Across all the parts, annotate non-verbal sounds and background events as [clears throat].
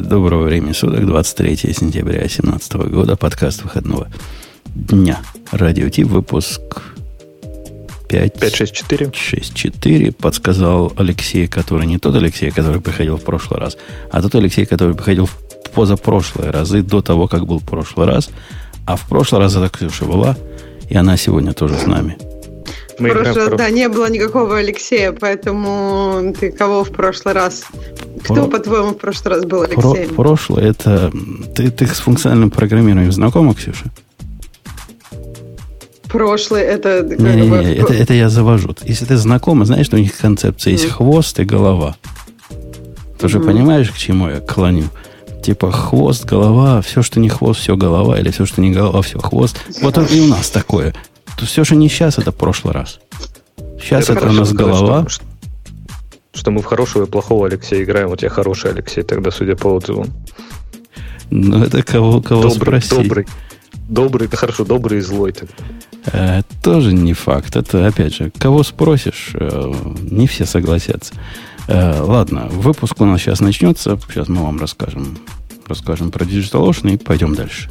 Доброго времени суток, 23 сентября 2017 года, подкаст выходного дня. Радио Тип, выпуск 5... 564. 6.4 подсказал Алексей, который не тот Алексей, который приходил в прошлый раз, а тот Алексей, который приходил в позапрошлые разы, до того, как был в прошлый раз. А в прошлый раз это Ксюша была, и она сегодня тоже с нами. Мы прошлый, да, не было никакого Алексея, поэтому ты кого в прошлый раз? Кто, Про... по-твоему, в прошлый раз был Алексеем? Про... Прошлое это... Ты, ты с функциональным программированием знакома, Ксюша? Прошлое это... Не, не, не, это, это я завожу. Если ты знакома, знаешь, что у них концепция есть mm. хвост и голова. Ты mm-hmm. же понимаешь, к чему я клоню? Типа хвост, голова, все, что не хвост, все голова, или все, что не голова, все хвост. Вот и у нас такое. То все же не сейчас, это прошлый раз. Сейчас это, это у нас голова. Что, что мы в хорошего и плохого Алексея играем. Вот я хороший Алексей тогда, судя по отзывам. Ну, это кого, кого добрый, спросить. Добрый. Добрый, это хорошо, добрый и злой тогда. Э, тоже не факт. Это, опять же, кого спросишь, э, не все согласятся. Э, ладно, выпуск у нас сейчас начнется. Сейчас мы вам расскажем, расскажем про DigitalOcean и пойдем дальше.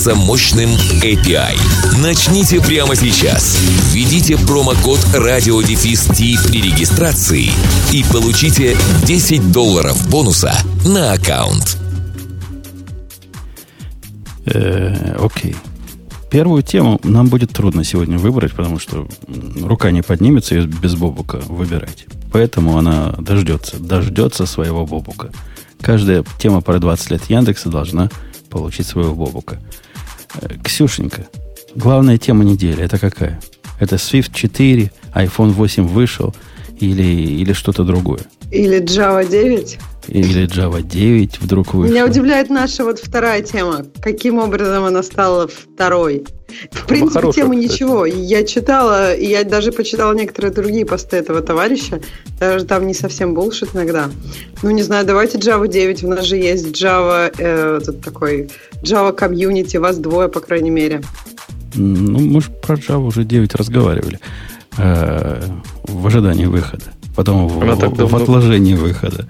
мощным мощным API. Начните прямо сейчас. Введите промокод радиодефис при регистрации и получите 10 долларов бонуса на аккаунт. Э, окей. Первую тему нам будет трудно сегодня выбрать, потому что рука не поднимется ее без бобука выбирать. Поэтому она дождется, дождется своего бобука. Каждая тема про 20 лет Яндекса должна получить своего бобука. Ксюшенька, главная тема недели это какая? Это Swift 4, iPhone 8 вышел или, или что-то другое? Или Java 9? Или Java 9 вдруг вышел. Меня удивляет наша вот вторая тема. Каким образом она стала второй? В принципе, Хорошая, тема кстати. ничего. Я читала, и я даже почитала некоторые другие посты этого товарища. Даже там не совсем булшит иногда. Ну, не знаю, давайте Java 9. У нас же есть Java, э, тут такой Java комьюнити, вас двое, по крайней мере. Ну, мы же про Java уже 9 разговаривали. Э, в ожидании выхода. Потом в, в, в отложении выхода.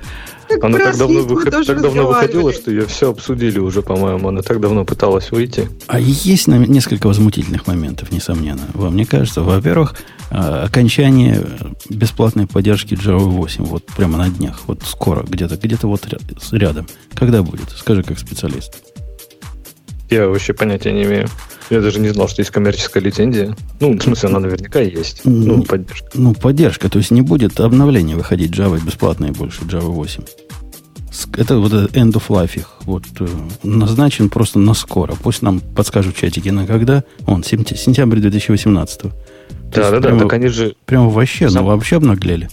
Так она так давно, выход... так давно выходила, что ее все обсудили уже, по-моему. Она так давно пыталась выйти. А есть несколько возмутительных моментов, несомненно. Вам не кажется? Во-первых, а, окончание бесплатной поддержки Java 8 вот прямо на днях, вот скоро, где-то где-то вот рядом. Когда будет? Скажи как специалист. Я вообще понятия не имею. Я даже не знал, что есть коммерческая лицензия. Ну, в смысле, она наверняка есть. Ну, ну поддержка. Ну, поддержка. То есть не будет обновления выходить Java бесплатные больше, Java 8. Это вот end of life их вот э, назначен просто на скоро. Пусть нам подскажут чатики на когда. Он, сентябрь 2018. Да, да, да, так они же... Прямо вообще, ну, Сам... ну вообще обнаглели.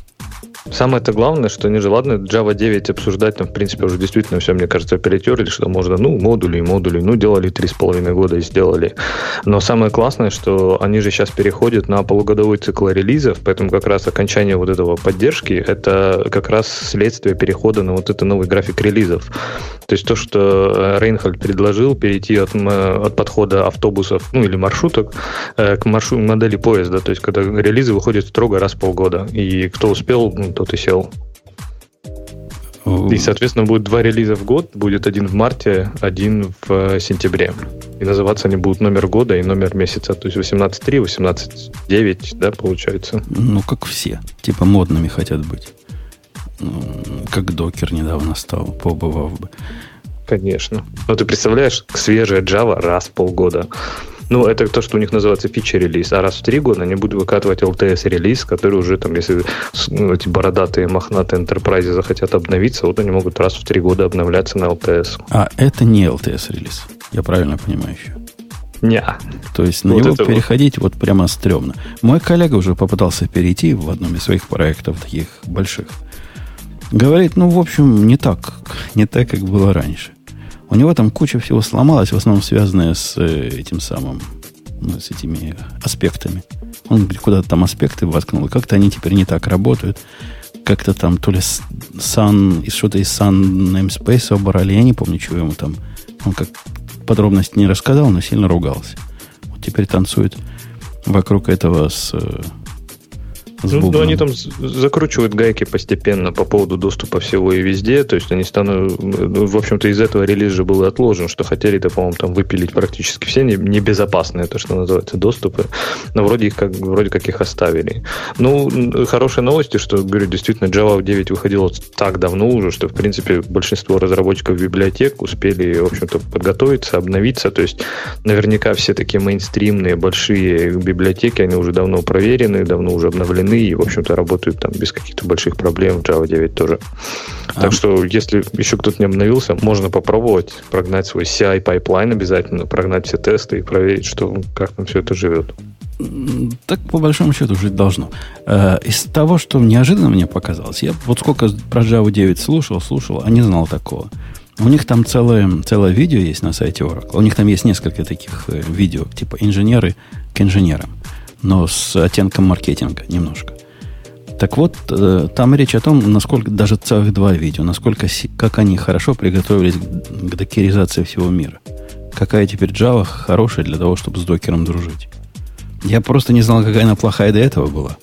Самое это главное, что они ладно, Java 9 обсуждать, там, в принципе, уже действительно все, мне кажется, перетерли, что можно, ну, модули и модули, ну, делали три с половиной года и сделали. Но самое классное, что они же сейчас переходят на полугодовой цикл релизов, поэтому как раз окончание вот этого поддержки, это как раз следствие перехода на вот это новый график релизов. То есть то, что Рейнхольд предложил, перейти от, от подхода автобусов, ну, или маршруток э, к маршрут, модели поезда, то есть когда релизы выходят строго раз в полгода, и кто успел, ну, тот и сел. И, соответственно, будет два релиза в год. Будет один в марте, один в э, сентябре. И называться они будут номер года и номер месяца. То есть 18.3, 18.9, да, получается? Ну, как все. Типа модными хотят быть. Ну, как докер недавно стал, побывав бы. Конечно. Но ты представляешь, свежая Java раз в полгода. Ну, это то, что у них называется фича-релиз. А раз в три года они будут выкатывать LTS-релиз, который уже там, если ну, эти бородатые, мохнатые enterprise захотят обновиться, вот они могут раз в три года обновляться на LTS. А это не LTS-релиз. Я правильно понимаю еще? Не. То есть на вот него переходить вот. вот прямо стрёмно. Мой коллега уже попытался перейти в одном из своих проектов таких больших. Говорит, ну, в общем, не так, не так, как было раньше. У него там куча всего сломалась, в основном связанная с э, этим самым, ну, с этими аспектами. Он куда-то там аспекты воткнул, и как-то они теперь не так работают. Как-то там то ли Sun, что-то из Sun Namespace оборали, я не помню, чего ему там. Он как подробности не рассказал, но сильно ругался. Вот теперь танцует вокруг этого с э, ну, ну, они там закручивают гайки постепенно по поводу доступа всего и везде. То есть они станут... Ну, в общем-то, из этого релиз же был отложен, что хотели-то, по-моему, там выпилить практически все небезопасные, то, что называется, доступы. Но вроде, их как, вроде как их оставили. Ну, хорошие новости, что, говорю, действительно, Java 9 выходила так давно уже, что, в принципе, большинство разработчиков библиотек успели, в общем-то, подготовиться, обновиться. То есть наверняка все такие мейнстримные большие библиотеки, они уже давно проверены, давно уже обновлены обновлены и, в общем-то, работают там без каких-то больших проблем Java 9 тоже. А. Так что, если еще кто-то не обновился, можно попробовать прогнать свой CI pipeline обязательно, прогнать все тесты и проверить, что как там все это живет. Так, по большому счету, жить должно. Э, из того, что неожиданно мне показалось, я вот сколько про Java 9 слушал, слушал, а не знал такого. У них там целое, целое видео есть на сайте Oracle. У них там есть несколько таких э, видео, типа инженеры к инженерам но с оттенком маркетинга немножко. Так вот, э, там речь о том, насколько даже целых два видео, насколько как они хорошо приготовились к докеризации всего мира. Какая теперь Java хорошая для того, чтобы с докером дружить. Я просто не знал, какая она плохая до этого была.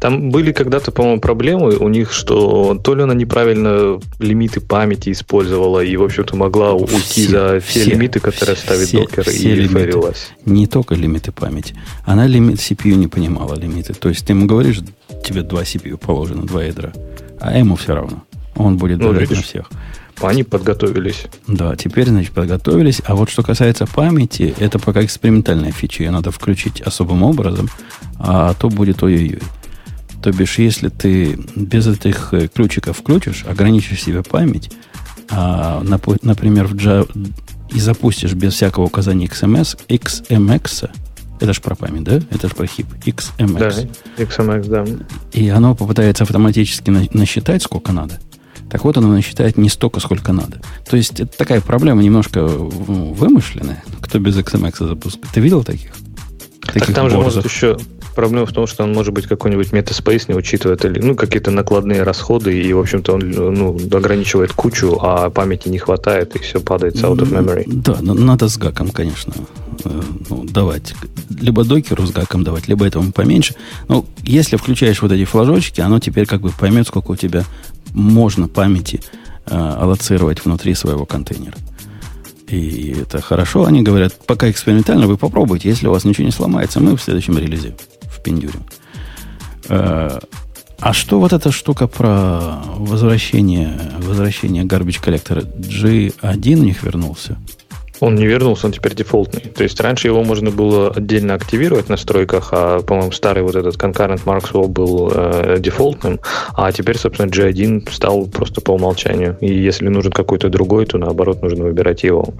Там были когда-то, по-моему, проблемы у них, что то ли она неправильно лимиты памяти использовала и, в общем-то, могла уйти все, за все, все лимиты, которые ставит все, докер, все и лимиты. фейлилась. Не только лимиты памяти. Она лимит CPU не понимала лимиты. То есть ты ему говоришь, тебе два CPU положено, два ядра, а ему все равно. Он будет ну, на всех. Они подготовились. Да, теперь, значит, подготовились. А вот что касается памяти, это пока экспериментальная фича. Ее надо включить особым образом, а то будет ой-ой-ой. То бишь, если ты без этих э, ключиков включишь, ограничишь себе память, а, например, в Java, и запустишь без всякого указания XMS, XMX, это же про память, да? Это же про хип. XMX. Да, XMX, да. И оно попытается автоматически на, насчитать, сколько надо. Так вот, оно насчитает не столько, сколько надо. То есть, это такая проблема немножко ну, вымышленная. Кто без XMX запускает. Ты видел таких? Таких так там борзов? же может еще Проблема в том, что он может быть какой-нибудь метаспейс не учитывает или ну, какие-то накладные расходы, и, в общем-то, он ну, ограничивает кучу, а памяти не хватает, и все падает out of memory. Да, надо с гаком, конечно, э, ну, давать. Либо докеру с гаком давать, либо этому поменьше. Но если включаешь вот эти флажочки, оно теперь как бы поймет, сколько у тебя можно памяти э, аллоцировать внутри своего контейнера. И это хорошо. Они говорят, пока экспериментально, вы попробуйте. Если у вас ничего не сломается, мы в следующем релизе впендюрим. Э, а что вот эта штука про возвращение, возвращение garbage коллектора? G1 у них вернулся? Он не вернулся, он теперь дефолтный. То есть раньше его можно было отдельно активировать в настройках, а, по-моему, старый вот этот concurrent Markswell был э, дефолтным, а теперь, собственно, G1 стал просто по умолчанию. И если нужен какой-то другой, то наоборот нужно выбирать его.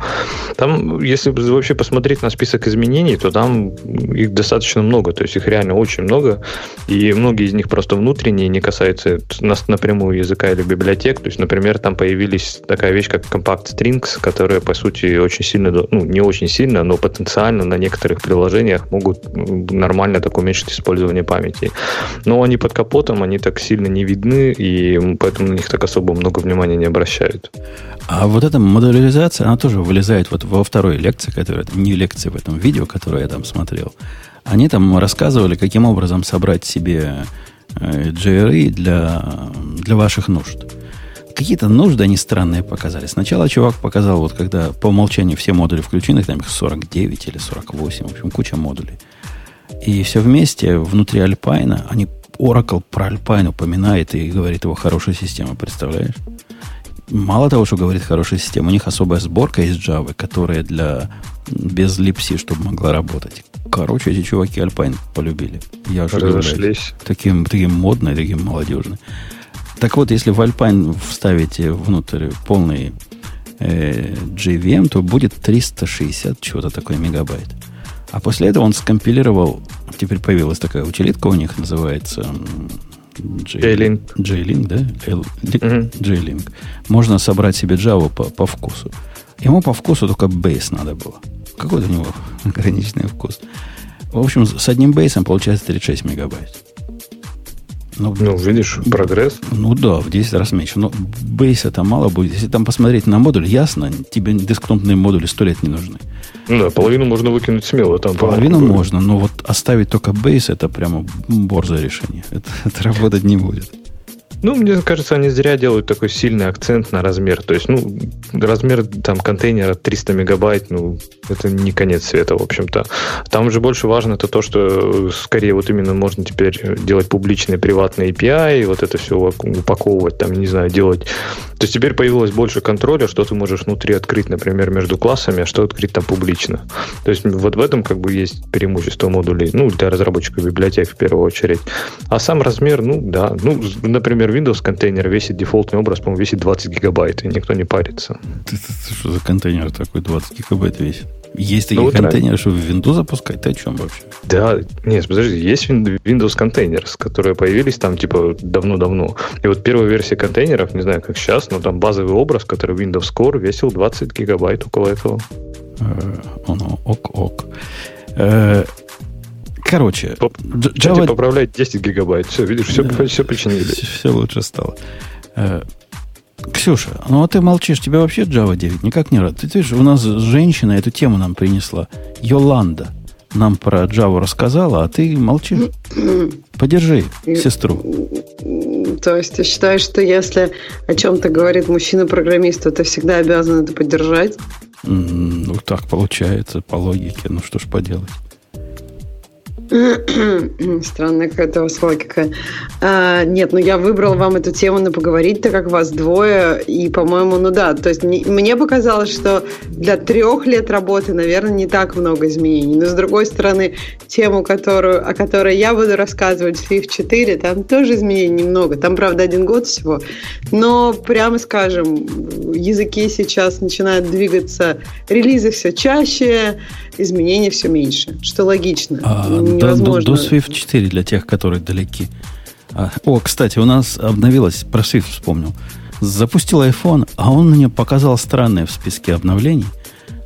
Там, если вообще посмотреть на список изменений, то там их достаточно много, то есть их реально очень много, и многие из них просто внутренние, не касаются нас напрямую языка или библиотек. То есть, например, там появились такая вещь, как Compact Strings, которая, по сути, очень сильно, ну, не очень сильно, но потенциально на некоторых приложениях могут нормально так уменьшить использование памяти. Но они под капотом, они так сильно не видны, и поэтому на них так особо много внимания не обращают. А вот эта модуляризация, она тоже вылезает вот во второй лекции, которая, не лекции в этом видео, которое я там смотрел. Они там рассказывали, каким образом собрать себе JRE э, для, для ваших нужд какие-то нужды они странные показали. Сначала чувак показал, вот когда по умолчанию все модули включены, там их 49 или 48, в общем, куча модулей. И все вместе внутри Alpine, они Oracle про Alpine упоминает и говорит его хорошая система, представляешь? Мало того, что говорит хорошая система, у них особая сборка из Java, которая для без липси, чтобы могла работать. Короче, эти чуваки Alpine полюбили. Я уже Разошлись. Таким, таким модный, таким молодежный. Так вот, если в Alpine вставите внутрь полный э, JVM, то будет 360 чего-то такое мегабайт. А после этого он скомпилировал, теперь появилась такая утилитка у них, называется J-Link. J-Link, да? L, mm-hmm. J-Link. Можно собрать себе Java по, по вкусу. Ему по вкусу только бейс надо было. Какой у него [laughs] ограниченный вкус. В общем, с одним бейсом получается 36 мегабайт. Ну, ну, видишь, прогресс. Ну да, в 10 раз меньше. Но бейс это мало будет. Если там посмотреть на модуль, ясно, тебе десктопные модули сто лет не нужны. Ну да, половину можно выкинуть смело. Там половину можно, но вот оставить только бейс, это прямо борзое решение. Это, [laughs] это работать не будет. Ну, мне кажется, они зря делают такой сильный акцент на размер. То есть, ну, размер там контейнера 300 мегабайт, ну, это не конец света, в общем-то. Там же больше важно это то, что скорее вот именно можно теперь делать публичные приватные API, и вот это все упаковывать, там, не знаю, делать. То есть теперь появилось больше контроля, что ты можешь внутри открыть, например, между классами, а что открыть там публично. То есть вот в этом как бы есть преимущество модулей, ну, для разработчиков библиотек в первую очередь. А сам размер, ну, да, ну, например, Windows контейнер весит дефолтный образ, по-моему, весит 20 гигабайт, и никто не парится. Что за контейнер такой 20 гигабайт весит? Есть такие ну, контейнеры, чтобы в Windows запускать? Ты о чем вообще? Да, нет, подожди, есть Windows контейнеры, которые появились там типа давно-давно. И вот первая версия контейнеров, не знаю, как сейчас, но там базовый образ, который Windows Core, весил 20 гигабайт около этого. Ну, ок-ок. Короче, Java... поправляет 10 гигабайт. Все, видишь, все, да, все починили. Все, все лучше стало. Э, Ксюша, ну а ты молчишь, тебя вообще Java 9 никак не рад. Ты, ты же у нас женщина эту тему нам принесла. Йоланда нам про Java рассказала, а ты молчишь. Подержи сестру. То есть ты считаешь, что если о чем-то говорит мужчина-программист, то ты всегда обязан это поддержать? Ну, так получается, по логике. Ну, что ж поделать. [clears throat] Странная какая-то у вас логика. А, нет, ну я выбрал вам эту тему на поговорить, так как вас двое, и, по-моему, ну да, то есть не, мне показалось, что для трех лет работы, наверное, не так много изменений. Но, с другой стороны, тему, которую, о которой я буду рассказывать, Swift 4, там тоже изменений немного. Там, правда, один год всего. Но, прямо скажем, языки сейчас начинают двигаться, релизы все чаще, изменений все меньше, что логично. А, невозможно. До, до Swift 4 для тех, которые далеки. А, о, кстати, у нас обновилось, про Swift вспомнил. Запустил iPhone, а он мне показал странное в списке обновлений.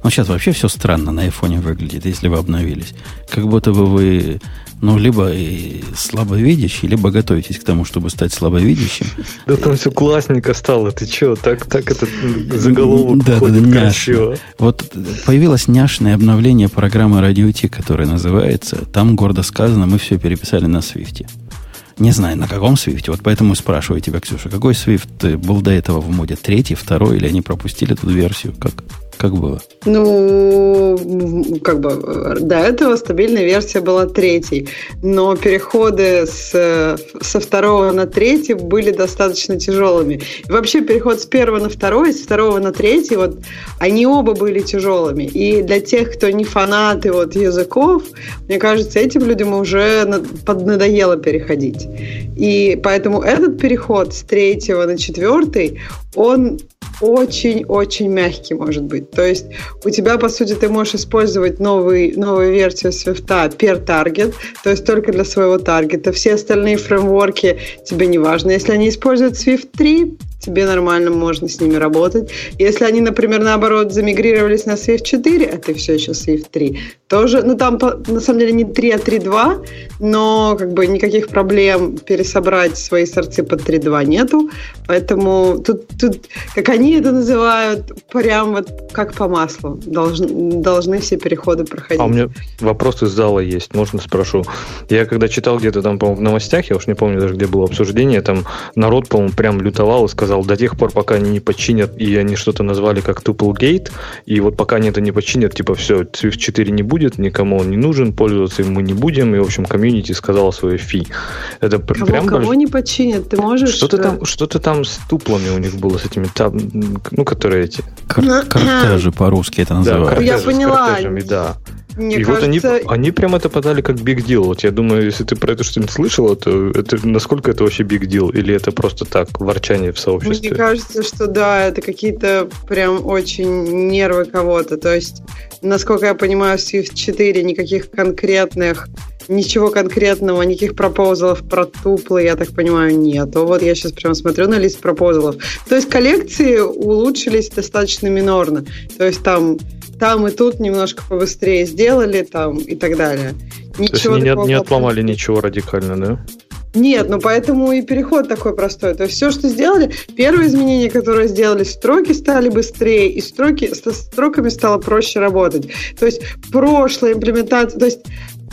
Ну, сейчас вообще все странно на iPhone выглядит, если вы обновились. Как будто бы вы ну, либо слабовидящий, либо готовитесь к тому, чтобы стать слабовидящим. Да там все классненько стало. Ты что, так, так этот заголовок да, ходит да, красиво. Вот появилось няшное обновление программы Radio которая называется. Там гордо сказано, мы все переписали на Свифте. Не знаю, на каком свифте. Вот поэтому спрашиваю тебя, Ксюша, какой свифт был до этого в моде? Третий, второй, или они пропустили эту версию? Как? Как было? Ну, как бы до этого стабильная версия была третьей, но переходы с, со второго на третий были достаточно тяжелыми. И вообще переход с первого на второй, с второго на третий, вот они оба были тяжелыми. И для тех, кто не фанаты вот языков, мне кажется, этим людям уже поднадоело переходить. И поэтому этот переход с третьего на четвертый, он очень-очень мягкий может быть. То есть у тебя, по сути, ты можешь использовать новый, новую версию Swift per target, то есть только для своего таргета. Все остальные фреймворки тебе не важно. Если они используют Swift 3, тебе нормально можно с ними работать. Если они, например, наоборот, замигрировались на Swift 4, а ты все еще Swift 3, тоже, ну там на самом деле не 3, а 3.2, но как бы никаких проблем пересобрать свои сорцы под 3.2 нету, поэтому тут, тут, как они это называют, прям вот как по маслу должны, должны все переходы проходить. А у меня вопрос из зала есть, можно спрошу? Я когда читал где-то там, по-моему, в новостях, я уж не помню даже, где было обсуждение, там народ, по-моему, прям лютовал и сказал, сказал, до тех пор, пока они не починят, и они что-то назвали как Tuplegate, и вот пока они это не починят, типа, все, Swift 4 не будет, никому он не нужен, пользоваться им мы не будем, и, в общем, комьюнити сказала свое фи. Это кого, прям... Кого больш... не починят? Ты можешь... Что-то там, э, что-то там с туплами у них было, с этими, там, ну, которые эти... Кар- кортежи по-русски это называют. Да, я поняла. да. Мне и кажется... вот они, они прям это подали как big deal. Вот я думаю, если ты про это что-нибудь слышала, то это насколько это вообще big deal? Или это просто так, ворчание в сообществе? Мне кажется, что да, это какие-то прям очень нервы кого-то. То есть, насколько я понимаю, в Swift 4 никаких конкретных ничего конкретного, никаких пропозалов про туплы, я так понимаю, нет. Вот я сейчас прямо смотрю на лист пропозалов. То есть коллекции улучшились достаточно минорно. То есть там там и тут немножко побыстрее сделали, там и так далее. Ничего То есть не, не отломали ничего радикально, да? Нет, ну поэтому и переход такой простой. То есть все, что сделали, первое изменение, которое сделали, строки стали быстрее, и строки, с строками стало проще работать. То есть прошлая имплементация, то есть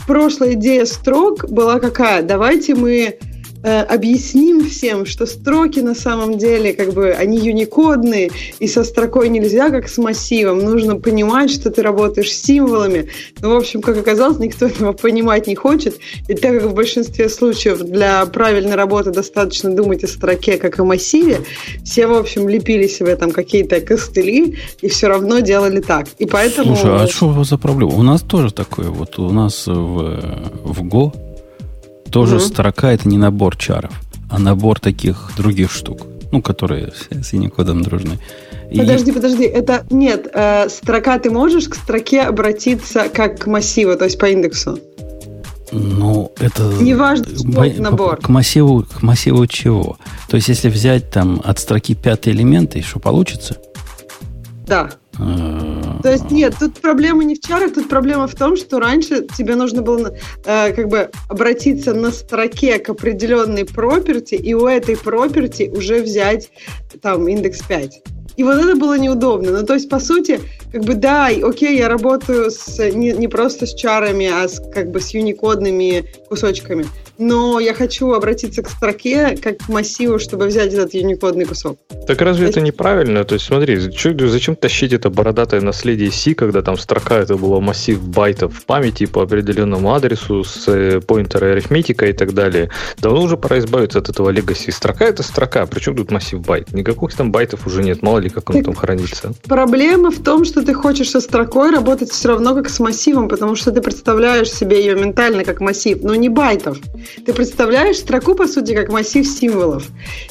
прошлая идея строк была какая? Давайте мы Э, объясним всем, что строки на самом деле как бы они юникодные, и со строкой нельзя как с массивом. Нужно понимать, что ты работаешь с символами. Но, в общем, как оказалось, никто [laughs] этого понимать не хочет. И так как в большинстве случаев для правильной работы достаточно думать о строке как о массиве, все, в общем, лепили себе там какие-то костыли и все равно делали так. И поэтому... Слушай, а что за проблема? У нас тоже такое. Вот у нас в, в Go тоже угу. строка это не набор чаров, а набор таких других штук, ну, которые с Unicode дружны. Подожди, И... подожди, это нет, э, строка ты можешь к строке обратиться как к массиву, то есть по индексу. Ну, это... Неважно, что набор. К массиву, к массиву чего? То есть, если взять там от строки пятый элемент, и что получится? Да. А. То есть нет, тут проблема не в чарах, тут проблема в том, что раньше тебе нужно было э, как бы обратиться на строке к определенной проперти, и у этой проперти уже взять там индекс 5. И вот это было неудобно. Ну, то есть, по сути, как бы, да, окей, я работаю с, не, не просто с чарами, а с, как бы с юникодными кусочками но я хочу обратиться к строке как к массиву, чтобы взять этот юникодный кусок. Так разве То это неправильно? То есть смотри, зачем тащить это бородатое наследие C, когда там строка это было массив байтов в памяти по определенному адресу с э, pointer арифметика и так далее. Давно уже пора избавиться от этого legacy. Строка это строка, причем тут массив байт? Никаких там байтов уже нет, мало ли как он так там хранится. Проблема в том, что ты хочешь со строкой работать все равно как с массивом, потому что ты представляешь себе ее ментально как массив, но не байтов. Ты представляешь строку, по сути, как массив символов.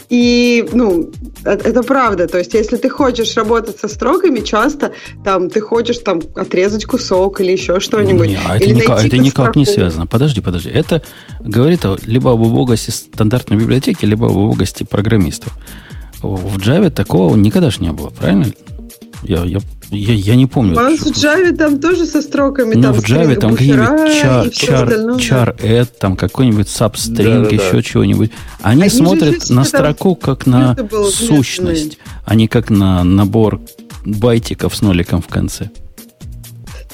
И, ну, э, это правда. То есть, если ты хочешь работать со строками, часто там ты хочешь там отрезать кусок или еще что-нибудь. Не, а это, никак, это никак не связано. Подожди, подожди. Это говорит либо об убогости стандартной библиотеки, либо об убогости программистов. В Java такого никогда же не было, правильно? Я, я я, я не помню. У вас в Java там тоже со строками. Ну, там в Java там какие-нибудь char, char, char add, там какой-нибудь substring, да, еще да. чего-нибудь. Они, Они смотрят на строку как на сущность, а не как на набор байтиков с ноликом в конце.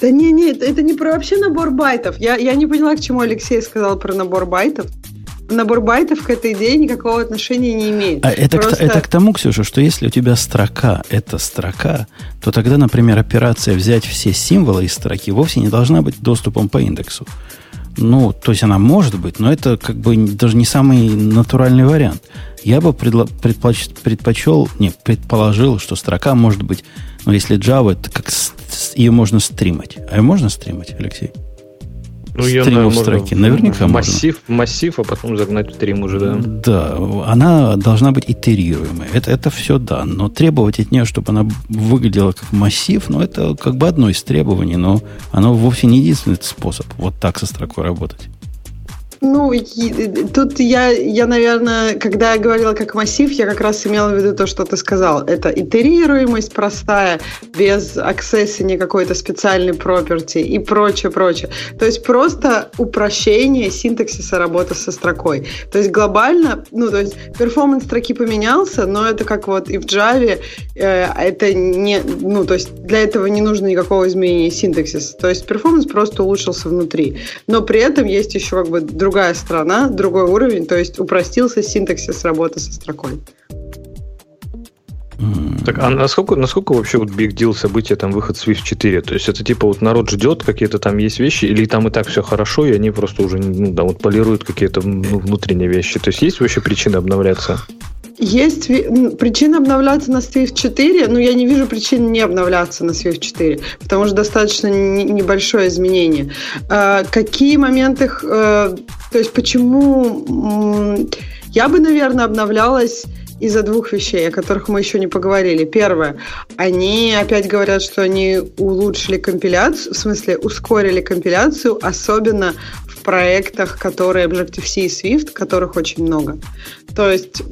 Да не, не, это не про вообще набор байтов. Я, я не поняла, к чему Алексей сказал про набор байтов набор байтов к этой идее никакого отношения не имеет. А это, Просто... к, это к тому, Ксюша, что если у тебя строка – это строка, то тогда, например, операция взять все символы из строки вовсе не должна быть доступом по индексу. Ну, то есть она может быть, но это как бы даже не самый натуральный вариант. Я бы предло, предпоч, предпочел, не, предположил, что строка может быть, ну, если Java, это как с, ее можно стримать. А ее можно стримать, Алексей? Ну, ее, наверное, в строке. Наверняка массив, можно. Массив, а потом загнать в стрим уже, да? Да, она должна быть итерируемой. Это, это все да. Но требовать от нее, чтобы она выглядела как массив, ну, это как бы одно из требований, но оно вовсе не единственный способ вот так со строкой работать. Ну, тут я, я, наверное, когда я говорила как массив, я как раз имела в виду то, что ты сказал. Это итерируемость простая, без аксессини какой-то специальной проперти и прочее, прочее. То есть просто упрощение синтаксиса работы со строкой. То есть глобально, ну, то есть перформанс строки поменялся, но это как вот и в Java, э, это не, ну, то есть для этого не нужно никакого изменения синтаксиса. То есть перформанс просто улучшился внутри. Но при этом есть еще как бы друг другая страна, другой уровень, то есть упростился синтаксис работы со строкой. Так, а насколько, насколько вообще вот big deal события там выход Swift 4? То есть это типа вот народ ждет, какие-то там есть вещи, или там и так все хорошо, и они просто уже ну, да, вот полируют какие-то ну, внутренние вещи? То есть есть вообще причины обновляться? Есть причина обновляться на Swift 4, но я не вижу причин не обновляться на Swift 4, потому что достаточно небольшое изменение. А, какие моменты, э, то есть почему я бы, наверное, обновлялась из-за двух вещей, о которых мы еще не поговорили. Первое, они опять говорят, что они улучшили компиляцию, в смысле ускорили компиляцию, особенно в проектах, которые Objective-C и Swift, которых очень много. То есть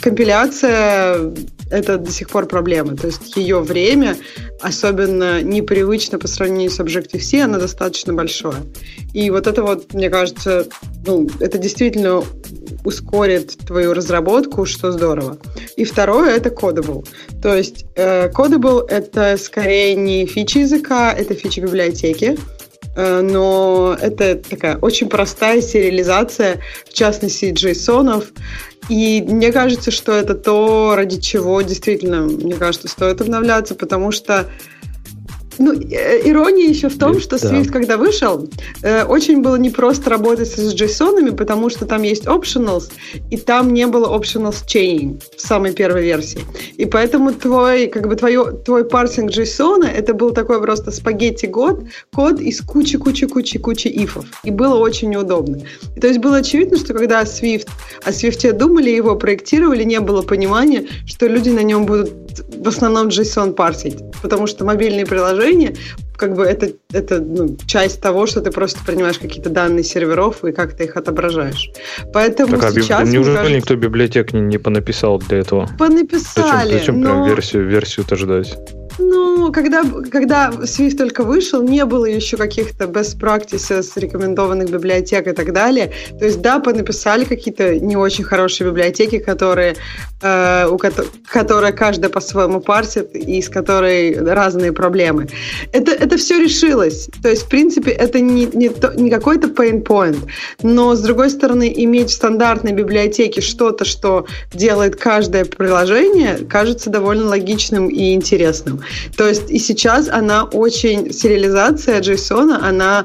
компиляция это до сих пор проблема. То есть ее время, особенно непривычно по сравнению с Objective-C, оно достаточно большое. И вот это вот, мне кажется, ну, это действительно ускорит твою разработку, что здорово. И второе — это Codable. То есть э, Codable — это скорее не фича языка, это фича библиотеки, но это такая очень простая сериализация, в частности, джейсонов, и мне кажется, что это то, ради чего действительно, мне кажется, стоит обновляться, потому что ну, э, ирония еще в том, что Swift, когда вышел, э, очень было непросто работать с JSON, потому что там есть optionals, и там не было optionals chaining в самой первой версии. И поэтому твой, как бы твое, твой парсинг JSON это был такой просто спагетти код, код из кучи-кучи-кучи-кучи ифов. И было очень неудобно. И, то есть было очевидно, что когда Swift, о Swift думали, его проектировали, не было понимания, что люди на нем будут в основном JSON парсить, потому что мобильные приложения как бы это, это ну, часть того, что ты просто принимаешь какие-то данные серверов и как ты их отображаешь. Поэтому так, а сейчас... Неужели кажется, никто библиотек не, не понаписал для этого? Понаписали. Зачем, зачем но... прям версию, версию-то ждать? Ну, когда, когда Swift только вышел, не было еще каких-то best practices, рекомендованных библиотек и так далее. То есть, да, понаписали какие-то не очень хорошие библиотеки, которые, э, у ко- которые каждая по-своему парсит и с которой разные проблемы. Это, это все решилось. То есть, в принципе, это не, не, то, не какой-то pain point. Но, с другой стороны, иметь в стандартной библиотеке что-то, что делает каждое приложение, кажется довольно логичным и интересным. То есть и сейчас она очень, сериализация JSON, она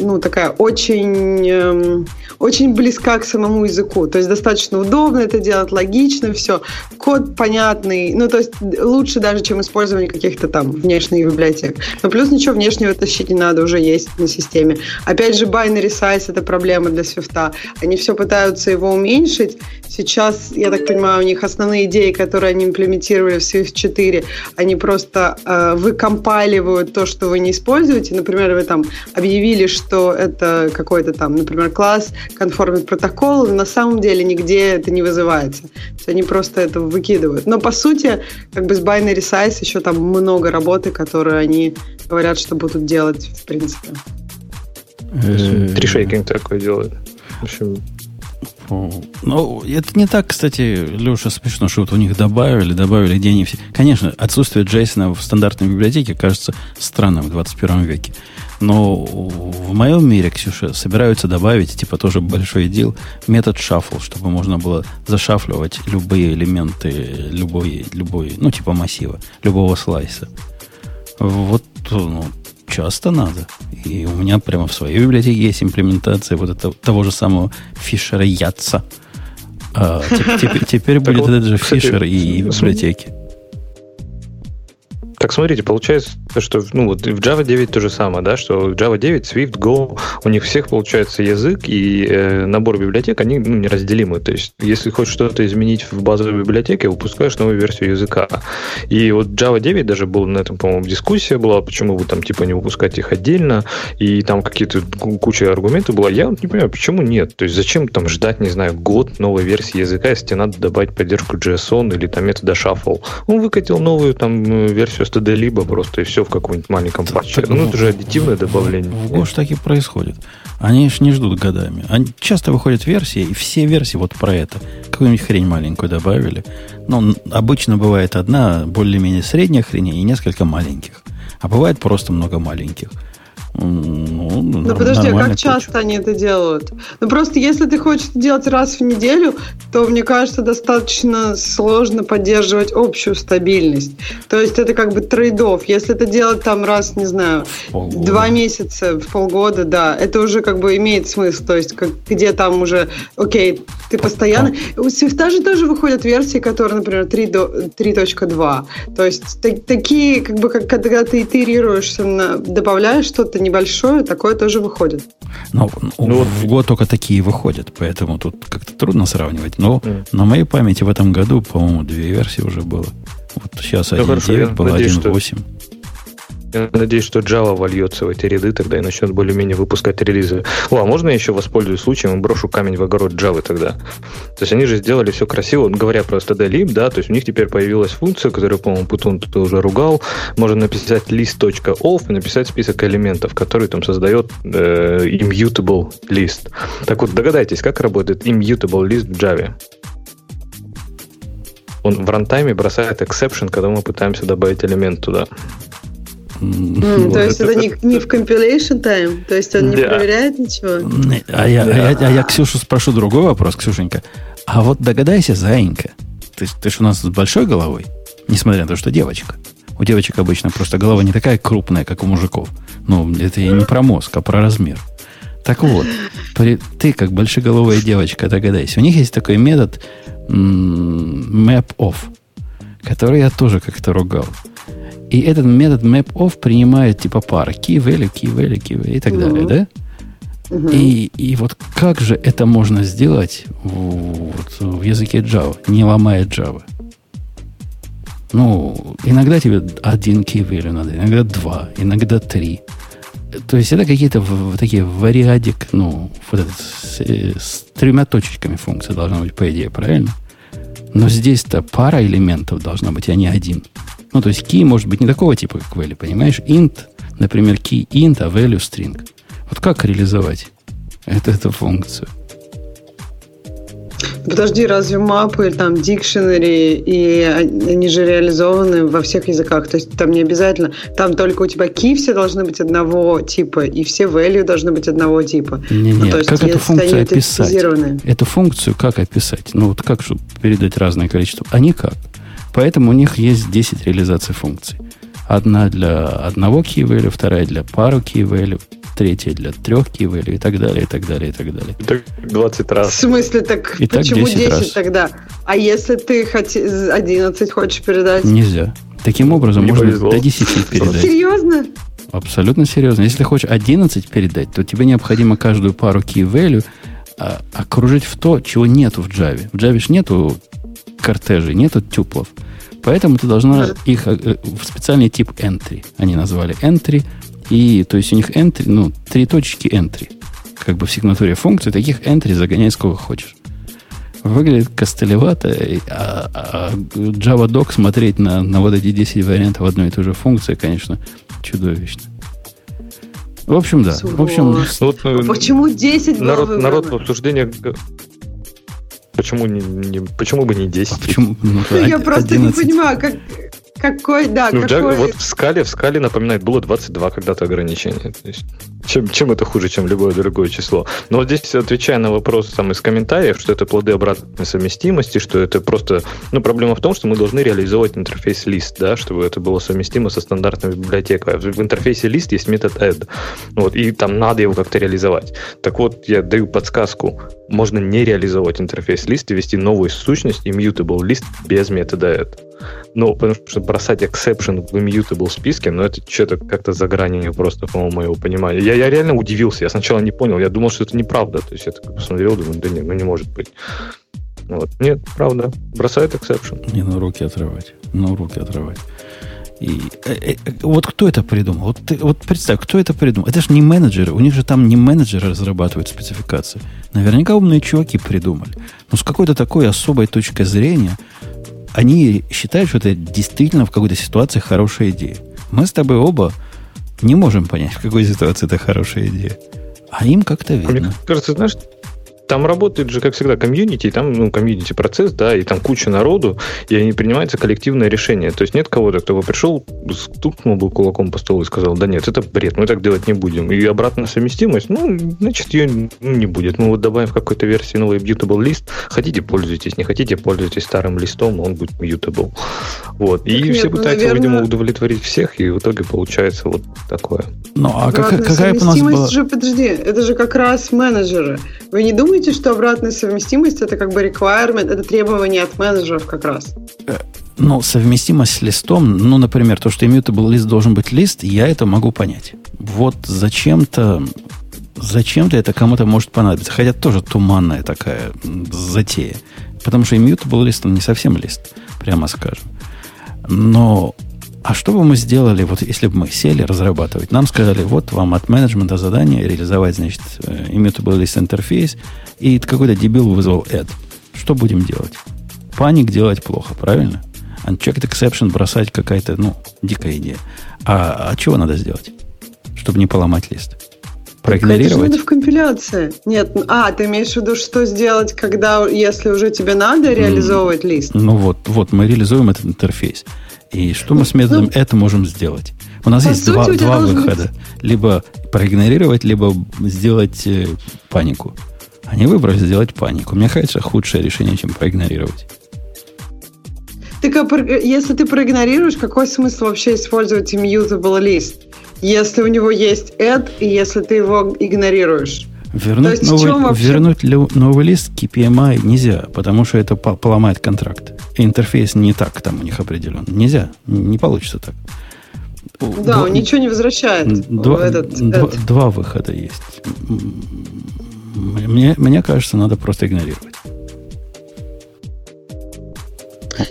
ну, такая очень, эм, очень близка к самому языку. То есть достаточно удобно это делать, логично все. Код понятный. Ну, то есть лучше даже, чем использование каких-то там внешних библиотек. Но плюс ничего внешнего тащить не надо, уже есть на системе. Опять же, binary size — это проблема для Swift. Они все пытаются его уменьшить. Сейчас, я так понимаю, у них основные идеи, которые они имплементировали в Swift 4, они просто э, выкомпайливают то, что вы не используете. Например, вы там объявили, что это какой-то там, например, класс конформит протокол, но на самом деле нигде это не вызывается. То есть они просто это выкидывают. Но по сути, как бы с binary size еще там много работы, которую они говорят, что будут делать в принципе. Тришейкинг такой делают. В общем, ну, это не так, кстати, Леша, смешно, что вот у них добавили, добавили, где они все... Конечно, отсутствие Джейсона в стандартной библиотеке кажется странным в 21 веке. Но в моем мире, Ксюша, собираются добавить, типа тоже большой дел, метод шаффл, чтобы можно было зашафливать любые элементы любой, любой, ну, типа массива, любого слайса. Вот ну, часто надо. И у меня прямо в своей библиотеке есть имплементация вот этого, того же самого фишера Ятса. А, [laughs] теперь, теперь будет этот же фишер и библиотеки. Так смотрите, получается, что ну, вот в Java 9 то же самое, да, что Java 9, Swift, Go, у них всех получается язык и э, набор библиотек, они ну, неразделимы. То есть, если хочешь что-то изменить в базовой библиотеке, выпускаешь новую версию языка. И вот Java 9 даже был на этом, по-моему, дискуссия была, почему вы там типа не выпускать их отдельно, и там какие-то куча аргументов была. Я не понимаю, почему нет. То есть, зачем там ждать, не знаю, год новой версии языка, если тебе надо добавить поддержку JSON или там метода shuffle. Он выкатил новую там версию std либо просто и все в каком-нибудь маленьком патче. Ну, это же аддитивное добавление. В Гош так и происходит. Они же не ждут годами. Они часто выходят версии, и все версии вот про это. Какую-нибудь хрень маленькую добавили. Но обычно бывает одна более-менее средняя хрень и несколько маленьких. А бывает просто много маленьких. Ну, ну подожди, а как часто они это делают? Ну просто если ты хочешь делать раз в неделю, то мне кажется достаточно сложно поддерживать общую стабильность. То есть это как бы трейдов. Если это делать там раз, не знаю, полгода. два месяца, в полгода, да, это уже как бы имеет смысл. То есть как, где там уже, окей, ты постоянно... У Свифта же тоже выходят версии, которые, например, 3.2. То есть так, такие, как бы, как, когда ты итерируешься, на, добавляешь что-то небольшое, такое тоже выходит. Но ну, вот. в год только такие выходят, поэтому тут как-то трудно сравнивать. Но mm. на моей памяти в этом году, по-моему, две версии уже было. Вот сейчас ну, 1.9 был 1.8. Я надеюсь, что Java вольется в эти ряды тогда и начнет более-менее выпускать релизы. О, а можно я еще воспользуюсь случаем и брошу камень в огород Java тогда? То есть они же сделали все красиво, говоря про stdlib, да, то есть у них теперь появилась функция, которую, по-моему, Путун тут уже ругал. Можно написать list.off и написать список элементов, который там создает э, immutable list. Так вот, догадайтесь, как работает immutable list в Java? Он в рантайме бросает exception, когда мы пытаемся добавить элемент туда. Mm, то есть это не, не в compilation time? То есть он не проверяет ничего? А я, а, я, а я Ксюшу спрошу другой вопрос, Ксюшенька. А вот догадайся, заинька, ты, ты же у нас с большой головой, несмотря на то, что девочка. У девочек обычно просто голова не такая крупная, как у мужиков. Ну, это я не про мозг, а про размер. Так вот, при, ты, как большеголовая девочка, догадайся, у них есть такой метод map off, который я тоже как-то ругал. И этот метод map-off принимает типа пары. Key value, key value, key value и так далее, да? И, и вот как же это можно сделать вот, в языке Java, не ломая Java? Ну, иногда тебе один key value надо, иногда два, иногда три. То есть это какие-то в, такие вариадик, ну, вот этот, с, с тремя точечками функция должна быть, по идее, правильно? Но здесь-то пара элементов должна быть, а не один. Ну, то есть key может быть не такого типа, как value, понимаешь? Int, например, key int, а value string. Вот как реализовать эту, эту функцию? Подожди, разве мапы, там, дикшенери, и они же реализованы во всех языках? То есть там не обязательно, там только у тебя key все должны быть одного типа, и все value должны быть одного типа. Не, не, ну, есть, как эту функцию описать? Эту функцию как описать? Ну, вот как, чтобы передать разное количество? А никак. Поэтому у них есть 10 реализаций функций. Одна для одного key вторая для пару key value, третья для трех key и так далее, и так далее, и так далее. Так 20 раз. В смысле, так и почему так 10, 10 раз. тогда? А если ты хоти... 11 хочешь передать? Нельзя. Таким образом, Не можно повезло. до 10 передать. Серьезно? Абсолютно серьезно. Если ты хочешь 11 передать, то тебе необходимо каждую пару key value а, окружить в то, чего нету в Java. В Java же нету кортежей, нету тюплов. Поэтому ты должна их э, в специальный тип entry. Они назвали entry. И то есть у них entry, ну, три точки entry. Как бы в сигнатуре функции таких entry загоняй сколько хочешь. Выглядит костылевато, а, а Java Doc смотреть на, на вот эти 10 вариантов одной и той же функции, конечно, чудовищно. В общем, да. В общем, вот, а почему 10 народ, народ в обсуждениях Почему, не, не, почему бы не 10? А почему? Ну, [laughs] Я просто не понимаю, как, какой, да, ну, какой... Вот в скале, в скале, напоминает, было 22 когда-то ограничение. То есть, чем, чем это хуже, чем любое другое число? Но вот здесь, отвечая на вопрос там, из комментариев, что это плоды обратной совместимости, что это просто... Ну, проблема в том, что мы должны реализовать интерфейс лист, да, чтобы это было совместимо со стандартной библиотекой. В интерфейсе лист есть метод add. Вот, и там надо его как-то реализовать. Так вот, я даю подсказку. Можно не реализовать интерфейс лист и ввести новую сущность immutable лист без метода add. Ну, потому что бросать exception в immutable списке, ну, это что-то как-то за гранью просто, по-моему, моего понимания. Я, я реально удивился. Я сначала не понял. Я думал, что это неправда. То есть я так посмотрел, думаю, да нет, ну не может быть. Вот. Нет, правда. Бросает exception. Не, ну руки отрывать. Ну, руки отрывать. И, э, э, вот кто это придумал? Вот, ты, вот представь, кто это придумал? Это же не менеджеры. У них же там не менеджеры разрабатывают спецификации. Наверняка умные чуваки придумали. Но с какой-то такой особой точкой зрения они считают, что это действительно в какой-то ситуации хорошая идея. Мы с тобой оба не можем понять, в какой ситуации это хорошая идея. А им как-то видно. Мне кажется, знаешь, там работает же, как всегда, комьюнити, там, ну, комьюнити процесс, да, и там куча народу, и они принимается коллективное решение. То есть нет кого-то, кто бы пришел, стукнул бы кулаком по столу и сказал, да нет, это бред, мы так делать не будем. И обратная совместимость, ну, значит, ее не будет. Мы вот добавим в какой-то версии новый mutable лист, хотите пользуйтесь, не хотите пользуйтесь старым листом, он будет mutable. Вот. и нет, все ну, пытаются, наверное... видимо, удовлетворить всех, и в итоге получается вот такое. Ну, а как, какая у нас была... же, подожди, это же как раз менеджеры. Вы не думаете, думаете, что обратная совместимость это как бы requirement, это требование от менеджеров как раз? Э, ну, совместимость с листом, ну, например, то, что immutable лист должен быть лист, я это могу понять. Вот зачем-то зачем-то это кому-то может понадобиться. Хотя тоже туманная такая затея. Потому что immutable лист, он не совсем лист, прямо скажем. Но А что бы мы сделали, вот если бы мы сели разрабатывать, нам сказали, вот вам от менеджмента задание реализовать, значит, э, immutable list интерфейс, и какой-то дебил вызвал add. Что будем делать? Паник делать плохо, правильно? Unchecked exception бросать какая-то, ну, дикая идея. А, а чего надо сделать, чтобы не поломать лист? Проигнорировать? Это же надо в компиляции. Нет, а, ты имеешь в виду, что сделать, когда, если уже тебе надо реализовывать лист? Ну вот, вот, мы реализуем этот интерфейс. И что мы с методом ну, это можем сделать? У нас есть два, два выхода. Быть... Либо проигнорировать, либо сделать э, панику. Они выбрали сделать панику. Мне кажется, худшее решение, чем проигнорировать. Так а если ты проигнорируешь, какой смысл вообще использовать immutable list? Если у него есть add, и если ты его игнорируешь. Вернуть, новый, вообще... вернуть новый лист KPMI нельзя, потому что это поломает контракт. интерфейс не так там у них определен. Нельзя, не получится так. Да, два, он ничего не возвращает. Два, этот, два, этот. два выхода есть. Мне, мне кажется, надо просто игнорировать.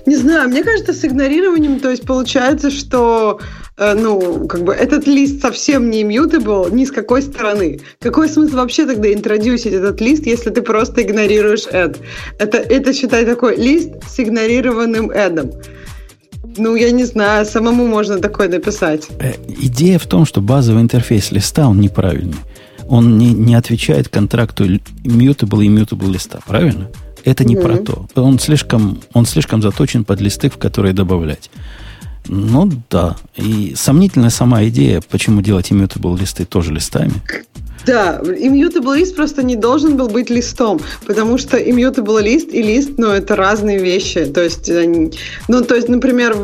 Не знаю, мне кажется, с игнорированием, то есть получается, что Э, ну, как бы этот лист совсем не immutable ни с какой стороны. Какой смысл вообще тогда интродюсить этот лист, если ты просто игнорируешь add? Это, это считай такой лист с игнорированным add. Ну, я не знаю, самому можно такое написать. Э, идея в том, что базовый интерфейс листа, он неправильный. Он не, не отвечает контракту mutable и mutable листа, правильно? Это не mm-hmm. про то. Он слишком, он слишком заточен под листы, в которые добавлять. Ну да. И сомнительная сама идея, почему делать immutable листы тоже листами. Да, immutable лист просто не должен был быть листом, потому что immutable лист и лист, ну, это разные вещи. То есть, они, ну, то есть, например,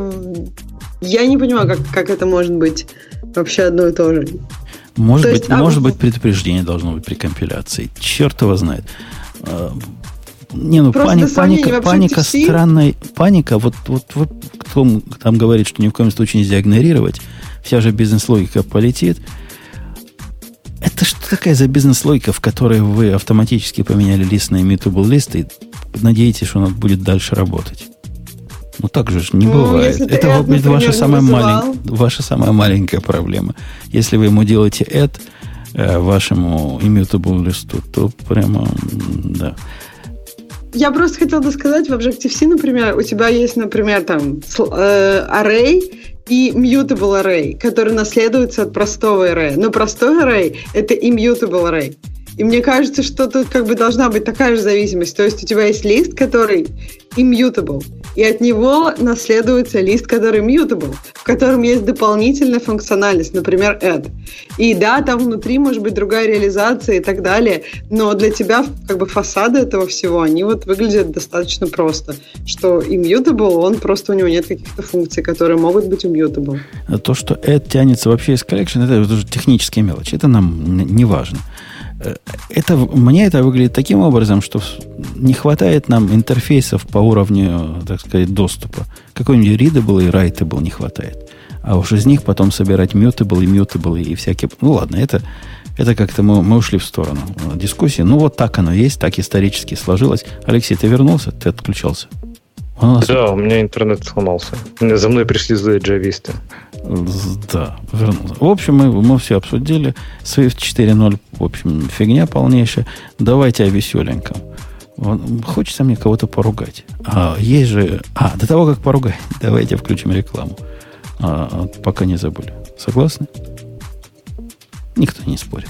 я не понимаю, как, как это может быть вообще одно и то же. Может, то быть, есть, а может а... быть, предупреждение должно быть при компиляции. Черт его знает. Не, ну пани, паника, паника странная. Паника, вот, вот, вот кто там говорит, что ни в коем случае нельзя игнорировать, вся же бизнес-логика полетит. Это что такая за бизнес-логика, в которой вы автоматически поменяли лист на immutable лист и надеетесь, что он будет дальше работать? Ну так же не ну, бывает. Это будет ваша самая, малень... ваша самая маленькая проблема. Если вы ему делаете add э, вашему immutable листу, то прямо, да. Я просто хотела сказать, в Objective-C, например, у тебя есть, например, там э, array и mutable array, который наследуется от простого array. Но простой array — это immutable array. И мне кажется, что тут как бы должна быть такая же зависимость. То есть у тебя есть лист, который immutable, и от него наследуется лист, который mutable, в котором есть дополнительная функциональность, например, add. И да, там внутри может быть другая реализация и так далее, но для тебя как бы фасады этого всего, они вот выглядят достаточно просто, что immutable, он просто у него нет каких-то функций, которые могут быть immutable. То, что add тянется вообще из collection, это уже технические мелочи, это нам не важно. Это, мне это выглядит таким образом, что не хватает нам интерфейсов по уровню, так сказать, доступа. Какой-нибудь readable и writable не хватает. А уж из них потом собирать mutable и mutable и всякие... Ну ладно, это, это как-то мы, мы ушли в сторону дискуссии. Ну вот так оно есть, так исторически сложилось. Алексей, ты вернулся? Ты отключался? У нас... Да, у меня интернет сломался. За мной пришли злые джависты. Да, вернулся. В общем, мы, мы все обсудили. Swift 4.0, в общем, фигня полнейшая. Давайте о веселеньком. Хочется мне кого-то поругать. А есть же... А, до того, как поругать, [laughs] давайте включим рекламу. А, пока не забыли. Согласны? Никто не спорит.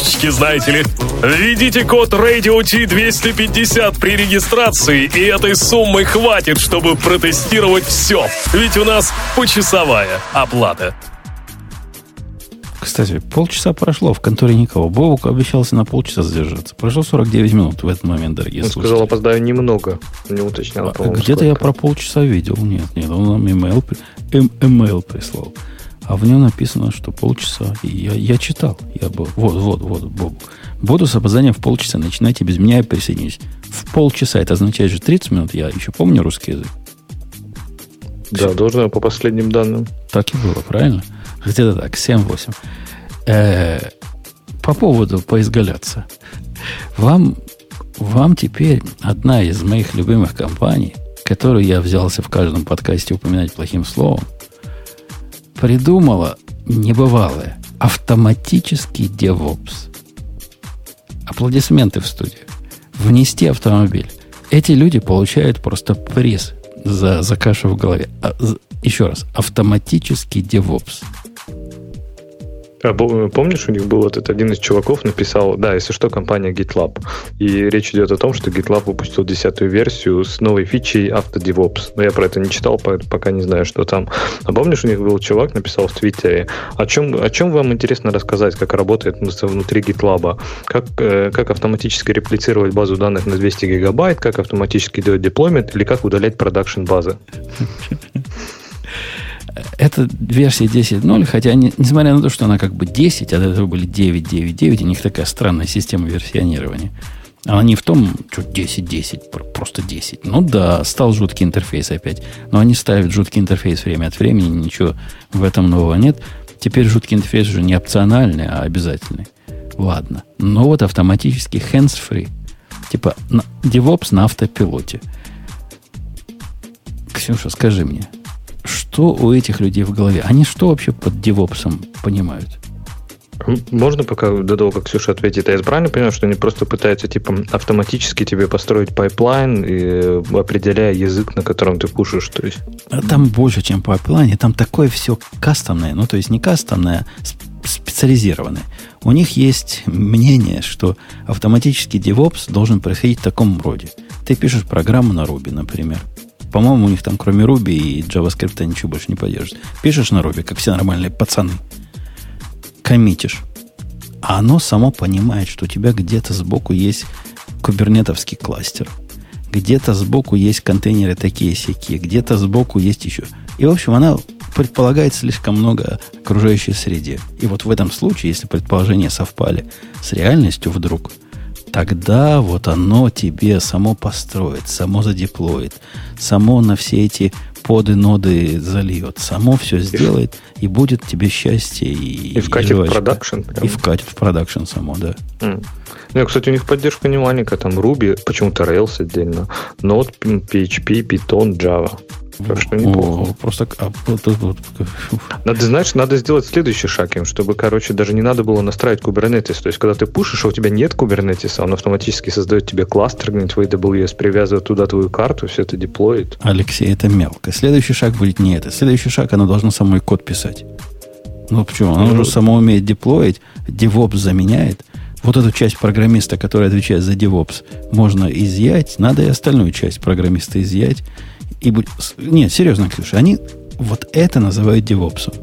фишечки, знаете ли. Введите код Radio T250 при регистрации, и этой суммы хватит, чтобы протестировать все. Ведь у нас почасовая оплата. Кстати, полчаса прошло, в конторе никого. Бобук обещался на полчаса задержаться. Прошло 49 минут в этот момент, дорогие Он сказал, опоздаю немного. Не уточнял, а, Где-то я про полчаса видел. Нет, нет, он нам email, эм, email прислал. А в нем написано, что полчаса. И я, я читал. Я был, вот, вот, вот, Бобук. Буду с опозданием в полчаса. Начинайте без меня, я присоединюсь. В полчаса. Это означает же 30 минут. Я еще помню русский язык. Да, Все. должно по последним данным. Так и было, правильно? Где-то так, 7-8. Э, по поводу поизгаляться. Вам, вам теперь одна из моих любимых компаний, которую я взялся в каждом подкасте упоминать плохим словом, придумала небывалое автоматический DevOps. Аплодисменты в студию. Внести автомобиль. Эти люди получают просто приз за, за кашу в голове. А, еще раз, автоматический DevOps. А помнишь, у них был вот этот один из чуваков написал, да, если что, компания GitLab. И речь идет о том, что GitLab выпустил десятую версию с новой фичей AutoDevOps. Но я про это не читал, пока не знаю, что там. А помнишь, у них был чувак, написал в Твиттере, о чем, о чем вам интересно рассказать, как работает внутри GitLab, как, э, как автоматически реплицировать базу данных на 200 гигабайт, как автоматически делать деплоймент или как удалять продакшн базы. Это версия 10.0, хотя, не, несмотря на то, что она как бы 10, а до этого были 9.9.9, у них такая странная система версионирования. Она не в том, что 10.10, просто 10. Ну да, стал жуткий интерфейс опять. Но они ставят жуткий интерфейс время от времени, ничего в этом нового нет. Теперь жуткий интерфейс уже не опциональный, а обязательный. Ладно. Но вот автоматически hands-free. Типа DevOps на автопилоте. Ксюша, скажи мне, что у этих людей в голове? Они что вообще под DevOps ом понимают? Можно пока до того, как Ксюша ответит, я правильно понимаю, что они просто пытаются типа автоматически тебе построить pipeline, и, э, определяя язык, на котором ты пушишь, то есть? А там больше, чем pipeline, там такое все кастомное, ну то есть не кастомное, а специализированное. У них есть мнение, что автоматический DevOps должен происходить в таком роде. Ты пишешь программу на Ruby, например. По-моему, у них там кроме Ruby и JavaScript ничего больше не поддержит. Пишешь на Ruby, как все нормальные пацаны. Коммитишь. А оно само понимает, что у тебя где-то сбоку есть кубернетовский кластер. Где-то сбоку есть контейнеры такие сякие, где-то сбоку есть еще. И, в общем, она предполагает слишком много окружающей среде. И вот в этом случае, если предположения совпали с реальностью вдруг – тогда вот оно тебе само построит, само задеплоит, само на все эти поды, ноды зальет, само все сделает, и будет тебе счастье. И, и вкатит в продакшн. И вкатит в продакшн само, да. Mm. Ну, кстати, у них поддержка не маленькая, там Ruby, почему-то Rails отдельно, Node, PHP, Python, Java. Так что неплохо. О, просто... А, надо, знаешь, надо сделать следующий шаг им, чтобы, короче, даже не надо было настраивать Kubernetes. То есть, когда ты пушишь, а у тебя нет Kubernetes, он автоматически создает тебе кластер где-нибудь в AWS, привязывает туда твою карту, все это деплоит. Алексей, это мелко. Следующий шаг будет не это. Следующий шаг, оно должно самой код писать. Ну, почему? Оно ну, уже само умеет деплоить, DevOps заменяет. Вот эту часть программиста, которая отвечает за DevOps, можно изъять. Надо и остальную часть программиста изъять и. Нет, серьезно, Ксюша, они вот это называют девопсом.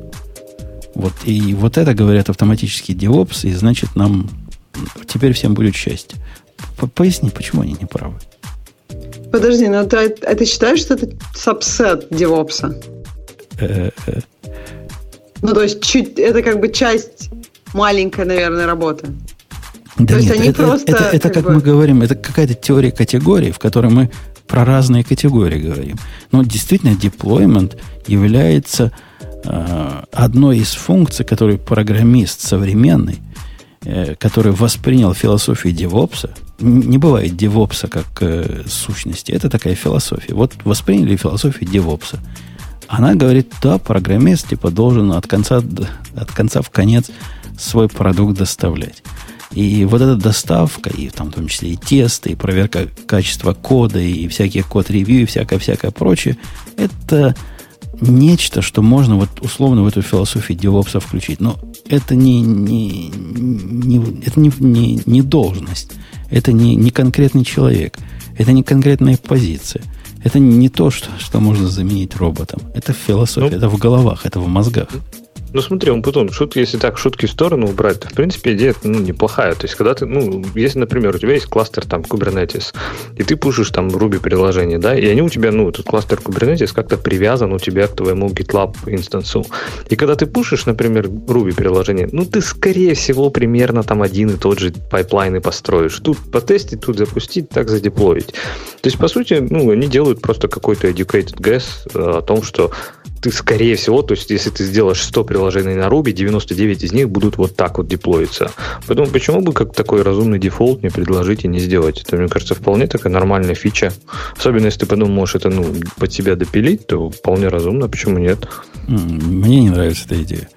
Вот, и вот это говорят автоматически DevOps, и значит нам теперь всем будет счастье. Поясни, почему они не правы. Подожди, ну ты, а ты считаешь, что это сабсет э. Ну, то есть чуть, это как бы часть маленькая, наверное, работы. Да То нет, есть они это, просто... Это, это, это как, как бы... мы говорим, это какая-то теория категории, в которой мы про разные категории говорим. Но действительно, deployment является э, одной из функций, которую программист современный, э, который воспринял философию девопса, не бывает девопса как э, сущности, это такая философия. Вот восприняли философию девопса. Она говорит, да, программист типа должен от конца, от конца в конец свой продукт доставлять. И вот эта доставка, и там в том числе и тесты, и проверка качества кода, и всякие код-ревью, и всякое-всякое прочее, это нечто, что можно вот условно в эту философию DevOps включить. Но это не, не, не, это не, не, не должность, это не, не конкретный человек, это не конкретная позиция. Это не то, что, что можно заменить роботом. Это философия, ну, это в головах, это в мозгах. Ну смотри, он потом, шутки, если так шутки в сторону убрать, то в принципе идея ну, неплохая. То есть, когда ты, ну, если, например, у тебя есть кластер там Kubernetes, и ты пушишь там Ruby приложение, да, и они у тебя, ну, этот кластер Kubernetes как-то привязан у тебя к твоему GitLab инстансу. И когда ты пушишь, например, Ruby приложение, ну, ты, скорее всего, примерно там один и тот же пайплайн и построишь. Тут потестить, тут запустить, так задеплоить. То есть, по сути, ну, они делают просто какой-то educated guess э, о том, что ты, скорее всего, то есть, если ты сделаешь 100 приложений на Ruby, 99 из них будут вот так вот деплоиться. Поэтому почему бы как такой разумный дефолт не предложить и не сделать? Это, мне кажется, вполне такая нормальная фича. Особенно, если ты потом можешь это ну, под себя допилить, то вполне разумно, почему нет? Мне не нравится эта идея.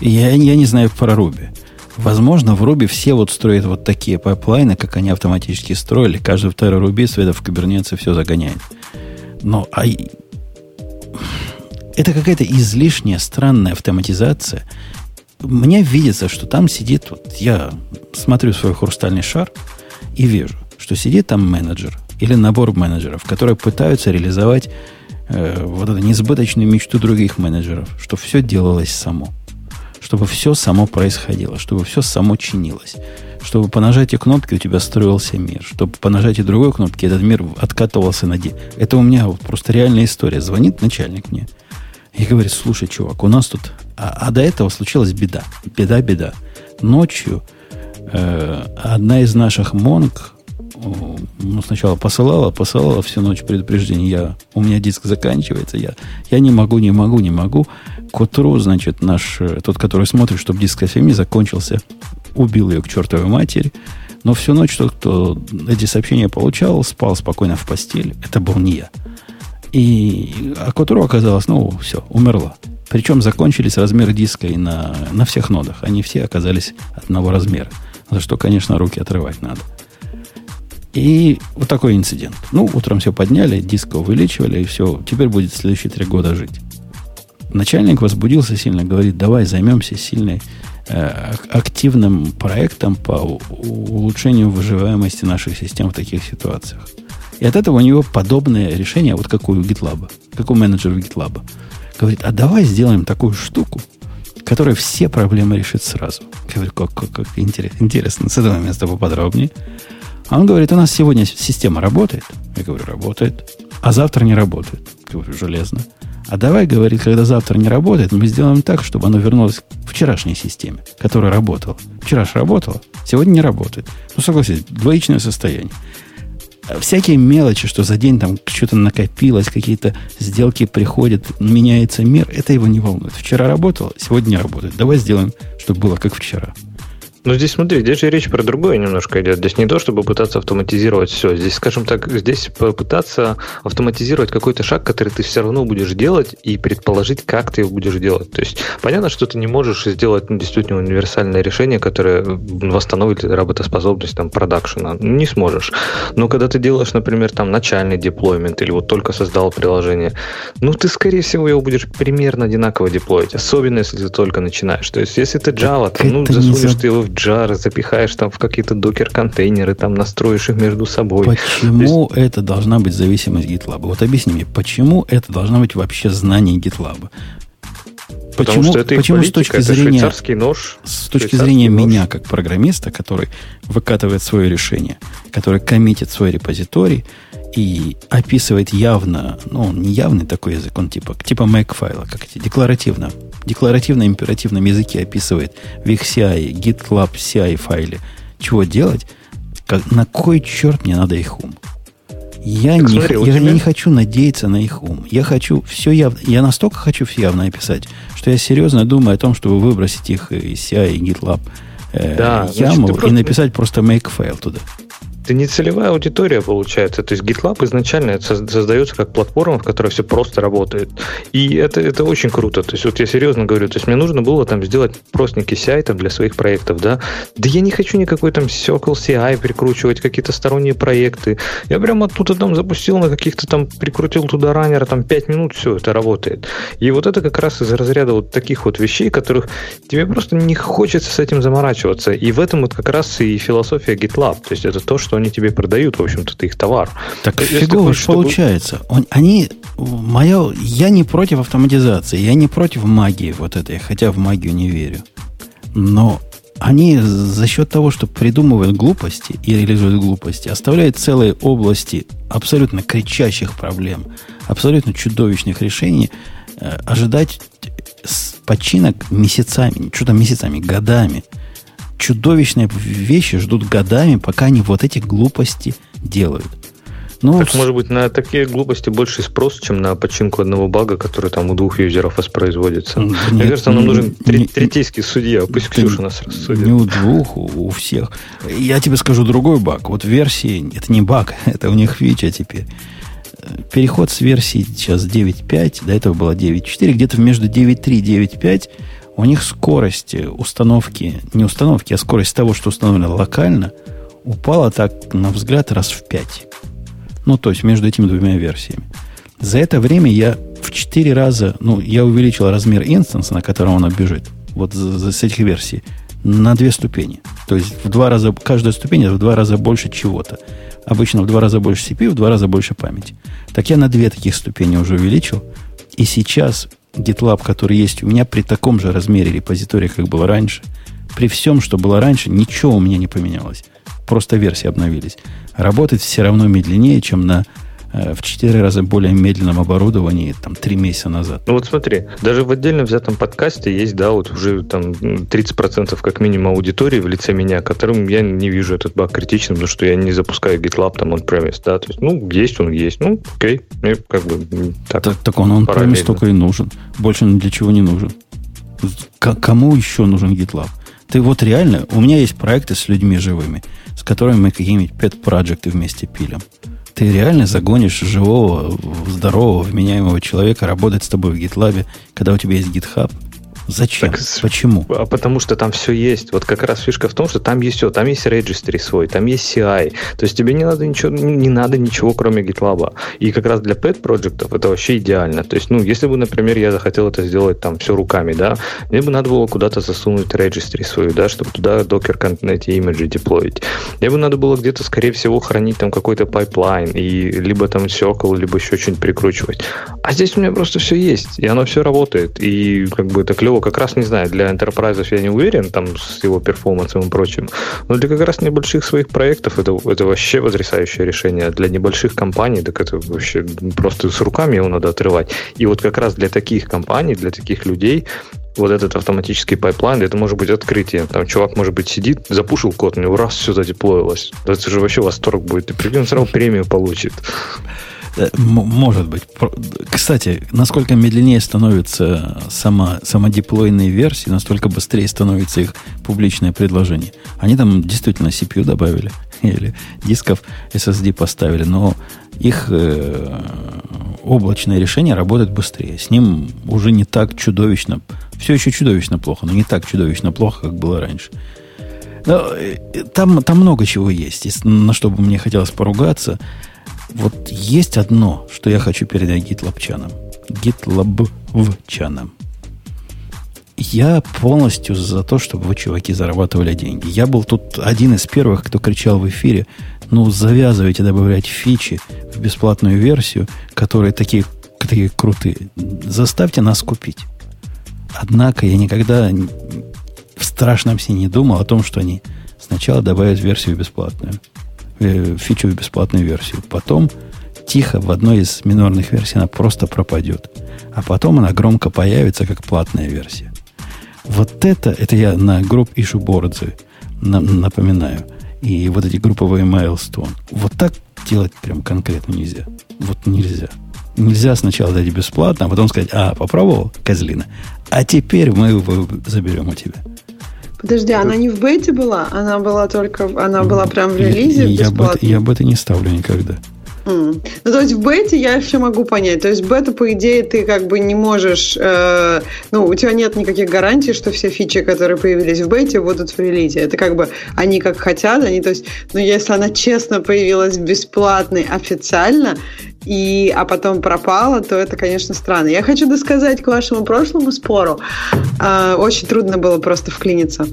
Я, я не знаю про Ruby. Возможно, в Ruby все вот строят вот такие пайплайны, как они автоматически строили. Каждый второй Ruby света в Kubernetes все загоняет. Но а это какая-то излишняя странная автоматизация. Мне видится, что там сидит, вот я смотрю свой хрустальный шар и вижу, что сидит там менеджер или набор менеджеров, которые пытаются реализовать э, вот эту несбыточную мечту других менеджеров, чтобы все делалось само, чтобы все само происходило, чтобы все само чинилось, чтобы по нажатию кнопки у тебя строился мир, чтобы по нажатию другой кнопки этот мир откатывался на день. Это у меня вот просто реальная история. Звонит начальник мне – и говорит, слушай, чувак, у нас тут... А, а до этого случилась беда. Беда, беда. Ночью э, одна из наших монг ну, сначала посылала, посылала всю ночь предупреждение. Я, у меня диск заканчивается, я, я не могу, не могу, не могу. К утру, значит, наш, э, тот, который смотрит, чтобы диск совсем не закончился, убил ее к чертовой матери. Но всю ночь тот, кто эти сообщения получал, спал спокойно в постели. Это был не я. И а к утру оказалось, ну, все, умерла. Причем закончились размеры диска и на, на всех нодах. Они все оказались одного размера. За что, конечно, руки отрывать надо. И вот такой инцидент. Ну, утром все подняли, диск увеличивали, и все. Теперь будет следующие три года жить. Начальник возбудился сильно, говорит, давай займемся сильной э, активным проектом по улучшению выживаемости наших систем в таких ситуациях. И от этого у него подобное решение, вот как у GitLab, как у менеджера GitLab. Говорит, а давай сделаем такую штуку, которая все проблемы решит сразу. Я говорю, как, как, как интересно, с этого места поподробнее. А он говорит, у нас сегодня система работает. Я говорю, работает. А завтра не работает. Я говорю, железно. А давай, говорит, когда завтра не работает, мы сделаем так, чтобы оно вернулось к вчерашней системе, которая работала. Вчера же работала, сегодня не работает. Ну, согласитесь, двоичное состояние всякие мелочи, что за день там что-то накопилось, какие-то сделки приходят, меняется мир, это его не волнует. Вчера работал, сегодня не работает. Давай сделаем, чтобы было как вчера. Ну, здесь смотри, здесь же речь про другое немножко идет. Здесь не то, чтобы пытаться автоматизировать все. Здесь, скажем так, здесь попытаться автоматизировать какой-то шаг, который ты все равно будешь делать, и предположить, как ты его будешь делать. То есть, понятно, что ты не можешь сделать ну, действительно универсальное решение, которое восстановит работоспособность там продакшена. Не сможешь. Но когда ты делаешь, например, там начальный деплоймент или вот только создал приложение, ну, ты, скорее всего, его будешь примерно одинаково деплоить. Особенно, если ты только начинаешь. То есть, если ты Java, то, ну, засунешь ты его в jar, запихаешь там в какие-то докер-контейнеры, там настроишь их между собой. Почему есть... это должна быть зависимость GitLab? Вот объясни мне, почему это должна быть вообще знание GitLab? Почему, что это почему политика, с точки зрения, нож, с точки зрения нож. меня, как программиста, который выкатывает свое решение, который коммитит свой репозиторий и описывает явно, ну, он не явный такой язык, он типа, типа make файла, как эти, декларативно, декларативно-императивном языке описывает в их CI, GitLab CI файле, чего делать, как, на кой черт мне надо их ум? Я, не, смотри, я, тебя... не хочу надеяться на их ум. Я хочу все явно. Я настолько хочу все явно описать, что я серьезно думаю о том, чтобы выбросить их из CI и GitLab э, да, яму значит, и написать просто make файл туда это не целевая аудитория получается. То есть GitLab изначально создается как платформа, в которой все просто работает. И это, это очень круто. То есть вот я серьезно говорю, то есть мне нужно было там сделать простенький CI там, для своих проектов, да. Да я не хочу никакой там Circle CI прикручивать, какие-то сторонние проекты. Я прямо оттуда там запустил на каких-то там, прикрутил туда раннера, там 5 минут, все, это работает. И вот это как раз из разряда вот таких вот вещей, которых тебе просто не хочется с этим заморачиваться. И в этом вот как раз и философия GitLab. То есть это то, что что они тебе продают, в общем-то, это их товар. Так Если фигово хочешь, получается. Чтобы... Они, мое, я не против автоматизации, я не против магии вот этой, хотя в магию не верю. Но они за счет того, что придумывают глупости и реализуют глупости, оставляют целые области абсолютно кричащих проблем, абсолютно чудовищных решений, э, ожидать починок месяцами, что там месяцами, годами. Чудовищные вещи ждут годами, пока они вот эти глупости делают. Ну, так, может быть, на такие глупости больше спрос, чем на починку одного бага, который там у двух юзеров воспроизводится. Нет, Мне кажется, нам нужен не, третейский судья. Пусть Ксюша нас рассудит. Не у двух, у, у всех. Я тебе скажу другой баг. Вот версии, это не баг, [laughs] это у них фича теперь. Переход с версии сейчас 9.5, до этого было 9.4, где-то между 9.3 и 9.5 у них скорость установки, не установки, а скорость того, что установлено локально, упала так, на взгляд, раз в 5. Ну, то есть между этими двумя версиями. За это время я в 4 раза, ну, я увеличил размер инстанса, на котором она бежит, вот за, за, с этих версий, на две ступени. То есть в два раза, каждая ступень в два раза больше чего-то. Обычно в два раза больше CPU, в два раза больше памяти. Так я на две таких ступени уже увеличил. И сейчас GitLab, который есть у меня при таком же размере репозитория, как было раньше, при всем, что было раньше, ничего у меня не поменялось. Просто версии обновились. Работает все равно медленнее, чем на в 4 раза более медленном оборудовании там 3 месяца назад. Ну вот смотри, даже в отдельно взятом подкасте есть, да, вот уже там 30% как минимум аудитории в лице меня, которым я не вижу этот баг критичным, потому что я не запускаю GitLab там on-premise, да, то есть, ну, есть он, есть, ну, окей, мне как бы так. Так, так он on-premise только и нужен, больше он для чего не нужен. К- кому еще нужен GitLab? Ты вот реально, у меня есть проекты с людьми живыми, с которыми мы какие-нибудь pet-проекты вместе пилим. Ты реально загонишь живого, здорового, вменяемого человека работать с тобой в GitLab, когда у тебя есть GitHub – Зачем? Так, Почему? А потому что там все есть. Вот как раз фишка в том, что там есть все. Там есть registry свой, там есть CI. То есть тебе не надо ничего, не надо ничего, кроме GitLab. И как раз для pet проектов это вообще идеально. То есть, ну, если бы, например, я захотел это сделать там все руками, да, мне бы надо было куда-то засунуть registry свою, да, чтобы туда Docker эти имиджи деплоить. Мне бы надо было где-то, скорее всего, хранить там какой-то пайплайн и либо там Circle, либо еще что-нибудь прикручивать. А здесь у меня просто все есть, и оно все работает. И как бы это клево его как раз не знаю, для enterprise я не уверен, там с его перформансом и прочим, но для как раз небольших своих проектов это, это вообще потрясающее решение. Для небольших компаний, так это вообще просто с руками его надо отрывать. И вот как раз для таких компаний, для таких людей вот этот автоматический пайплайн, это может быть открытие. Там чувак, может быть, сидит, запушил код, у него раз все задеплоилось. Это же вообще восторг будет. И прикинь, он сразу [laughs] премию получит. Э, может быть. Кстати, насколько медленнее становится сама, самодеплойные версии, настолько быстрее становится их публичное предложение. Они там действительно CPU добавили [laughs] или дисков SSD поставили, но их э, облачное решение работает быстрее. С ним уже не так чудовищно, все еще чудовищно плохо, но не так чудовищно плохо, как было раньше. Но, э, там, там много чего есть, на что бы мне хотелось поругаться. Вот есть одно, что я хочу передать гитлабчанам. Гитлабвчанам. Я полностью за то, чтобы вы, чуваки, зарабатывали деньги. Я был тут один из первых, кто кричал в эфире, ну, завязывайте добавлять фичи в бесплатную версию, которые такие, такие крутые. Заставьте нас купить. Однако я никогда в страшном сне не думал о том, что они сначала добавят версию бесплатную э, фичу в бесплатную версию. Потом тихо в одной из минорных версий она просто пропадет. А потом она громко появится как платная версия. Вот это, это я на групп issue boards напоминаю. И вот эти групповые milestone. Вот так делать прям конкретно нельзя. Вот нельзя. Нельзя сначала дать бесплатно, а потом сказать, а, попробовал, козлина, а теперь мы его заберем у тебя. Подожди, она не в бете была? Она была только... Она была прям в релизе я, я, бета, я бета не ставлю никогда. Mm. Ну, то есть в бете я еще могу понять. То есть бета, по идее, ты как бы не можешь... Э, ну, у тебя нет никаких гарантий, что все фичи, которые появились в бете, будут в релизе. Это как бы они как хотят, они, то есть, ну, если она честно появилась бесплатной официально, и, а потом пропало, то это, конечно, странно. Я хочу досказать к вашему прошлому спору. А, очень трудно было просто вклиниться.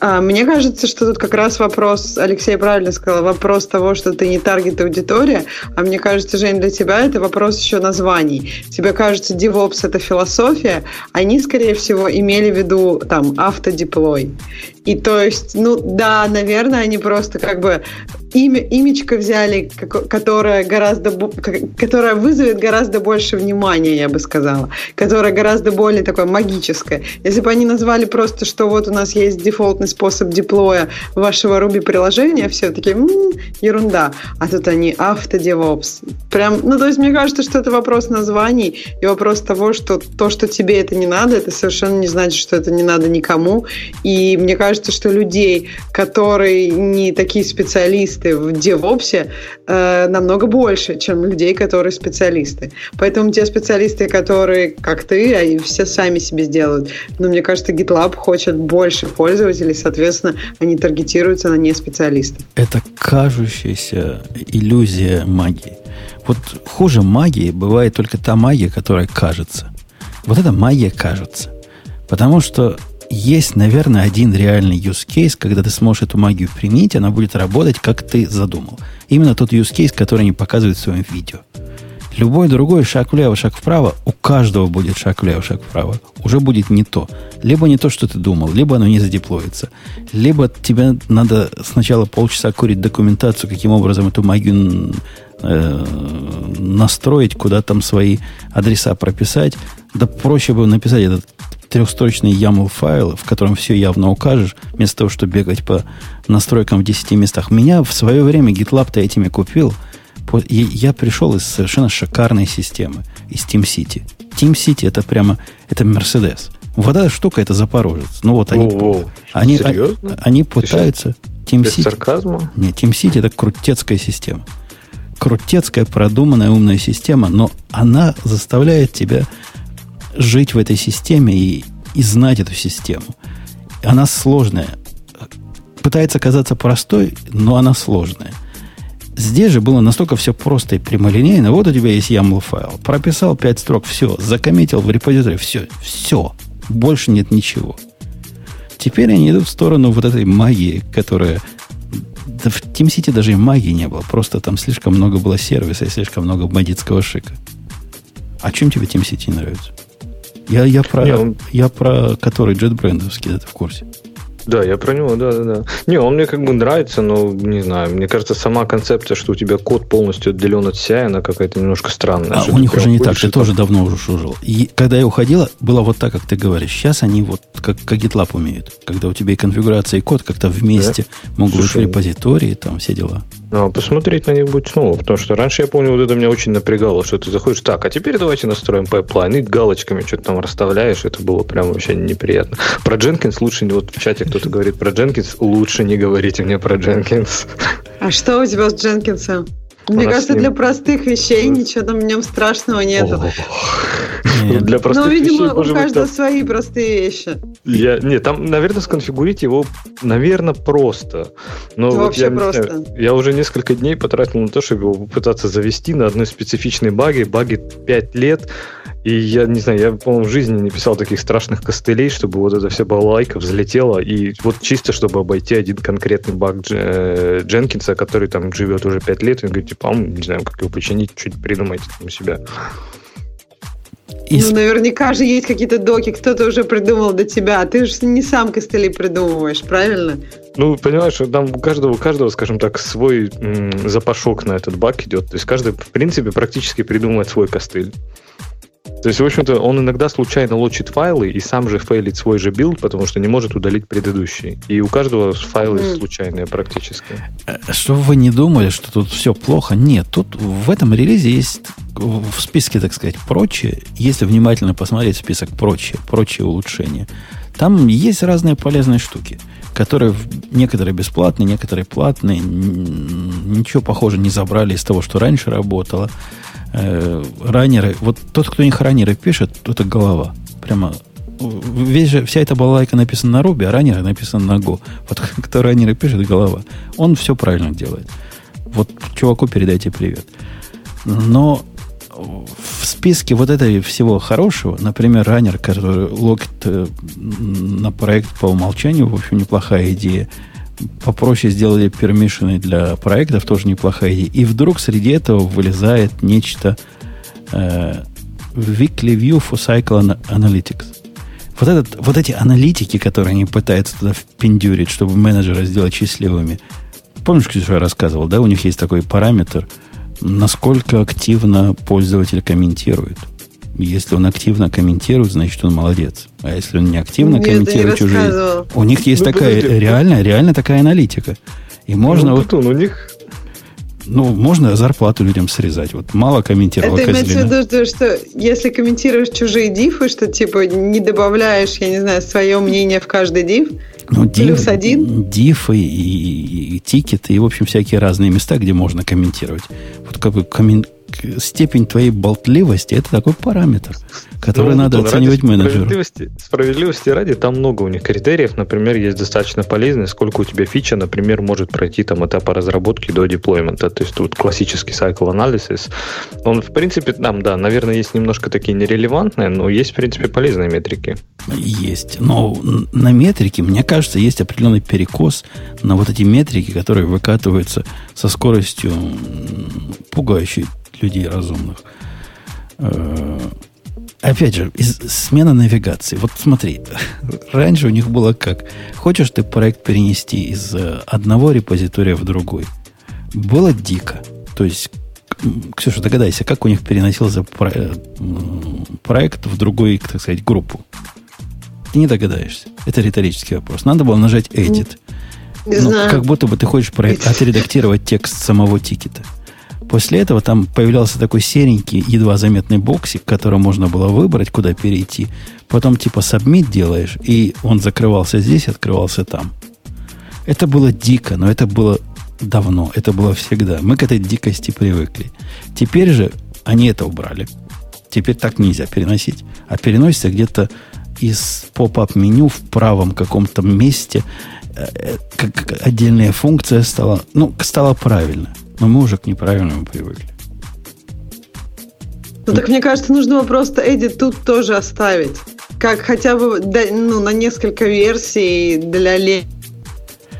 А, мне кажется, что тут как раз вопрос, Алексей правильно сказал, вопрос того, что ты не таргет аудитория, а мне кажется, Жень, для тебя это вопрос еще названий. Тебе кажется, DevOps — это философия, они, скорее всего, имели в виду там автодеплой. И то есть, ну да, наверное, они просто как бы имя, имечко взяли, которое гораздо, которое вызовет гораздо больше внимания, я бы сказала, которое гораздо более такое магическое. Если бы они назвали просто, что вот у нас есть дефолтный способ деплоя вашего Ruby приложения, все таки ерунда. А тут они автодевопс. Прям, ну то есть мне кажется, что это вопрос названий и вопрос того, что то, что тебе это не надо, это совершенно не значит, что это не надо никому. И мне кажется, кажется, что людей, которые не такие специалисты в девопсе, э, намного больше, чем людей, которые специалисты. Поэтому те специалисты, которые, как ты, они все сами себе сделают. Но мне кажется, GitLab хочет больше пользователей, соответственно, они таргетируются на не специалистов. Это кажущаяся иллюзия магии. Вот хуже магии бывает только та магия, которая кажется. Вот эта магия кажется. Потому что есть, наверное, один реальный use case, когда ты сможешь эту магию применить, она будет работать, как ты задумал. Именно тот use case, который они показывают в своем видео. Любой другой шаг влево, шаг вправо, у каждого будет шаг влево, шаг вправо. Уже будет не то. Либо не то, что ты думал, либо оно не задеплоится. Либо тебе надо сначала полчаса курить документацию, каким образом эту магию э, настроить, куда там свои адреса прописать. Да проще бы написать этот трехстрочный YAML файл, в котором все явно укажешь, вместо того, чтобы бегать по настройкам в 10 местах. Меня в свое время GitLab-то этими купил. Я пришел из совершенно шикарной системы, из TeamCity. TeamCity это прямо, это Мерседес. Вот эта штука это Запорожец. Ну вот они, Воу, они, они, они пытаются... TeamCity, Без сарказма? Нет, TeamCity это крутецкая система. Крутецкая, продуманная, умная система, но она заставляет тебя жить в этой системе и, и знать эту систему. Она сложная. Пытается казаться простой, но она сложная. Здесь же было настолько все просто и прямолинейно. Вот у тебя есть YAML файл. Прописал 5 строк, все. Закоммитил в репозитории, все. Все. Больше нет ничего. Теперь они идут в сторону вот этой магии, которая... Да в TeamCity даже и магии не было. Просто там слишком много было сервиса и слишком много бандитского шика. А чем тебе TeamCity нравится? Я, я, про, не, он... я про который JetBrains, ты в курсе. Да, я про него, да, да, да. Не, он мне как бы нравится, но не знаю, мне кажется, сама концепция, что у тебя код полностью отделен от CI, она какая-то немножко странная. А у них уже не так, ты тоже давно уже жил. И когда я уходила, было вот так, как ты говоришь. Сейчас они вот как, как GitLab умеют. Когда у тебя и конфигурация, и код как-то вместе да? могут быть в репозитории, там все дела. Ну, посмотреть на них будет снова, потому что раньше, я помню, вот это меня очень напрягало, что ты заходишь, так, а теперь давайте настроим пайплайн, и галочками что-то там расставляешь, это было прям вообще неприятно. Про Jenkins лучше, вот в чате кто-то говорит про Jenkins, лучше не говорите мне про Jenkins. А что у тебя с Дженкинсом? Мне кажется, для простых вещей ничего там в нем страшного нет. Для простых Ну, видимо, у каждого свои простые вещи. Я, нет, там, наверное, сконфигурить его, наверное, просто. Но вот я, просто. Знаю, я уже несколько дней потратил на то, чтобы его попытаться завести на одной специфичной баге. Баги 5 лет. И я не знаю, я, по-моему, в жизни не писал таких страшных костылей, чтобы вот эта вся балалайка взлетела, и вот чисто, чтобы обойти один конкретный баг э, Дженкинса, который там живет уже 5 лет, и говорит, типа, а, не знаю, как его починить, чуть придумайте там у себя. Ну, наверняка же есть какие-то доки, кто-то уже придумал до тебя, а ты же не сам костыли придумываешь, правильно? Ну, понимаешь, там у каждого, у каждого, скажем так, свой м- запашок на этот баг идет. То есть каждый, в принципе, практически придумывает свой костыль. То есть, в общем-то, он иногда случайно лочит файлы и сам же фейлит свой же билд, потому что не может удалить предыдущий. И у каждого файлы мм. случайные практически. Э, Чтобы вы не думали, что тут все плохо. Нет, тут в этом релизе есть в списке, так сказать, прочее. Если внимательно посмотреть список прочее, прочие улучшения, там есть разные полезные штуки, которые некоторые бесплатные, некоторые платные. Ничего, похоже, не забрали из того, что раньше работало э, раннеры, вот тот, кто них раннеры пишет, это голова. Прямо весь же, вся эта балалайка написана на Руби, а раннеры написано на Go. Вот [laughs] кто раннеры пишет, голова. Он все правильно делает. Вот чуваку передайте привет. Но в списке вот этого всего хорошего, например, раннер, который логит э, на проект по умолчанию, в общем, неплохая идея. Попроще сделали пермишины для проектов, тоже неплохая идея. И вдруг среди этого вылезает нечто э, Weekly View for Cycle Analytics. Вот, этот, вот эти аналитики, которые они пытаются туда впендюрить, чтобы менеджера сделать счастливыми. Помнишь, я рассказывал, да? У них есть такой параметр – насколько активно пользователь комментирует. Если он активно комментирует, значит он молодец. А если он не активно Нет, комментирует чужие... У них есть ну, такая, подожди. реально, реально такая аналитика. И можно... Ну, вот, у них ну, можно зарплату людям срезать. Вот мало комментировал Это имеется в виду, что если комментируешь чужие дифы, что типа не добавляешь, я не знаю, свое мнение в каждый диф, ну, плюс один? Дифы и, и, и тикеты, и, в общем, всякие разные места, где можно комментировать. Вот как бы коммен степень твоей болтливости это такой параметр, который ну, надо оценивать менеджеру. Справедливости, справедливости ради, там много у них критериев. Например, есть достаточно полезные, сколько у тебя фича, например, может пройти там этапа разработки до деплоймента. То есть тут классический cycle анализис. Он, в принципе, там, да, наверное, есть немножко такие нерелевантные, но есть, в принципе, полезные метрики. Есть. Но на метрике, мне кажется, есть определенный перекос на вот эти метрики, которые выкатываются со скоростью пугающей людей разумных. Э, опять же, из, смена навигации. Вот смотри, [laughs] раньше у них было как? Хочешь ты проект перенести из э, одного репозитория в другой? Было дико. То есть, Ксюша, догадайся, как у них переносился э, проект в другую, так сказать, группу? Ты не догадаешься. Это риторический вопрос. Надо было нажать Edit. Не ну, знаю. как будто бы ты хочешь отредактировать текст самого тикета. После этого там появлялся такой серенький, едва заметный боксик, который можно было выбрать, куда перейти. Потом типа submit делаешь, и он закрывался здесь, открывался там. Это было дико, но это было давно, это было всегда. Мы к этой дикости привыкли. Теперь же они это убрали. Теперь так нельзя переносить. А переносится где-то из поп-ап меню в правом каком-то месте э, э, как отдельная функция стала, ну, стала правильно. Но мы уже к неправильному привыкли. Ну так мне кажется, нужно было просто Эдит тут тоже оставить. Как хотя бы ну, на несколько версий для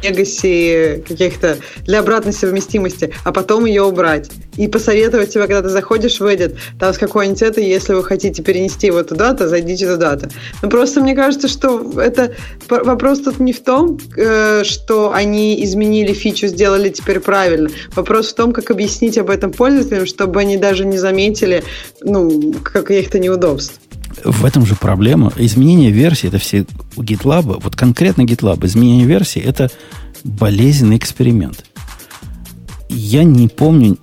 Legacy каких-то для обратной совместимости, а потом ее убрать. И посоветовать тебе, когда ты заходишь в Edit, там с какой-нибудь этой, если вы хотите перенести его туда-то, зайдите туда-то. Но просто мне кажется, что это вопрос тут не в том, э, что они изменили фичу, сделали теперь правильно. Вопрос в том, как объяснить об этом пользователям, чтобы они даже не заметили ну, каких-то неудобств. В этом же проблема. Изменение версии, это все у GitLab, вот конкретно GitLab, изменение версии, это болезненный эксперимент. Я не помню,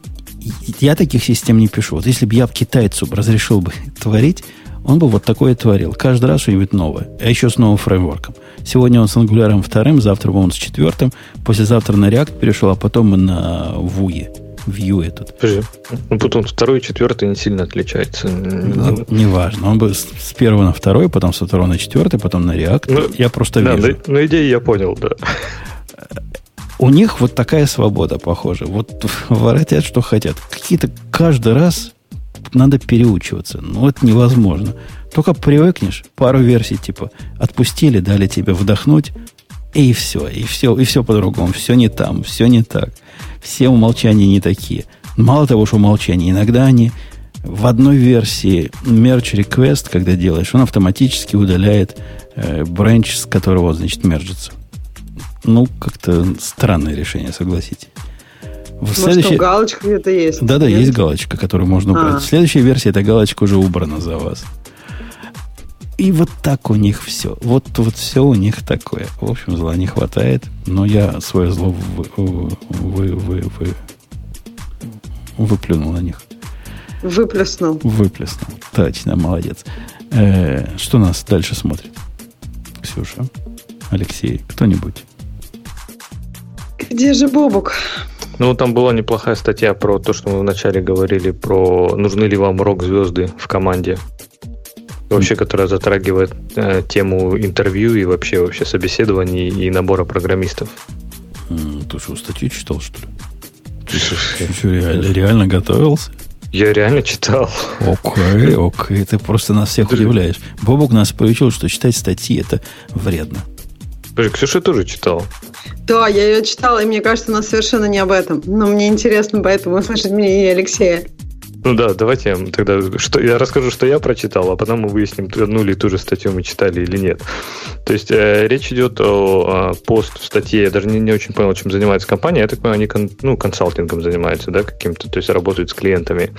я таких систем не пишу. Вот если бы я китайцу разрешил бы [laughs] творить, он бы вот такое творил. Каждый раз что-нибудь новое. А еще с новым фреймворком. Сегодня он с Angular вторым, завтра он с четвертым, послезавтра на React перешел, а потом на Vue view этот. Подожди. Ну, потом второй и четвертый не сильно отличается. Ну, неважно. Он бы с первого на второй, потом со второго на четвертый, потом на React. Ну, я просто да, вижу. Ну, идею я понял, да. У них вот такая свобода, похоже. Вот воротят, что хотят. Какие-то каждый раз надо переучиваться. Ну, это невозможно. Только привыкнешь, пару версий, типа, отпустили, дали тебе вдохнуть, и все, и все, и все по-другому. Все не там, все не так все умолчания не такие. Мало того, что умолчания, иногда они в одной версии merge request, когда делаешь, он автоматически удаляет э, branch, с которого, значит, мержится. Ну, как-то странное решение, согласитесь. В Может, следующей... галочка где-то есть? Да-да, есть галочка, которую можно убрать. А. В следующей версии эта галочка уже убрана за вас. И вот так у них все. Вот, вот все у них такое. В общем, зла не хватает. Но я свое зло вы, вы, вы, вы, выплюнул на них. Выплеснул. Выплеснул. Точно, молодец. Э, что нас дальше смотрит? Ксюша, Алексей, кто-нибудь? Где же Бобук? Ну, там была неплохая статья про то, что мы вначале говорили, про нужны ли вам рок-звезды в команде вообще, которая затрагивает э, тему интервью и вообще вообще собеседований и набора программистов. Ты что, статью читал, что ли? Ты что, реально, реально готовился? Я реально читал. Окей, окей, ты просто нас всех удивляешь. Бобок нас приучил, что читать статьи это вредно. Ксюша тоже читала. Да, я ее читала, и мне кажется, она совершенно не об этом. Но мне интересно поэтому [laughs] услышать мнение Алексея. Ну да, давайте я тогда что, я расскажу, что я прочитал, а потом мы выясним, одну ли ту же статью мы читали или нет. То есть э, речь идет о, о пост в статье, я даже не, не очень понял, чем занимается компания, я так понимаю, они кон, ну, консалтингом занимаются, да, каким-то, то есть работают с клиентами.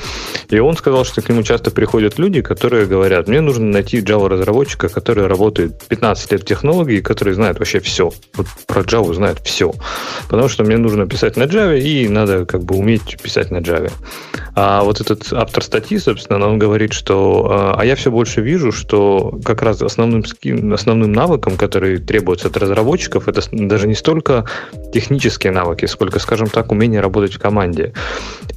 И он сказал, что к нему часто приходят люди, которые говорят, мне нужно найти Java-разработчика, который работает 15 лет в технологии, который знает вообще все. Вот про Java знает все. Потому что мне нужно писать на Java, и надо как бы уметь писать на Java. А вот этот автор статьи, собственно, он говорит, что а, а я все больше вижу, что как раз основным, основным навыком, который требуется от разработчиков, это даже не столько технические навыки, сколько, скажем так, умение работать в команде.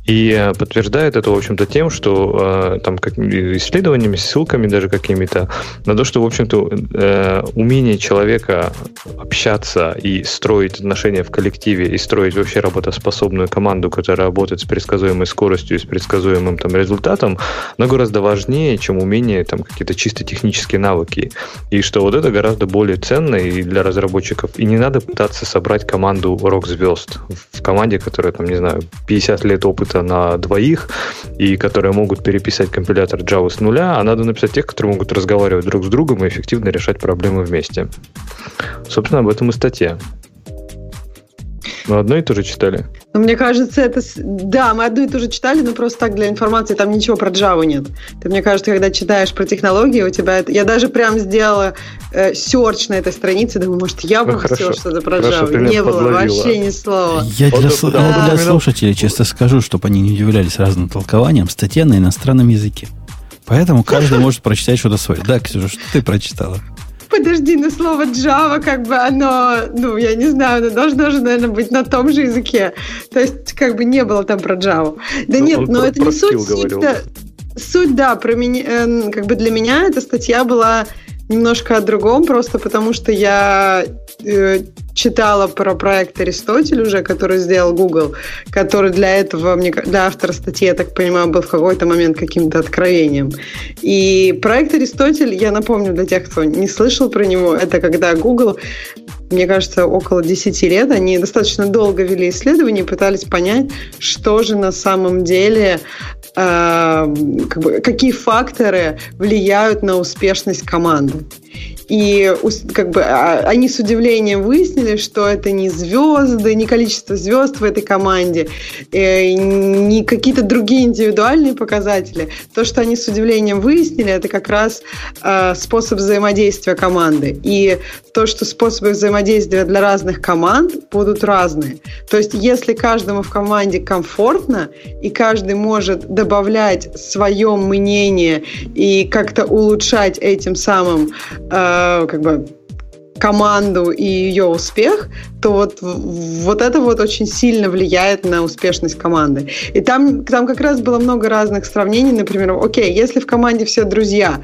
И подтверждает это, в общем-то, тем, что а, там как, исследованиями, ссылками даже какими-то, на то, что, в общем-то, э, умение человека общаться и строить отношения в коллективе, и строить вообще работоспособную команду, которая работает с предсказуемой скоростью и с предсказуемым там, результатом, но гораздо важнее, чем умение там, какие-то чисто технические навыки. И что вот это гораздо более ценно и для разработчиков. И не надо пытаться собрать команду рок-звезд в команде, которая, там, не знаю, 50 лет опыта на двоих, и которые могут переписать компилятор Java с нуля, а надо написать тех, которые могут разговаривать друг с другом и эффективно решать проблемы вместе. Собственно, об этом и статья. Мы одно и то же читали? Ну, мне кажется, это... Да, мы одно и то же читали, но просто так для информации там ничего про Java нет. Ты, мне кажется, когда читаешь про технологии, у тебя это... Я даже прям сделала э, серч на этой странице, думаю, может, я бы ну, что-то про хорошо, Java. Не было вообще ни слова. Я для, вот, да. для слушателей честно скажу, чтобы они не удивлялись разным толкованиям, статья на иностранном языке. Поэтому каждый [laughs] может прочитать что-то свое. Да, Ксюша, что ты прочитала? Подожди, но слово Java, как бы оно, ну, я не знаю, оно должно же, наверное, быть на том же языке. То есть, как бы не было там про Java. Да ну, нет, но про, это про не суть. Суть, да, суть, да, про меня, э, как бы для меня эта статья была немножко о другом, просто потому что я э, читала про проект Аристотель уже, который сделал Google, который для этого, мне, для автора статьи, я так понимаю, был в какой-то момент каким-то откровением. И проект Аристотель, я напомню для тех, кто не слышал про него, это когда Google мне кажется, около 10 лет, они достаточно долго вели исследования, пытались понять, что же на самом деле как бы, какие факторы влияют на успешность команды. И как бы а, они с удивлением выяснили, что это не звезды, не количество звезд в этой команде, э, не какие-то другие индивидуальные показатели. То, что они с удивлением выяснили, это как раз э, способ взаимодействия команды. И то, что способы взаимодействия для разных команд будут разные. То есть, если каждому в команде комфортно, и каждый может добавлять свое мнение и как-то улучшать этим самым э, как бы команду и ее успех, то вот, вот это вот очень сильно влияет на успешность команды. И там, там как раз было много разных сравнений. Например, окей, если в команде все друзья,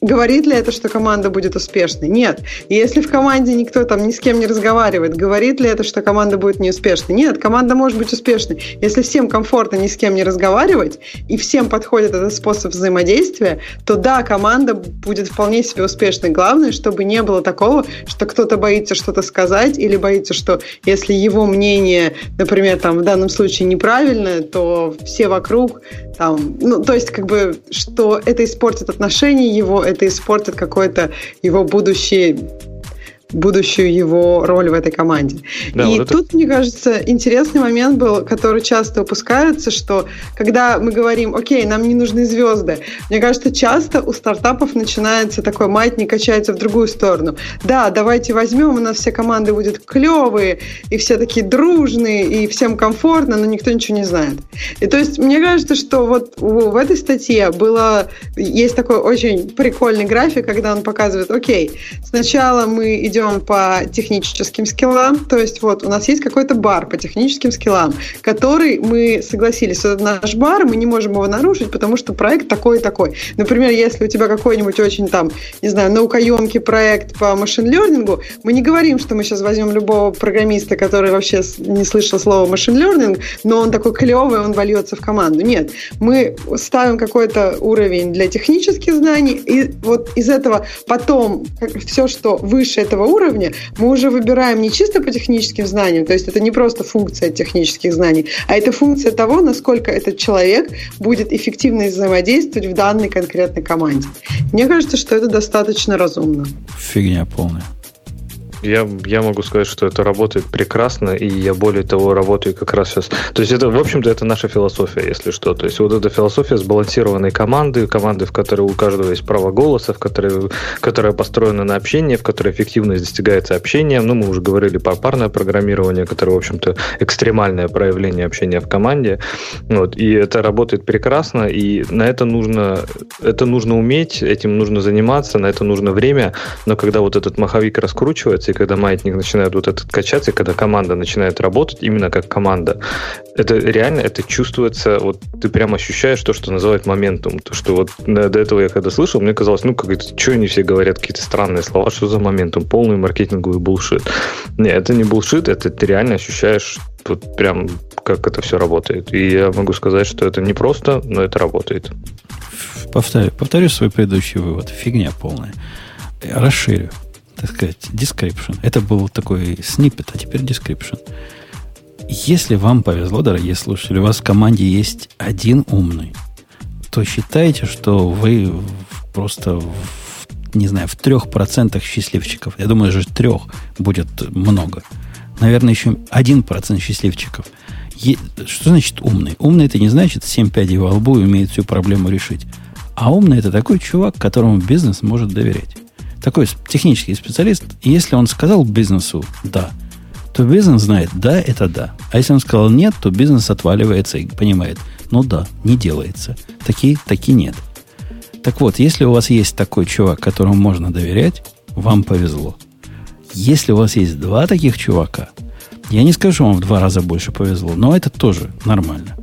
говорит ли это, что команда будет успешной? Нет. Если в команде никто там ни с кем не разговаривает, говорит ли это, что команда будет неуспешной? Нет, команда может быть успешной. Если всем комфортно ни с кем не разговаривать, и всем подходит этот способ взаимодействия, то да, команда будет вполне себе успешной. Главное, чтобы не было такого, что кто-то боится что-то сказать или боится, что если его мнение, например, там в данном случае неправильное, то все вокруг там, ну, то есть, как бы, что это испортит отношения его, это испортит какой-то его будущий будущую его роль в этой команде. Да, и вот тут, это... мне кажется, интересный момент был, который часто упускается, что когда мы говорим, окей, нам не нужны звезды, мне кажется, часто у стартапов начинается такой маятник, качается в другую сторону. Да, давайте возьмем, у нас все команды будут клевые, и все такие дружные, и всем комфортно, но никто ничего не знает. И то есть, мне кажется, что вот в этой статье было, есть такой очень прикольный график, когда он показывает, окей, сначала мы идем даем по техническим скиллам, то есть вот у нас есть какой-то бар по техническим скиллам, который мы согласились, это наш бар, мы не можем его нарушить, потому что проект такой и такой. Например, если у тебя какой-нибудь очень там, не знаю, наукоемкий проект по машин-лернингу, мы не говорим, что мы сейчас возьмем любого программиста, который вообще не слышал слова машин-лернинг, но он такой клевый, он вольется в команду. Нет, мы ставим какой-то уровень для технических знаний, и вот из этого потом все, что выше этого уровня, мы уже выбираем не чисто по техническим знаниям, то есть это не просто функция технических знаний, а это функция того, насколько этот человек будет эффективно взаимодействовать в данной конкретной команде. Мне кажется, что это достаточно разумно. Фигня полная. Я, я могу сказать, что это работает прекрасно, и я более того работаю как раз сейчас. То есть это, в общем-то, это наша философия, если что. То есть вот эта философия сбалансированной команды, команды, в которой у каждого есть право голоса, в которой, которая построена на общении, в которой эффективность достигается общением. Ну, мы уже говорили про парное программирование, которое, в общем-то, экстремальное проявление общения в команде. Вот, и это работает прекрасно, и на это нужно, это нужно уметь, этим нужно заниматься, на это нужно время, но когда вот этот маховик раскручивается, когда маятник начинает вот этот качаться, и когда команда начинает работать именно как команда, это реально, это чувствуется, вот ты прям ощущаешь то, что называют моментум. То, что вот до этого я когда слышал, мне казалось, ну, как это, что они все говорят, какие-то странные слова, что за моментум, полный маркетинговый булшит. Не, это не булшит, это ты реально ощущаешь вот прям, как это все работает. И я могу сказать, что это не просто, но это работает. Повторю, повторю свой предыдущий вывод. Фигня полная. Расширю так сказать, description. Это был такой снипет, а теперь description. Если вам повезло, дорогие слушатели, у вас в команде есть один умный, то считайте, что вы просто, в, не знаю, в трех процентах счастливчиков. Я думаю, же трех будет много. Наверное, еще один процент счастливчиков. Е, что значит умный? Умный это не значит 7 пядей во лбу и умеет всю проблему решить. А умный это такой чувак, которому бизнес может доверять такой технический специалист, если он сказал бизнесу «да», то бизнес знает «да» – это «да». А если он сказал «нет», то бизнес отваливается и понимает «ну да, не делается». Такие, такие нет. Так вот, если у вас есть такой чувак, которому можно доверять, вам повезло. Если у вас есть два таких чувака, я не скажу, что вам в два раза больше повезло, но это тоже нормально.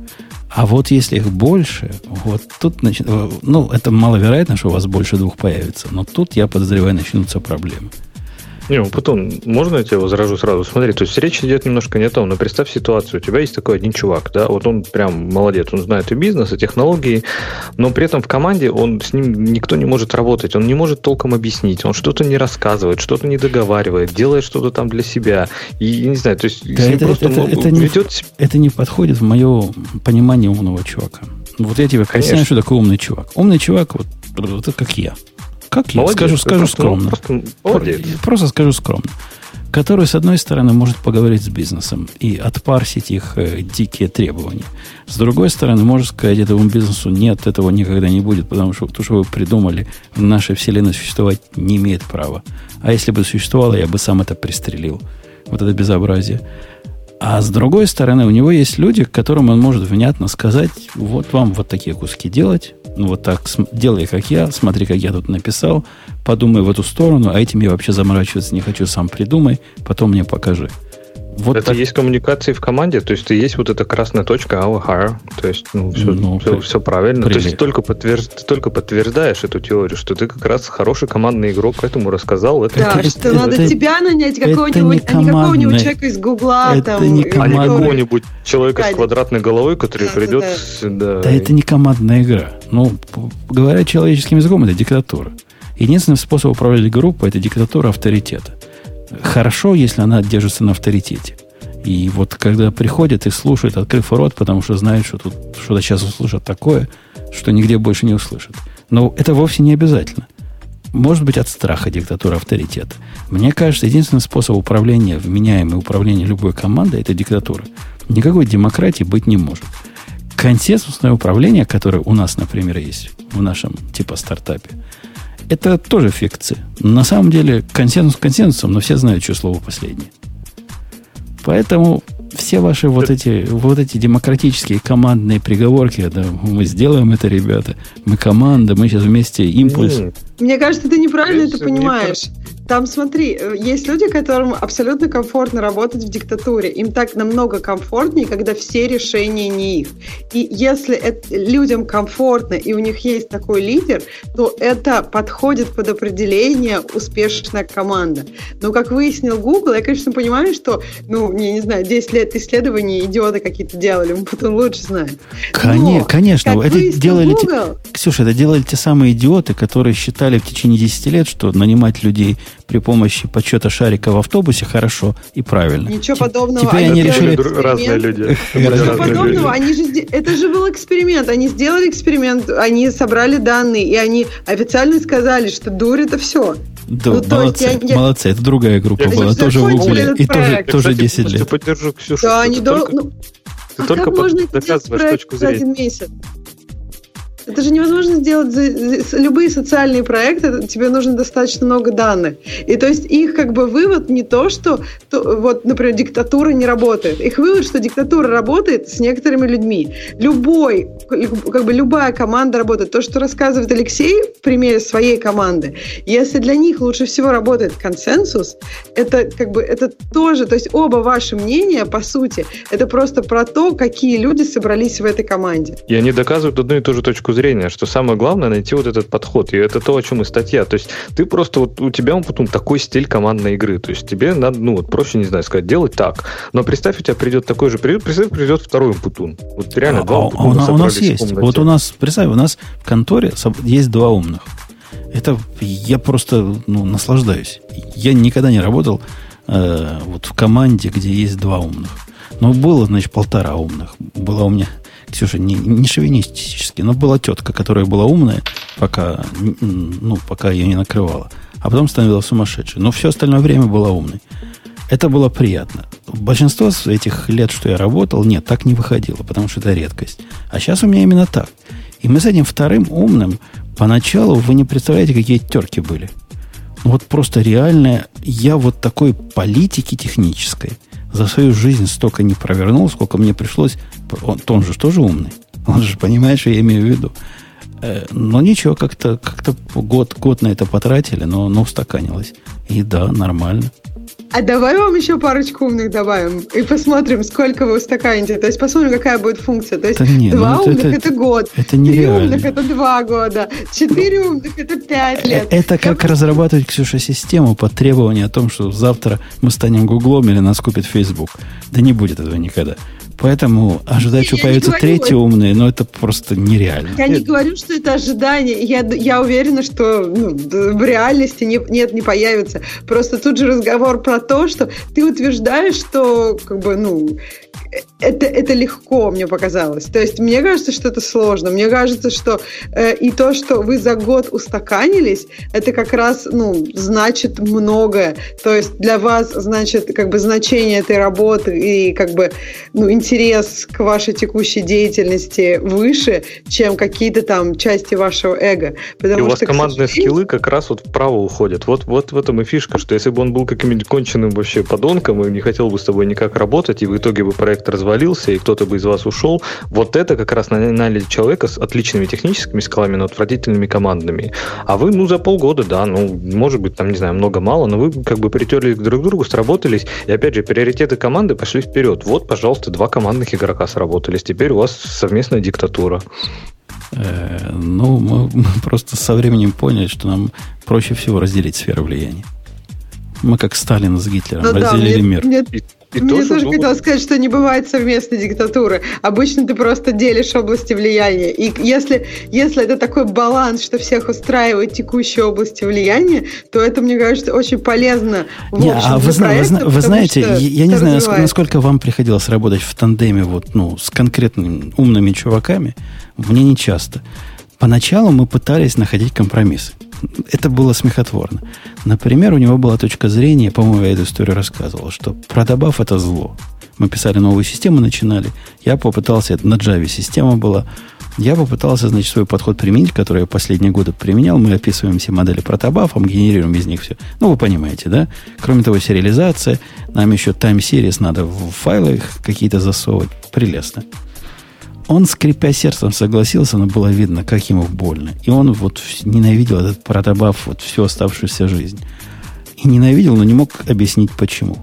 А вот если их больше, вот тут, нач... ну, это маловероятно, что у вас больше двух появится, но тут, я подозреваю, начнутся проблемы. Не, ну, потом, можно я тебя возражу сразу? Смотри, то есть речь идет немножко не о том, но представь ситуацию. У тебя есть такой один чувак, да, вот он прям молодец, он знает и бизнес, и технологии, но при этом в команде он с ним никто не может работать, он не может толком объяснить, он что-то не рассказывает, что-то не договаривает, делает что-то там для себя. И, не знаю, то есть да это, просто это, это, ведет... не, это не подходит в мое понимание умного чувака. Вот я тебе объясняю, что такое умный чувак. Умный чувак, вот, вот как я. Как молодец, я? Скажу, скажу скромно. Просто, молодец. просто скажу скромно. Который, с одной стороны, может поговорить с бизнесом и отпарсить их э, дикие требования. С другой стороны, может сказать этому бизнесу, нет, этого никогда не будет, потому что то, что вы придумали, в нашей вселенной существовать не имеет права. А если бы существовало, я бы сам это пристрелил. Вот это безобразие. А с другой стороны, у него есть люди, которым он может внятно сказать, вот вам вот такие куски делать, ну, вот так, делай, как я, смотри, как я тут написал, подумай в эту сторону, а этим я вообще заморачиваться не хочу, сам придумай, потом мне покажи. Вот это так. есть коммуникации в команде, то есть есть вот эта красная точка our hire, то есть ну, все, ну, все, все правильно. Привет. То есть только, подтвержд, ты только подтверждаешь эту теорию, что ты как раз хороший командный игрок, поэтому рассказал. Это, да, это, что это, надо это, тебя нанять, какого-нибудь, а не какого-нибудь человека из Гугла. Это там, не а не какого-нибудь человека с квадратной головой, который да, придет... Да, да. да, это не командная игра. Ну, говоря человеческим языком, это диктатура. Единственный способ управлять группой – это диктатура авторитета хорошо, если она держится на авторитете. И вот когда приходят и слушают, открыв рот, потому что знают, что тут что-то сейчас услышат такое, что нигде больше не услышат. Но это вовсе не обязательно. Может быть, от страха диктатура авторитета. Мне кажется, единственный способ управления, вменяемое управление любой командой, это диктатура. Никакой демократии быть не может. Консенсусное управление, которое у нас, например, есть в нашем типа стартапе, это тоже фикция. На самом деле консенсус консенсусом, но все знают, что слово последнее. Поэтому все ваши вот эти, вот эти демократические командные приговорки, да, мы сделаем это, ребята, мы команда, мы сейчас вместе импульс. Мне кажется, ты неправильно это понимаешь. Там, смотри, э, есть люди, которым абсолютно комфортно работать в диктатуре. Им так намного комфортнее, когда все решения не их. И если это, людям комфортно, и у них есть такой лидер, то это подходит под определение успешная команда. Но, как выяснил Google, я, конечно, понимаю, что, ну, я не знаю, 10 лет исследований идиоты какие-то делали, мы потом лучше знаем. Но, конечно, это делали... Google, те, Ксюша, это делали те самые идиоты, которые считали в течение 10 лет, что нанимать людей при помощи подсчета шарика в автобусе хорошо и правильно. Ничего подобного. Теперь они, решили... Разные люди. Ничего подобного. Они же... Это же был эксперимент. Они сделали эксперимент, они собрали данные, и они официально сказали, что дурь это все. Да, ну, молодцы, я, я... молодцы. Это другая группа я, была, тоже в Гугле. И тоже, тоже 10 лет. Я поддержу Ксюшу. Да, они до... ну, ты а только как можно доказываешь точку зрения. один месяц? Это же невозможно сделать за, за любые социальные проекты, тебе нужно достаточно много данных. И то есть их как бы вывод не то, что то, вот, например, диктатура не работает. Их вывод, что диктатура работает с некоторыми людьми. Любой, как бы любая команда работает. То, что рассказывает Алексей в примере своей команды, если для них лучше всего работает консенсус, это как бы это тоже, то есть оба ваши мнения, по сути, это просто про то, какие люди собрались в этой команде. И они доказывают одну и ту же точку зрения, что самое главное найти вот этот подход. И это то, о чем и статья. То есть ты просто вот у тебя он потом такой стиль командной игры. То есть тебе надо, ну вот проще, не знаю, сказать, делать так. Но представь, у тебя придет такой же период, представь, придет второй путун. Вот реально а, два а, у, у нас есть. Вот у нас, представь, у нас в конторе есть два умных. Это я просто ну, наслаждаюсь. Я никогда не работал э, вот в команде, где есть два умных. Но было, значит, полтора умных. Была у меня Ксюша, не, не шовинистически, но была тетка, которая была умная, пока, ну, пока ее не накрывала. А потом становилась сумасшедшей. Но все остальное время была умной. Это было приятно. Большинство этих лет, что я работал, нет, так не выходило, потому что это редкость. А сейчас у меня именно так. И мы с этим вторым умным поначалу, вы не представляете, какие терки были. Ну, вот просто реально, я вот такой политики технической – за свою жизнь столько не провернул, сколько мне пришлось. Он, он же тоже умный. Он же понимает, что я имею в виду. Э, но ничего, как-то как год, год на это потратили, но, но устаканилось. И да, нормально. А давай вам еще парочку умных добавим и посмотрим, сколько вы устаканите. То есть посмотрим, какая будет функция. То есть да нет, два ну, умных это, это год, это три умных это два года, четыре умных это пять лет. Э, это как Я разрабатывать, Ксюша, систему по требованию о том, что завтра мы станем Гуглом или нас купит Facebook. Да не будет этого никогда. Поэтому ожидать, что появятся третьи умные, но это просто нереально. Я не говорю, что это ожидание. Я, я уверена, что ну, в реальности не, нет, не появится. Просто тут же разговор про то, что ты утверждаешь, что как бы, ну, это, это легко, мне показалось. То есть мне кажется, что это сложно. Мне кажется, что э, и то, что вы за год устаканились, это как раз, ну, значит многое. То есть для вас, значит, как бы значение этой работы и как бы, ну, интерес к вашей текущей деятельности выше, чем какие-то там части вашего эго. Потому и у вас что, командные сожалению... скиллы как раз вот вправо уходят. Вот, вот в этом и фишка, что если бы он был каким-нибудь конченным вообще подонком и не хотел бы с тобой никак работать, и в итоге бы проект развалился, и кто-то бы из вас ушел, вот это как раз наняли человека с отличными техническими скиллами, но отвратительными командными. А вы, ну, за полгода, да, ну, может быть, там, не знаю, много-мало, но вы как бы притерли друг к другу, сработались, и опять же, приоритеты команды пошли вперед. Вот, пожалуйста, два командных игрока сработались, теперь у вас совместная диктатура. Э, ну, мы, мы просто со временем поняли, что нам проще всего разделить сферу влияния. Мы как Сталин с Гитлером ну, разделили да, мир. Мне, и Мне тоже, тоже хотелось сказать, что не бывает совместной диктатуры. Обычно ты просто делишь области влияния. И если, если это такой баланс, что всех устраивает текущие области влияния, то это, мне кажется, очень полезно в не, общем, а вы, проекта, вы, вы знаете, я, я не знаю, насколько, насколько вам приходилось работать в тандеме вот, ну, с конкретными умными чуваками. Мне не часто. Поначалу мы пытались находить компромиссы это было смехотворно. Например, у него была точка зрения, по-моему, я эту историю рассказывал, что продабаф это зло. Мы писали новую систему, начинали. Я попытался, это на Java система была, я попытался, значит, свой подход применить, который я последние годы применял. Мы описываем все модели протобафом, генерируем из них все. Ну, вы понимаете, да? Кроме того, сериализация. Нам еще time series надо в файлы какие-то засовывать. Прелестно. Он, скрипя сердцем, согласился, но было видно, как ему больно. И он вот ненавидел этот протобаф вот всю оставшуюся жизнь. И ненавидел, но не мог объяснить почему.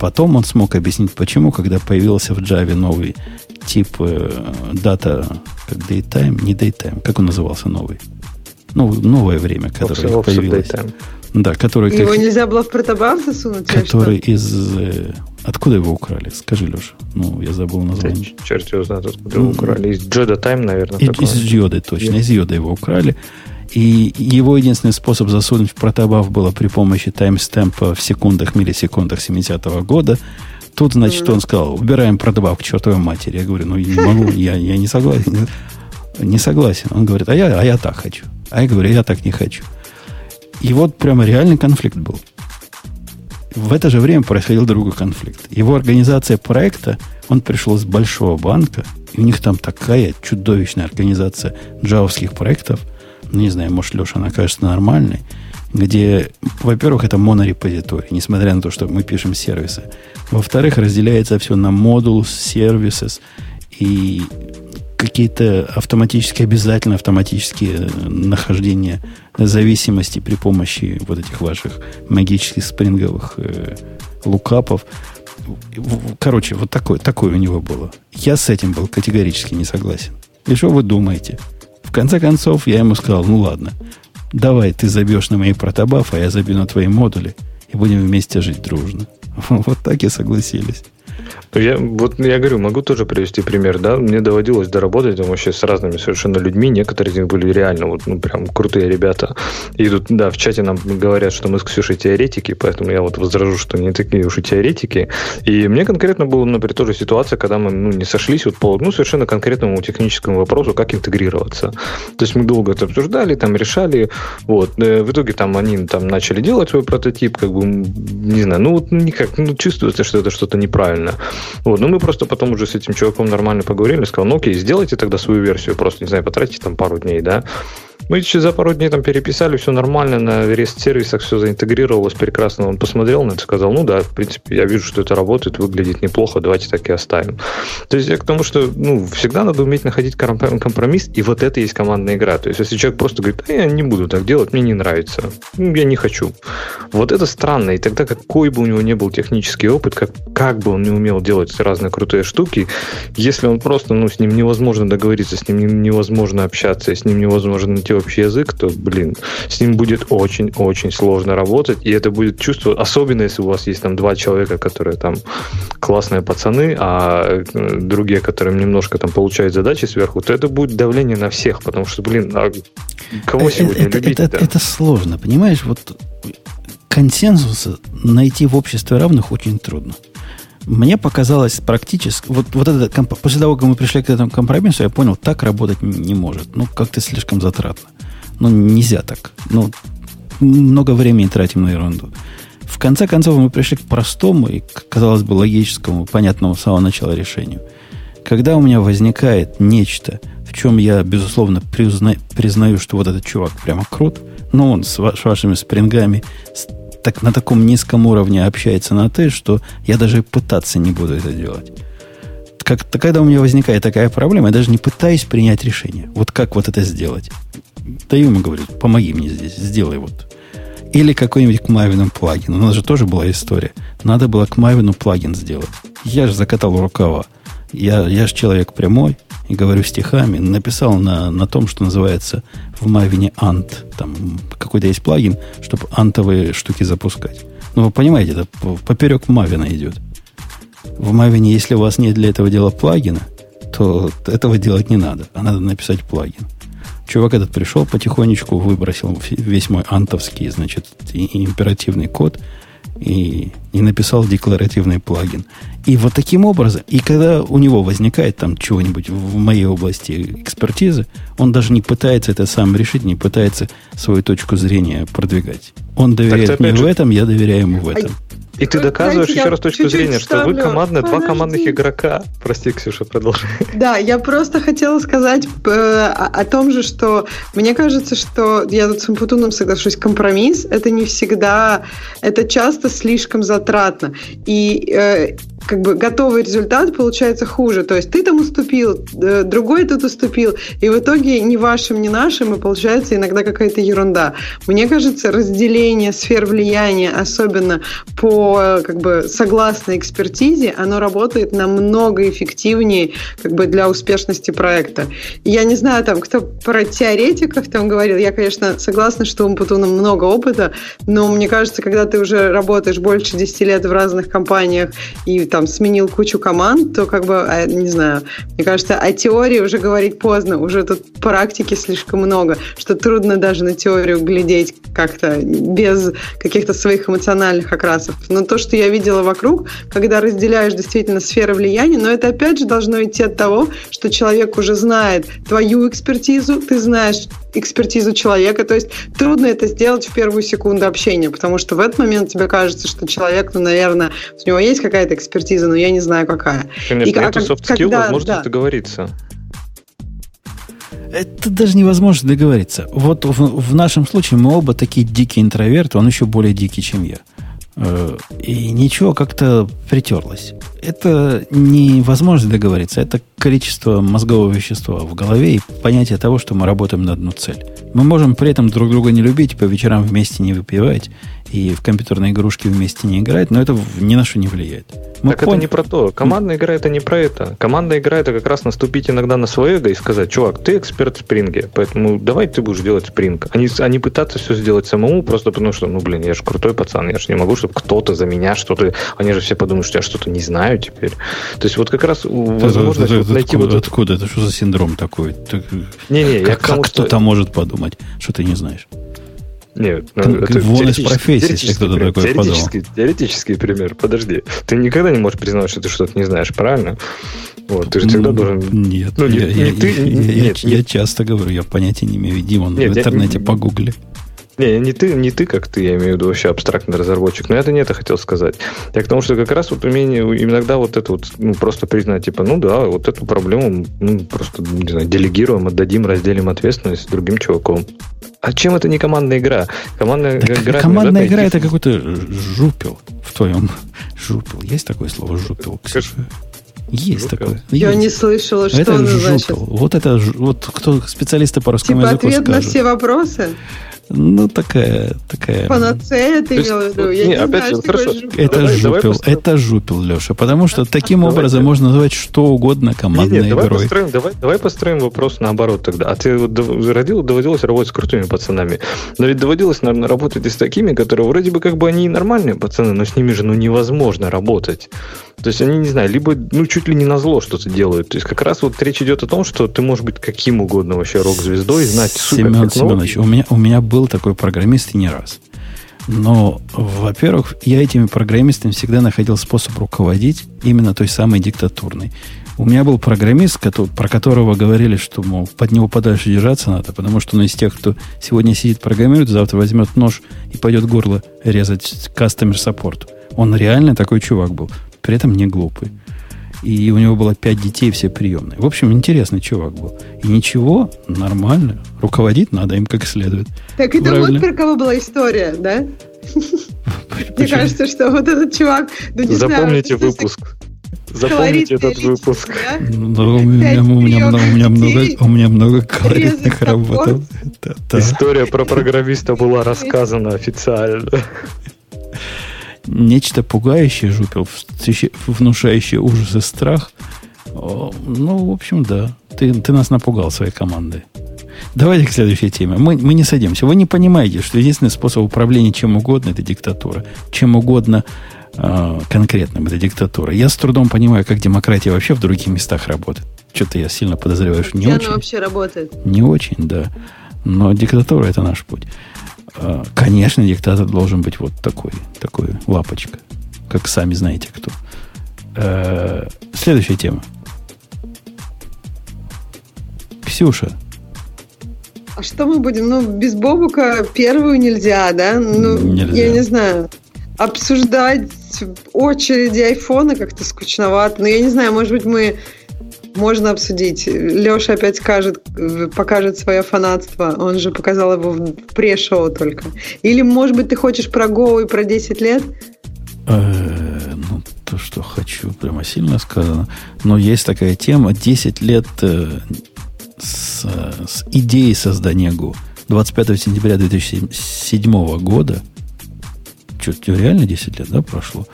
Потом он смог объяснить почему, когда появился в Java новый тип э, дата, как datetime, не datetime, как он назывался новый? Ну, новое время, которое Offset появилось. Daytime. Да, который... Его как, нельзя было в протобаф засунуть? Который из... Э, откуда его украли? Скажи, Леша. Ну, я забыл название. Черт его знает, откуда его украли. Из Джода Тайм, наверное. Из, из Йоды, точно. Из Йода его украли. И его единственный способ засунуть в протобаф было при помощи таймстемпа в секундах, миллисекундах 70-го года. Тут, значит, он сказал, убираем протобаф к чертовой матери. Я говорю, ну, не могу, я, я не согласен. Не согласен. Он говорит, а я, а я так хочу. А я говорю, я так не хочу. И вот прямо реальный конфликт был. В это же время происходил другой конфликт. Его организация проекта, он пришел из большого банка, и у них там такая чудовищная организация джавовских проектов – ну, не знаю, может, Леша, она кажется нормальной, где, во-первых, это монорепозиторий, несмотря на то, что мы пишем сервисы. Во-вторых, разделяется все на модул, сервисы и какие-то автоматические, обязательно автоматические нахождения зависимости при помощи вот этих ваших магических спринговых э, лукапов. Короче, вот такое, такое у него было. Я с этим был категорически не согласен. И что вы думаете? конце концов, я ему сказал, ну ладно, давай ты забьешь на мои протобаф, а я забью на твои модули, и будем вместе жить дружно. [laughs] Вот так и согласились. Я, вот я говорю, могу тоже привести пример, да, мне доводилось доработать там вообще с разными совершенно людьми, некоторые из них были реально вот, ну, прям крутые ребята. И тут, да, в чате нам говорят, что мы с Ксюшей теоретики, поэтому я вот возражу, что не такие уж и теоретики. И мне конкретно была, например, тоже ситуация, когда мы, ну, не сошлись вот по, ну, совершенно конкретному техническому вопросу, как интегрироваться. То есть мы долго это обсуждали, там решали, вот. Э, в итоге там они там начали делать свой прототип, как бы, не знаю, ну, вот никак, ну, чувствуется, что это что-то неправильно. Вот, ну мы просто потом уже с этим чуваком нормально поговорили, сказал, ну окей, сделайте тогда свою версию, просто, не знаю, потратите там пару дней, да, мы за пару дней там переписали, все нормально, на REST-сервисах все заинтегрировалось прекрасно. Он посмотрел на это, сказал, ну да, в принципе, я вижу, что это работает, выглядит неплохо, давайте так и оставим. То есть я к тому, что ну, всегда надо уметь находить компромисс, и вот это есть командная игра. То есть если человек просто говорит, а я не буду так делать, мне не нравится, ну, я не хочу. Вот это странно, и тогда какой бы у него не был технический опыт, как, как бы он не умел делать разные крутые штуки, если он просто, ну, с ним невозможно договориться, с ним невозможно общаться, с ним невозможно найти общий язык, то, блин, с ним будет очень-очень сложно работать, и это будет чувство, особенно если у вас есть там два человека, которые там классные пацаны, а э, другие, которым немножко там получают задачи сверху, то это будет давление на всех, потому что, блин, а кого э, сегодня это, любить? Это, это сложно, понимаешь? Вот консенсуса найти в обществе равных очень трудно. Мне показалось практически... Вот, вот это, после того, как мы пришли к этому компромиссу, я понял, так работать не может. Ну, как-то слишком затратно. Ну, нельзя так. Ну, много времени тратим на ерунду. В конце концов, мы пришли к простому и, казалось бы, логическому, понятному с самого начала решению. Когда у меня возникает нечто, в чем я, безусловно, призна, признаю, что вот этот чувак прямо крут, но он с, ва- с вашими спрингами, так, на таком низком уровне общается на «ты», что я даже пытаться не буду это делать. Как, когда у меня возникает такая проблема, я даже не пытаюсь принять решение. Вот как вот это сделать? Даю ему, говорю, помоги мне здесь, сделай вот. Или какой-нибудь к Мавину плагин. У нас же тоже была история. Надо было к Мавину плагин сделать. Я же закатал рукава. Я, я же человек прямой и говорю стихами. Написал на, на том, что называется в Мавине Ант. Там какой-то есть плагин, чтобы антовые штуки запускать. Ну, вы понимаете, это поперек Мавина идет. В Мавине, если у вас нет для этого дела плагина, то этого делать не надо, а надо написать плагин. Чувак этот пришел потихонечку, выбросил весь мой антовский, значит, императивный код и, и написал декларативный плагин. И вот таким образом, и когда у него возникает там чего-нибудь в моей области экспертизы, он даже не пытается это сам решить, не пытается свою точку зрения продвигать. Он доверяет мне же... в этом, я доверяю ему в этом. И ты доказываешь Знаете, еще раз точку зрения, что вы командные, два командных игрока. Прости, Ксюша, продолжи. Да, я просто хотела сказать э, о, о том же, что мне кажется, что я тут с Ампутуном соглашусь, компромисс это не всегда, это часто слишком затратно. И э, как бы готовый результат получается хуже. То есть ты там уступил, э, другой тут уступил, и в итоге ни вашим, ни нашим, и получается иногда какая-то ерунда. Мне кажется, разделение сфер влияния, особенно по как бы согласно экспертизе, оно работает намного эффективнее как бы для успешности проекта. Я не знаю, там, кто про теоретиков там говорил, я, конечно, согласна, что у Умпутуна много опыта, но мне кажется, когда ты уже работаешь больше 10 лет в разных компаниях и там сменил кучу команд, то как бы, а, не знаю, мне кажется, о теории уже говорить поздно, уже тут практики слишком много, что трудно даже на теорию глядеть как-то без каких-то своих эмоциональных окрасов. Но то, что я видела вокруг, когда разделяешь действительно сферы влияния, но это опять же должно идти от того, что человек уже знает твою экспертизу, ты знаешь экспертизу человека, то есть трудно это сделать в первую секунду общения, потому что в этот момент тебе кажется, что человек, ну, наверное, у него есть какая-то экспертиза, но я не знаю какая. Конечно, и, это soft skill, когда, возможность да. договориться. Это даже невозможно договориться. Вот в, в нашем случае мы оба такие дикие интроверты, он еще более дикий, чем я. Э, и ничего как-то притерлось. Это невозможно договориться. Это количество мозгового вещества в голове и понятие того, что мы работаем на одну цель. Мы можем при этом друг друга не любить, по вечерам вместе не выпивать, и в компьютерные игрушки вместе не играть, но это ни на что не влияет. Мы так пон... это не про то. Командная игра это не про это. Командная игра это как раз наступить иногда на свое эго и сказать, чувак, ты эксперт в спринге, поэтому давай ты будешь делать спринг. А не, а не пытаться все сделать самому, просто потому что, ну, блин, я же крутой пацан, я же не могу, чтобы кто-то за меня что-то... Они же все подумают, что я что-то не знаю теперь. То есть вот как раз возможность это, это, вот найти откуда, вот... Откуда? Это что за синдром такой? Не-не, как, как кто-то что... может подумать, что ты не знаешь? Нет, ну, это вон из профессии, если кто-то такой теоретический, подумал. теоретический пример. Подожди. Ты никогда не можешь признать, что ты что-то не знаешь, правильно? Вот, ты же всегда ну, должен... Нет, ну, я, не, я, ты, я, нет, я, нет. я часто говорю, я понятия не имею. Димон, нет, в интернете я, погугли. Не, не ты, не ты, как ты, я имею в виду вообще абстрактный разработчик, но это не это хотел сказать. Я к тому, что как раз вот умение иногда вот это вот ну, просто признать, типа, ну да, вот эту проблему ну, просто, не знаю, делегируем, отдадим, разделим ответственность с другим чуваком. А чем это не командная игра? Командная так игра... Командная игра это какой-то жупел в твоем... Жупел. Есть такое слово жупел, Ксюша? Есть жупел. такое. Я есть. не слышала, что это оно жупел. значит. Вот это, вот кто специалисты по русскому типа языку ответ скажут. на все вопросы? Ну, такая... такая... Панацея ты имел в виду? Я не, не опять знаю, же, хорошо. Это давай, жупел, давай это жупел, Леша. Потому что таким давай, образом давай. можно назвать что угодно командной не, не, давай игрой. Построим, давай, давай построим вопрос наоборот тогда. А ты вот родил, доводилось работать с крутыми пацанами. Но ведь доводилось, наверное, работать и с такими, которые вроде бы как бы они и нормальные пацаны, но с ними же ну невозможно работать. То есть они, не знаю, либо ну чуть ли не на зло что-то делают. То есть как раз вот речь идет о том, что ты можешь быть каким угодно вообще рок-звездой, знать супер Семен Семенович, у меня, у меня был такой программист и не раз. Но, во-первых, я этими программистами всегда находил способ руководить именно той самой диктатурной. У меня был программист, про которого говорили, что, мол, под него подальше держаться надо, потому что он из тех, кто сегодня сидит, программирует, завтра возьмет нож и пойдет горло резать кастомер саппорт. Он реально такой чувак был при этом не глупый. И у него было пять детей, все приемные. В общем, интересный чувак был. И ничего, нормально. Руководить надо им как следует. Так это Правильно? вот про кого была история, да? [laughs] Мне кажется, что вот этот чувак... Запомните выпуск. Запомните этот выпуск. Ну, у, меня, у, меня, у, меня много, у меня много колоритных работ. История про программиста была рассказана официально [laughs] нечто пугающее, жупел, внушающее ужас и страх. Ну, в общем, да. Ты, ты нас напугал своей командой. Давайте к следующей теме. Мы, мы не садимся. Вы не понимаете, что единственный способ управления чем угодно это диктатура. Чем угодно э, конкретным это диктатура. Я с трудом понимаю, как демократия вообще в других местах работает. Что-то я сильно подозреваю, что не Где очень. она вообще работает? Не очень, да. Но диктатура это наш путь. А, конечно, диктатор должен быть вот такой, такой лапочка, как сами знаете кто. Э, следующая тема. Ксюша. А что мы будем? Ну, без Бобука первую нельзя, да? Ну, нельзя. я не знаю. Обсуждать очереди айфона как-то скучновато. Но я не знаю, может быть, мы можно обсудить. Леша опять скажет, покажет свое фанатство. Он же показал его в пре-шоу только. Или, может быть, ты хочешь про Go и про 10 лет? Э, ну, то, что хочу. прямо сильно сказано. Но есть такая тема. 10 лет э, с, с идеей создания Go. 25 сентября 2007 года, что-то реально 10 лет, да, прошло,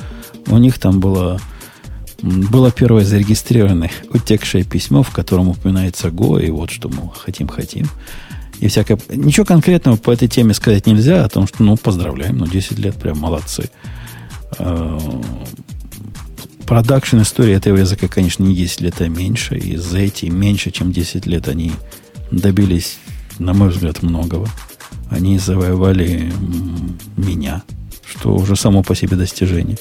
у них там было, было первое зарегистрированное утекшее письмо, в котором упоминается Go, и вот что мы хотим-хотим. И всякое... Ничего конкретного по этой теме сказать нельзя, о том, что, ну, поздравляем, ну, 10 лет, прям молодцы. А, продакшн история этого языка, конечно, не 10 лет, а меньше. И за эти меньше, чем 10 лет они добились, на мой взгляд, многого. Они завоевали меня, что уже само по себе достижение.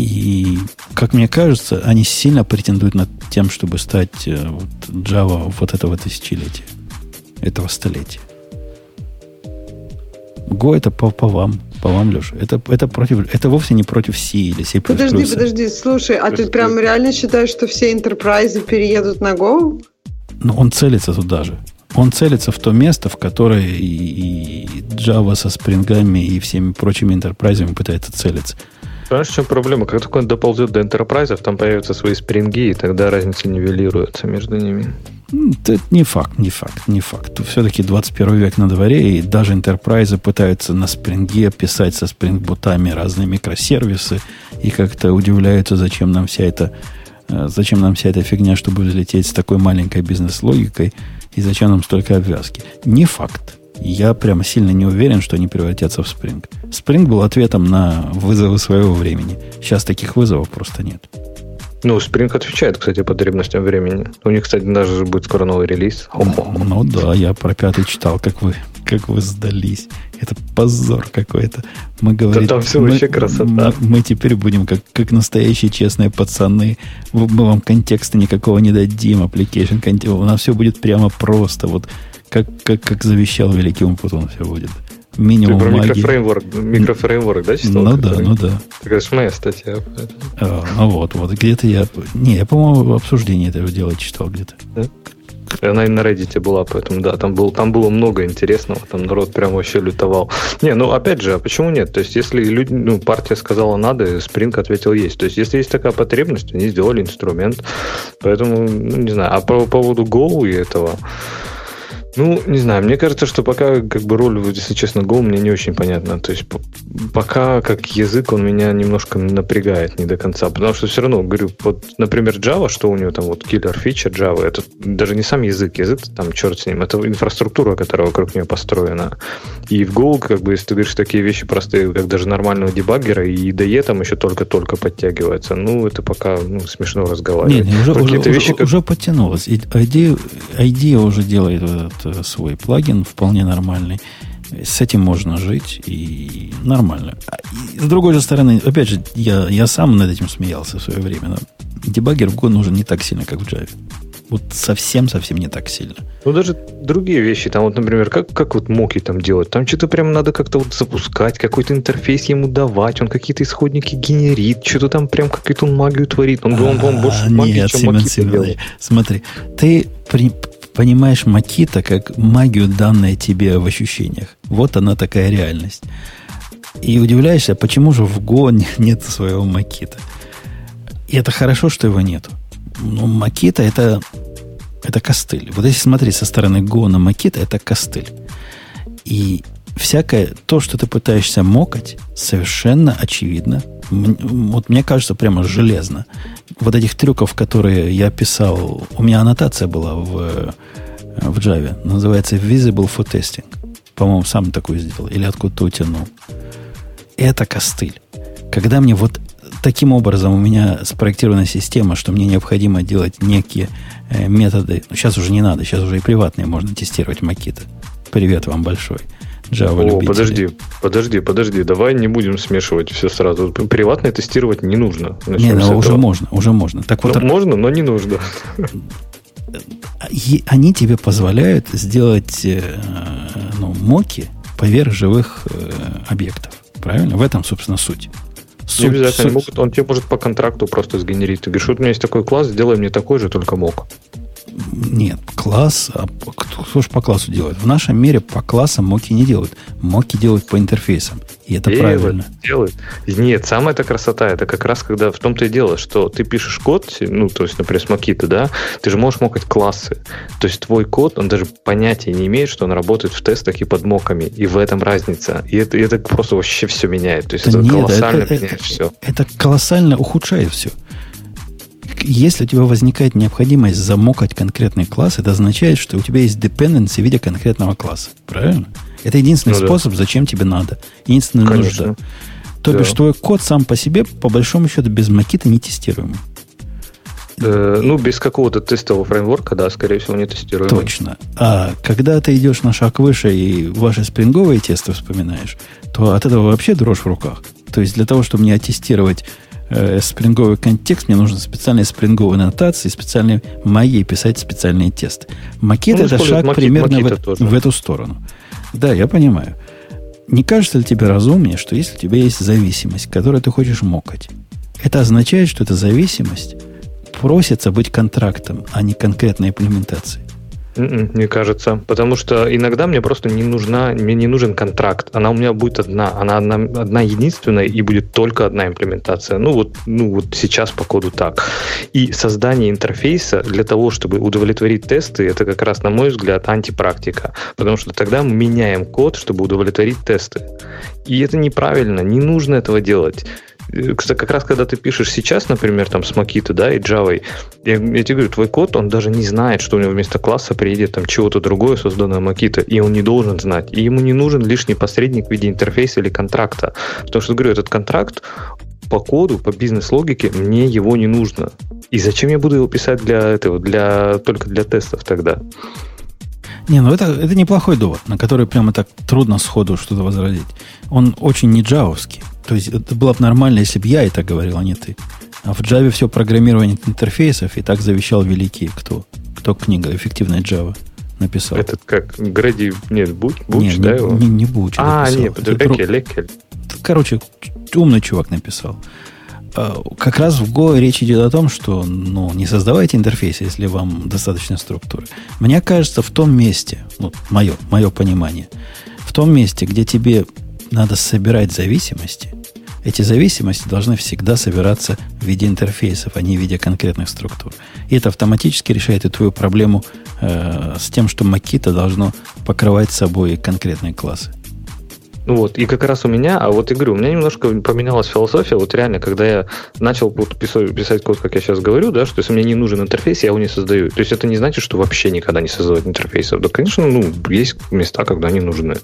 И, как мне кажется, они сильно претендуют над тем, чтобы стать э, вот, Java вот этого тысячелетия, этого столетия. Go это по, по вам, по вам, Леша. Это, это, против, это вовсе не против C или C++. Подожди, подожди, слушай, а ты прям реально считаешь, что все интерпрайзы переедут на Go? Ну, он целится туда же. Он целится в то место, в которое и, и Java со спрингами и всеми прочими интерпрайзами пытается целиться. Понимаешь, в чем проблема? Как только он доползет до интерпрайзов, там появятся свои спринги, и тогда разница нивелируется между ними. Это не факт, не факт, не факт. Все-таки 21 век на дворе, и даже интерпрайзы пытаются на спринге писать со спрингбутами разные микросервисы, и как-то удивляются, зачем нам вся эта э, зачем нам вся эта фигня, чтобы взлететь с такой маленькой бизнес-логикой, и зачем нам столько обвязки. Не факт. Я прямо сильно не уверен, что они превратятся в Spring. Spring был ответом на вызовы своего времени. Сейчас таких вызовов просто нет. Ну, Spring отвечает, кстати, потребностям времени. У них, кстати, даже будет скоро новый релиз. Хо-хо. Ну да, я про пятый читал, как вы, как вы сдались. Это позор какой-то. Мы говорим, да там все мы, вообще красота. Мы, мы теперь будем как, как настоящие честные пацаны. Мы вам контекста никакого не дадим, application. У нас все будет прямо просто. Вот как, как, как завещал великий Умпутун все будет минимум Ты про магии. микрофреймворк, микрофреймворк, да, читал? Ну да, ну да. Это же моя статья. А, ну вот, вот, где-то я... Не, я, по-моему, обсуждение этого дела читал где-то. Да? Она и на Reddit была, поэтому да, там, был, там было много интересного, там народ прям вообще лютовал. Не, ну опять же, а почему нет? То есть, если люди, ну, партия сказала надо, Spring ответил есть. То есть, если есть такая потребность, они сделали инструмент. Поэтому, ну, не знаю. А по поводу Go и этого, ну, не знаю, мне кажется, что пока как бы роль, если честно, Go мне не очень понятна. То есть пока как язык он меня немножко напрягает не до конца, потому что все равно, говорю, вот, например, Java, что у него там вот киллер фича Java, это даже не сам язык, язык там черт с ним, это инфраструктура, которая вокруг нее построена. И в Go, как бы, если ты говоришь такие вещи простые, как даже нормального дебаггера, и IDE там еще только-только подтягивается, ну, это пока ну, смешно разговаривать. Нет, уже, уже, вещи, уже, как... уже подтянулось. IDE, IDE уже делает Э, свой плагин вполне нормальный. С этим можно жить и нормально. А, и с другой же стороны, опять же, я, я сам над этим смеялся в свое время. Но дебаггер в Go нужен не так сильно, как в Java. Вот совсем-совсем не так сильно. Ну, даже другие вещи. Там вот, например, как, как вот моки там делать? Там что-то прям надо как-то вот запускать, какой-то интерфейс ему давать, он какие-то исходники генерит, что-то там прям какую-то магию творит. Он, он, он больше магии, нет, чем Семен Семенович, смотри, ты при, понимаешь Макита как магию, данной тебе в ощущениях. Вот она такая реальность. И удивляешься, почему же в Go нет своего Макита. И это хорошо, что его нету. Но Макита это, это костыль. Вот если смотреть со стороны Go на Макита, это костыль. И всякое то, что ты пытаешься мокать, совершенно очевидно. Вот мне кажется, прямо железно вот этих трюков, которые я писал, у меня аннотация была в, в Java, называется Visible for Testing. По-моему, сам такой сделал, или откуда-то утянул. Это костыль. Когда мне вот таким образом у меня спроектирована система, что мне необходимо делать некие э, методы, сейчас уже не надо, сейчас уже и приватные можно тестировать макиты. Привет вам большой. Java О, подожди, подожди, подожди, давай не будем смешивать все сразу. Приватное тестировать не нужно. Не, ну, уже можно, уже можно. Так вот, ну, можно, но не нужно. Они тебе позволяют сделать э, ну, моки поверх живых э, объектов. Правильно? В этом, собственно, суть. Суть, не обязательно. Суть... Могут, он тебе может по контракту просто сгенерить. Ты говоришь, вот у меня есть такой класс, сделай мне такой же, только мок. Нет, класс, а кто, кто же по классу делает? В нашем мире по классам моки не делают. Моки делают по интерфейсам. И это Делают, правильно. Делают. Нет, самая эта красота, это как раз когда в том-то и дело, что ты пишешь код, ну, то есть, например, с Макита, да, ты же можешь мокать классы. То есть твой код, он даже понятия не имеет, что он работает в тестах и под моками. И в этом разница. И это, и это просто вообще все меняет. То есть Да это нет, колоссально это, меняет это, все. это колоссально ухудшает все. Если у тебя возникает необходимость замокать конкретный класс, это означает, что у тебя есть dependency в виде конкретного класса. Правильно? Это единственный Ну да. способ, зачем тебе надо. Единственная Конечно. нужда. То Да. бишь, твой код сам по себе, по большому счету, без макита не тестируемый. Э, ну, без какого-то тестового фреймворка, да, скорее всего, не тестируем. Точно. А когда ты идешь на шаг выше и ваши спринговые тесты вспоминаешь, то от этого вообще дрожь в руках. То есть для того, чтобы мне оттестировать э, спринговый контекст, мне нужно специальные спринговые нотации, специальные моей писать специальные тесты. Макет Ну, это шаг Маки- примерно в, эт- тоже. в эту сторону. Да, я понимаю. Не кажется ли тебе разумнее, что если у тебя есть зависимость, которую ты хочешь мокать, это означает, что эта зависимость просится быть контрактом, а не конкретной имплементацией? М-м, Мне кажется, потому что иногда мне просто не нужна, мне не нужен контракт. Она у меня будет одна, она одна, одна единственная и будет только одна имплементация. Ну вот, ну вот сейчас по коду так. И создание интерфейса для того, чтобы удовлетворить тесты, это как раз, на мой взгляд, антипрактика, потому что тогда мы меняем код, чтобы удовлетворить тесты. И это неправильно, не нужно этого делать. Э, как раз когда ты пишешь сейчас, например, там с Makito, да, и Java, я, я тебе говорю, твой код, он даже не знает, что у него вместо класса приедет там чего-то другое, созданное Makito, и он не должен знать. И ему не нужен лишний посредник в виде интерфейса или контракта. Потому что, говорю, этот контракт по коду, по бизнес-логике, мне его не нужно. И зачем я буду его писать для этого, для, только для тестов тогда? Не, ну это, это неплохой довод, на который прямо так трудно сходу что-то возразить. Он очень не джавовский. То есть это было бы нормально, если бы я это говорил, а не ты. А в Java все программирование интерфейсов, и так завещал великий кто? Кто книга «Эффективная Java» написал? Этот как Гради, нет, Буч, Буч не, да, не, его? не, не Буч, а, писал. нет, Это Экель, Экель. Короче, умный чувак написал. А, Как раз в Go речь идет о том, что ну, не создавайте интерфейс, если вам достаточно структуры. Мне кажется, в том месте, вот мое, мое понимание, в том месте, где тебе надо собирать зависимости, эти зависимости должны всегда собираться в виде интерфейсов, а не в виде конкретных структур. И это автоматически решает и твою проблему э, с тем, что Макита должно покрывать собой конкретные классы. Вот, и как раз у меня, а вот я говорю, у меня немножко поменялась философия, вот реально, когда я начал писать код, как я сейчас говорю, да, что если мне не нужен интерфейс, я его не создаю. То есть это не значит, что вообще никогда не создавать интерфейсов. Да, конечно, ну, есть места, когда они нужны.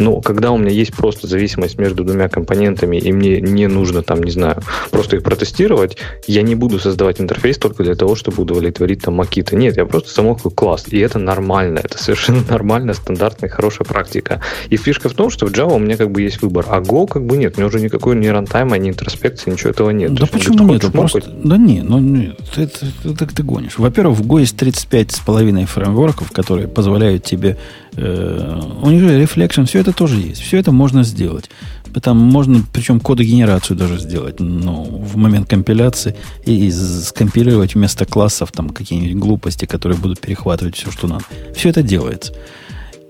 Но когда у меня есть просто зависимость между двумя компонентами, и мне не нужно там, не знаю, просто их протестировать, я не буду создавать интерфейс только для того, чтобы удовлетворить там макиты. Нет, я просто замокаю класс, и это нормально, это совершенно [laughs] нормальная, стандартная, хорошая практика. И фишка в том, что в Java у меня как бы есть выбор, а Go как бы нет, у меня уже никакой ни рантайма, ни интроспекции, ничего этого нет. Да То почему нет? Просто, да не, ну нет, это, это, это ты гонишь. Во-первых, в Go есть 35 с половиной фреймворков, которые позволяют тебе... Э, у них же Reflection, все это тоже есть. Все это можно сделать. Там можно, причем кодогенерацию даже сделать ну, в момент компиляции и, и скомпилировать вместо классов там какие-нибудь глупости, которые будут перехватывать все, что надо. Все это делается.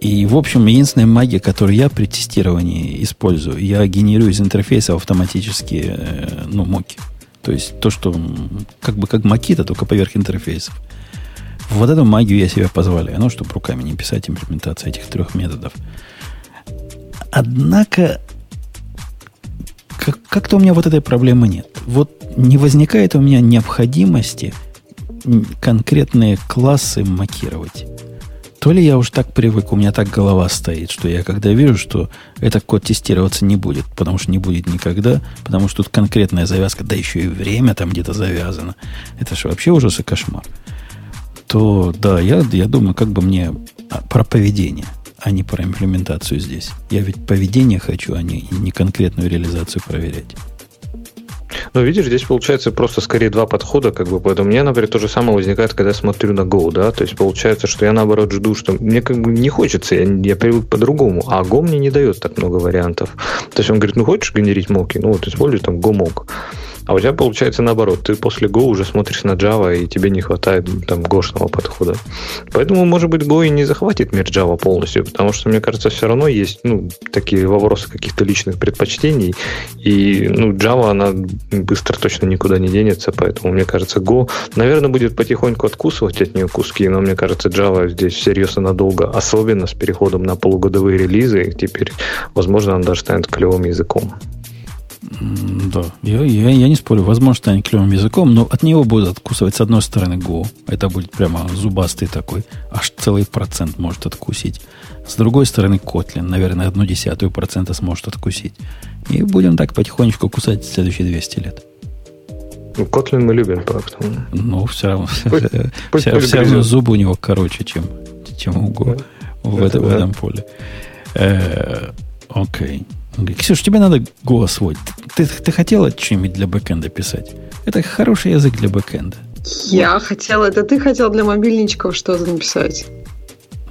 И, в общем, единственная магия, которую я при тестировании использую, я генерирую из интерфейса автоматически э, ну, моки. То есть то, что как бы как макита, только поверх интерфейсов. Вот эту магию я себе позволяю. Ну, чтобы руками не писать имплементацию этих трех методов. Однако, как- как-то у меня вот этой проблемы нет. Вот не возникает у меня необходимости конкретные классы макировать. То ли я уж так привык, у меня так голова стоит, что я когда вижу, что этот код тестироваться не будет, потому что не будет никогда, потому что тут конкретная завязка, да еще и время там где-то завязано. Это же вообще ужас и кошмар. То да, я, я думаю, как бы мне а, про поведение, а не про имплементацию здесь. Я ведь поведение хочу, а не, не конкретную реализацию проверять. Ну, видишь, здесь получается просто скорее два подхода, как бы, поэтому меня, например, то же самое возникает, когда я смотрю на Go, да, то есть получается, что я наоборот жду, что мне как бы не хочется, я, я привык по-другому, а Go мне не дает так много вариантов. То есть он говорит, ну, хочешь генерить моки? Ну, вот используй там Go Mock. А у тебя получается наоборот. Ты после Go уже смотришь на Java, и тебе не хватает там гошного подхода. Поэтому, может быть, Go и не захватит мир Java полностью, потому что, мне кажется, все равно есть ну, такие вопросы каких-то личных предпочтений. И ну, Java, она быстро точно никуда не денется, поэтому, мне кажется, Go, наверное, будет потихоньку откусывать от нее куски, но мне кажется, Java здесь серьезно надолго, особенно с переходом на полугодовые релизы, и теперь, возможно, она даже станет клевым языком. Да, я, я, я не спорю. Возможно, станет клевым языком, но от него будет откусывать с одной стороны Go. Это будет прямо зубастый такой. Аж целый процент может откусить. С другой стороны Kotlin, наверное, одну десятую процента сможет откусить. И будем так потихонечку кусать следующие 200 лет. Ну, Kotlin мы любим, поэтому. Ну, все равно, пусть, все, пусть все равно зубы у него короче, чем, чем у Go в, это, да. в этом поле. Э, окей. Ксюш, тебе надо голос свой. Ты, ты хотела что-нибудь для бэкэнда писать? Это хороший язык для бэкэнда. Я хотела, это ты хотел для мобильничков что-то написать.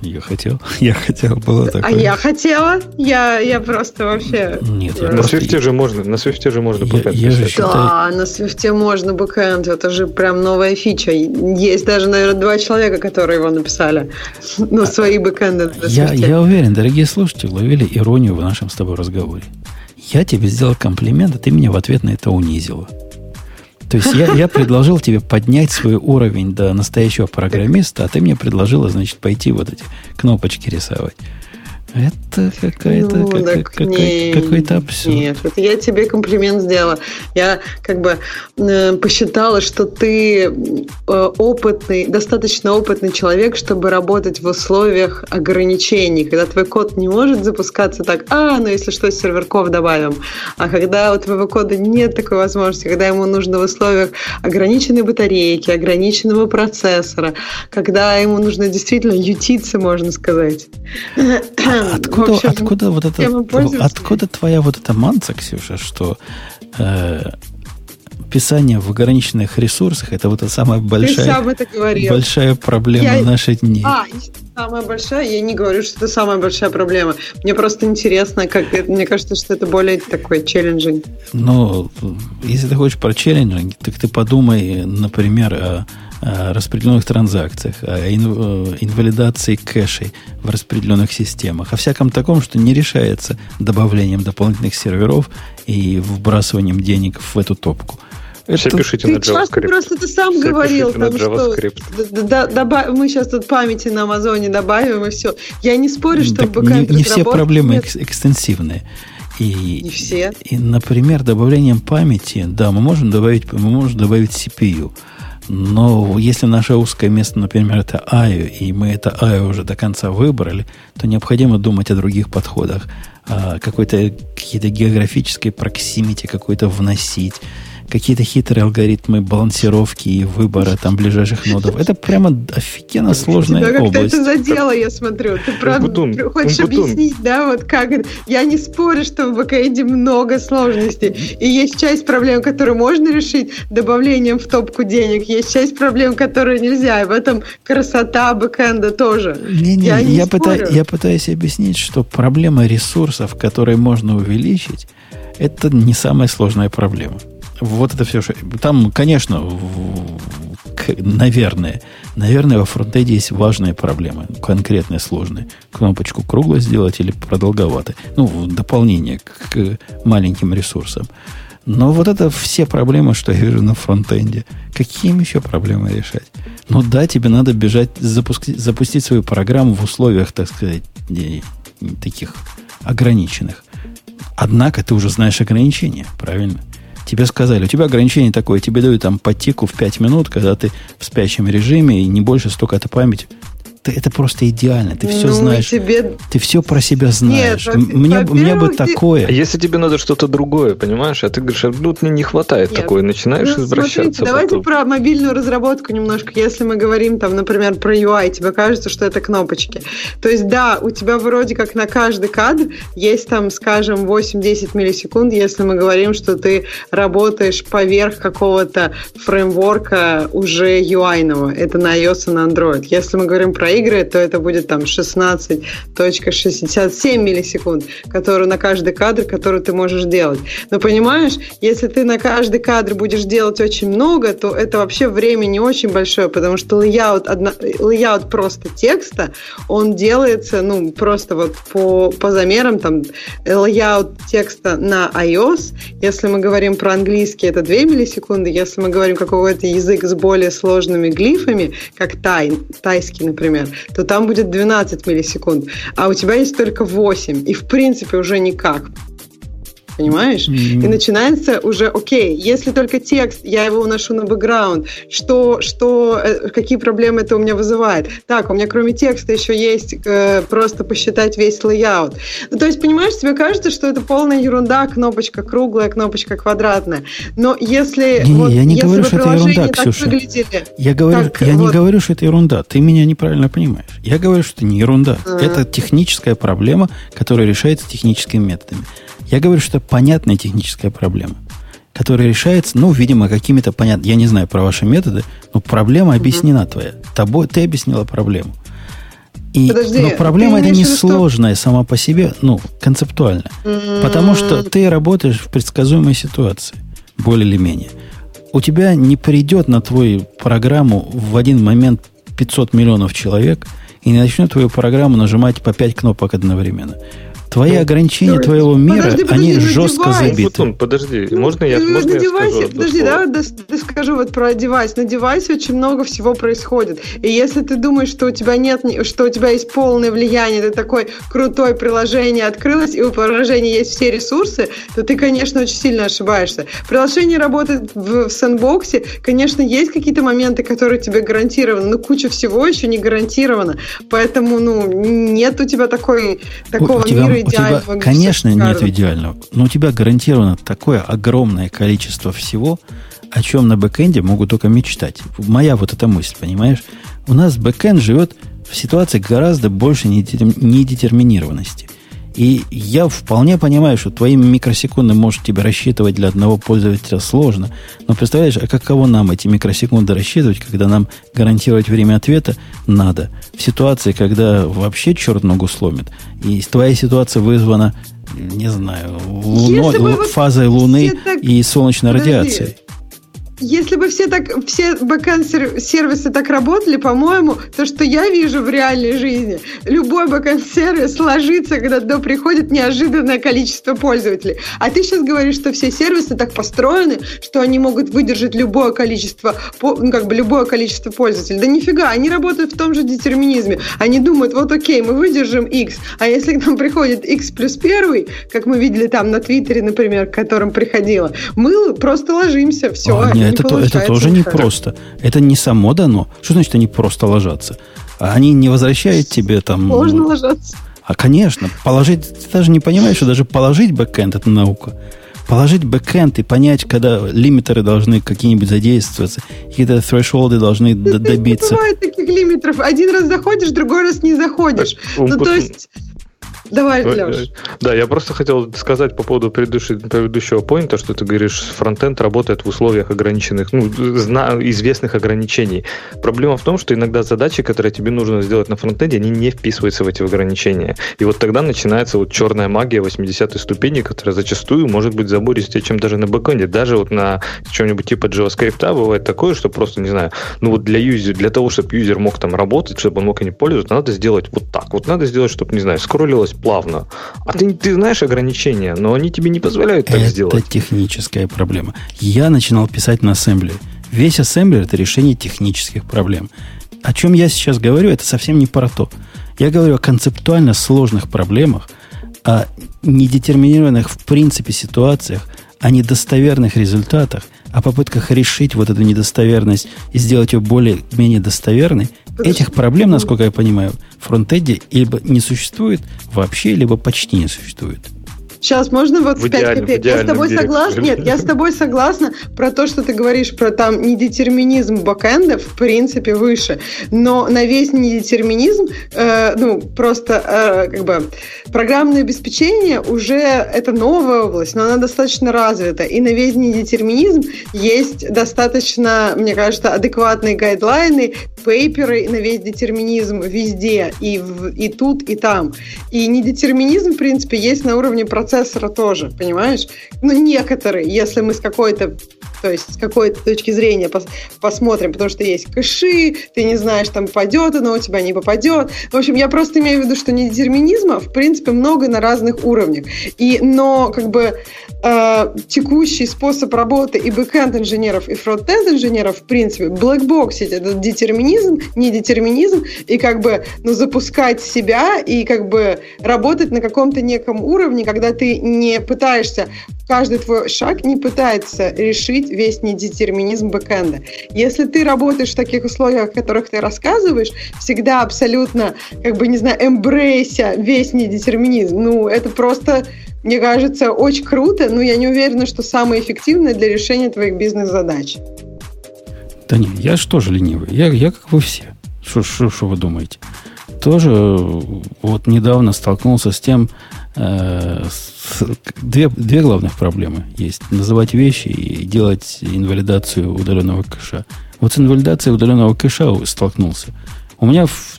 Я хотел, [laughs] я хотел, было а такое. А я хотела, я, я просто вообще... Нет, я на Свифте же можно, на Свифте же можно бэкэнд я, считаю... Да, на Свифте можно бэкэнд, это же прям новая фича. Есть даже, наверное, два человека, которые его написали, ну, а, свои бэкэнды на я, я уверен, дорогие слушатели, ловили иронию в нашем с тобой разговоре. Я тебе сделал комплимент, а ты меня в ответ на это унизила. То есть я, я предложил тебе поднять свой уровень до настоящего программиста, а ты мне предложила, значит, пойти вот эти кнопочки рисовать. Это какая-то ну, как, какой, какой-то абсурд. Нет, это я тебе комплимент сделала. Я как бы э, посчитала, что ты э, опытный, достаточно опытный человек, чтобы работать в условиях ограничений, когда твой код не может запускаться так, а, ну если что, серверков добавим. А когда у твоего кода нет такой возможности, когда ему нужно в условиях ограниченной батарейки, ограниченного процессора, когда ему нужно действительно ютиться, можно сказать откуда, общем, откуда вот это, откуда твоя вот эта манца, Ксюша, что э, писание в ограниченных ресурсах это вот эта самая большая, большая проблема я, наших дней. А, самая большая, я не говорю, что это самая большая проблема. Мне просто интересно, как мне кажется, что это более такой челленджинг. Ну, если ты хочешь про челленджинг, так ты подумай, например, о распределенных транзакциях, о э, инвалидации кэшей в распределенных системах, о всяком таком, что не решается добавлением дополнительных серверов и вбрасыванием денег в эту топку. Все это... пишите ты на JavaScript. просто ты сам все говорил, там, что да, добав... мы сейчас тут памяти на Амазоне добавим и все. Я не спорю, что так не, не все проблемы экс- экстенсивные. И, не все. И, например, добавлением памяти, да, мы можем добавить, мы можем добавить CPU. Но если наше узкое место, например, это IO, и мы это IO уже до конца выбрали, то необходимо думать о других подходах. А какой-то какие-то географической proximity какой-то вносить какие-то хитрые алгоритмы балансировки и выбора там ближайших нодов. Это прямо офигенно сложная Тебя область. это задело, я смотрю. Ты правда Умпутун. хочешь Умпутун. объяснить, да, вот как это? Я не спорю, что в бэкэнде много сложностей. И есть часть проблем, которые можно решить добавлением в топку денег. Есть часть проблем, которые нельзя. И в этом красота бэкэнда тоже. Не-не, я, не я, пытаюсь, я пытаюсь объяснить, что проблема ресурсов, которые можно увеличить, это не самая сложная проблема. Вот это все. Там, конечно, наверное, наверное, во фронтенде есть важные проблемы, конкретные, сложные. Кнопочку кругло сделать или продолговато. Ну, дополнение к маленьким ресурсам. Но вот это все проблемы, что я вижу на фронтенде. Какие им еще проблемы решать? Ну да, тебе надо бежать, запустить, запустить свою программу в условиях, так сказать, таких ограниченных. Однако ты уже знаешь ограничения, правильно? Тебе сказали, у тебя ограничение такое, тебе дают там по тику в 5 минут, когда ты в спящем режиме, и не больше столько-то памяти. Ты, это просто идеально. Ты все ну, знаешь. Тебе... Ты все про себя знаешь. Нет, мне, мне бы такое. Если тебе надо что-то другое, понимаешь, а ты говоришь, «А, ну, мне не хватает Нет. такое, начинаешь ну, извращаться. Смотрите, давайте про мобильную разработку немножко. Если мы говорим, там, например, про UI, тебе кажется, что это кнопочки. То есть, да, у тебя вроде как на каждый кадр есть там, скажем, 8-10 миллисекунд, если мы говорим, что ты работаешь поверх какого-то фреймворка уже UI-ного. Это на iOS и на Android. Если мы говорим про игры, то это будет там 16.67 миллисекунд, которые на каждый кадр, который ты можешь делать. Но понимаешь, если ты на каждый кадр будешь делать очень много, то это вообще время не очень большое, потому что layout, одно, layout просто текста, он делается, ну, просто вот по, по замерам, там, layout текста на iOS, если мы говорим про английский, это 2 миллисекунды, если мы говорим какой-то язык с более сложными глифами, как тай, тайский, например, то там будет 12 миллисекунд, а у тебя есть только 8, и в принципе уже никак понимаешь? Mm-hmm. И начинается уже, окей, если только текст, я его уношу на бэкграунд, что, что, э, какие проблемы это у меня вызывает? Так, у меня кроме текста еще есть э, просто посчитать весь layout. Ну, то есть, понимаешь, тебе кажется, что это полная ерунда, кнопочка круглая, кнопочка квадратная. Но если... Не, вот, я не говорю, что это ерунда, Ксюша. Выглядели, я говорю, так, я вот... не говорю, что это ерунда. Ты меня неправильно понимаешь. Я говорю, что это не ерунда. А-а-а. Это техническая проблема, которая решается техническими методами. Я говорю, что это понятная техническая проблема, которая решается, ну, видимо, какими-то понятными, я не знаю про ваши методы, но проблема объяснена угу. твоя. Тобой, ты объяснила проблему. И, Подожди, но проблема это не сложная сама по себе, ну, концептуально. Mm-hmm. Потому что ты работаешь в предсказуемой ситуации, более или менее. У тебя не придет на твою программу в один момент 500 миллионов человек и не начнет твою программу нажимать по 5 кнопок одновременно. Твои ну, ограничения твоего мира, подожди, подожди, они жестко девайс. забиты. Путун, подожди, можно я, ну, можно на девайсе, скажу Подожди, да, да, да, скажу вот про девайс. На девайсе очень много всего происходит. И если ты думаешь, что у тебя нет, что у тебя есть полное влияние, ты такой крутое приложение открылось, и у приложения есть все ресурсы, то ты, конечно, очень сильно ошибаешься. Приложение работает в, в сэндбоксе, конечно, есть какие-то моменты, которые тебе гарантированы, но куча всего еще не гарантирована. Поэтому, ну, нет у тебя такой, такого у тебя, у тебя, конечно, нет идеального, но у тебя гарантировано такое огромное количество всего, о чем на бэкэнде могут только мечтать. Моя вот эта мысль, понимаешь? У нас бэкэнд живет в ситуации гораздо больше недетерминированности. И я вполне понимаю, что твоими микросекунды может тебе рассчитывать для одного пользователя сложно. Но представляешь, а каково нам эти микросекунды рассчитывать, когда нам гарантировать время ответа надо? В ситуации, когда вообще черт ногу сломит. И твоя ситуация вызвана, не знаю, луной, фазой Луны так... и солнечной Подожди. радиацией. Если бы все так, все бэкэнд-сервисы так работали, по-моему, то, что я вижу в реальной жизни, любой бэкэнд-сервис ложится, когда туда приходит неожиданное количество пользователей. А ты сейчас говоришь, что все сервисы так построены, что они могут выдержать любое количество, ну, как бы любое количество пользователей. Да нифига, они работают в том же детерминизме. Они думают, вот окей, мы выдержим X, а если к нам приходит X плюс первый, как мы видели там на Твиттере, например, к которым приходило, мы просто ложимся, все. Нет, это, это тоже не просто. Это не само дано. Что значит они просто ложатся? Они не возвращают тебе там... Можно ложаться. А, конечно, положить... Ты даже не понимаешь, что даже положить бэкэнд – это наука. Положить бэкэнд и понять, когда лимитеры должны какие-нибудь задействоваться, какие-то thresholды должны да, добиться. Не бывает таких лимитеров. Один раз заходишь, другой раз не заходишь. Ну, то есть... Давай, Леш. Да, я просто хотел сказать по поводу предыдущего, point а, что ты говоришь, фронтенд работает в условиях ограниченных, ну, известных ограничений. Проблема в том, что иногда задачи, которые тебе нужно сделать на фронтенде, они не вписываются в эти ограничения. И вот тогда начинается вот черная магия 80 ступени, которая зачастую может быть забористее, чем даже на бэкэнде. Даже вот на чем-нибудь типа JavaScript бывает такое, что просто, не знаю, ну вот для юзера, для того, чтобы юзер мог там работать, чтобы он мог ими пользоваться, надо сделать вот так. Вот надо сделать, чтобы, не знаю, скроллилось плавно. А ты, ты знаешь ограничения, но они тебе не позволяют так это сделать. Это техническая проблема. Я начинал писать на ассемблере. Весь ассемблер – это решение технических проблем. О чем я сейчас говорю, это совсем не про то. Я говорю о концептуально сложных проблемах, о недетерминированных в принципе ситуациях, о недостоверных результатах, о попытках решить вот эту недостоверность и сделать ее более-менее достоверной, этих проблем, насколько я понимаю, в фронтенде либо не существует вообще, либо почти не существует. Сейчас можно вот в 5 копеек. Я с тобой согласна. Нет, я с тобой согласна про то, что ты говоришь про там недетерминизм бэкэнда, в принципе, выше. Но на весь недетерминизм, э, ну, просто э, как бы программное обеспечение уже это новая область, но она достаточно развита. И на весь недетерминизм есть достаточно, мне кажется, адекватные гайдлайны, пейперы на весь детерминизм везде, и, в, и тут, и там. И недетерминизм, в принципе, есть на уровне процесса процессора тоже, понимаешь? Ну, некоторые, если мы с какой-то то есть с какой-то точки зрения пос посмотрим, потому что есть кэши, ты не знаешь, там попадет оно у тебя, не попадет. В общем, я просто имею в виду, что недетерминизма, в принципе, много на разных уровнях. И, но, как бы, э, текущий способ работы и бэкэнд инженеров, и фронтенд инженеров, в принципе, блэкбоксить этот детерминизм, не детерминизм, и как бы, ну, запускать себя и как бы работать на каком-то неком уровне, когда ты не пытаешься каждый твой шаг не пытается решить весь недетерминизм бэкэнда. Если ты работаешь в таких условиях, о которых ты рассказываешь, всегда абсолютно, как бы, не знаю, эмбрейся весь недетерминизм, ну, это просто, мне кажется, очень круто, но я не уверена, что самое эффективное для решения твоих бизнес-задач. Да нет, я же тоже ленивый. Я, я как вы все. Что вы думаете? Тоже вот недавно столкнулся с тем, э, две, две главных проблемы есть. Называть вещи и делать инвалидацию удаленного кэша. Вот с инвалидацией удаленного кэша столкнулся. У меня в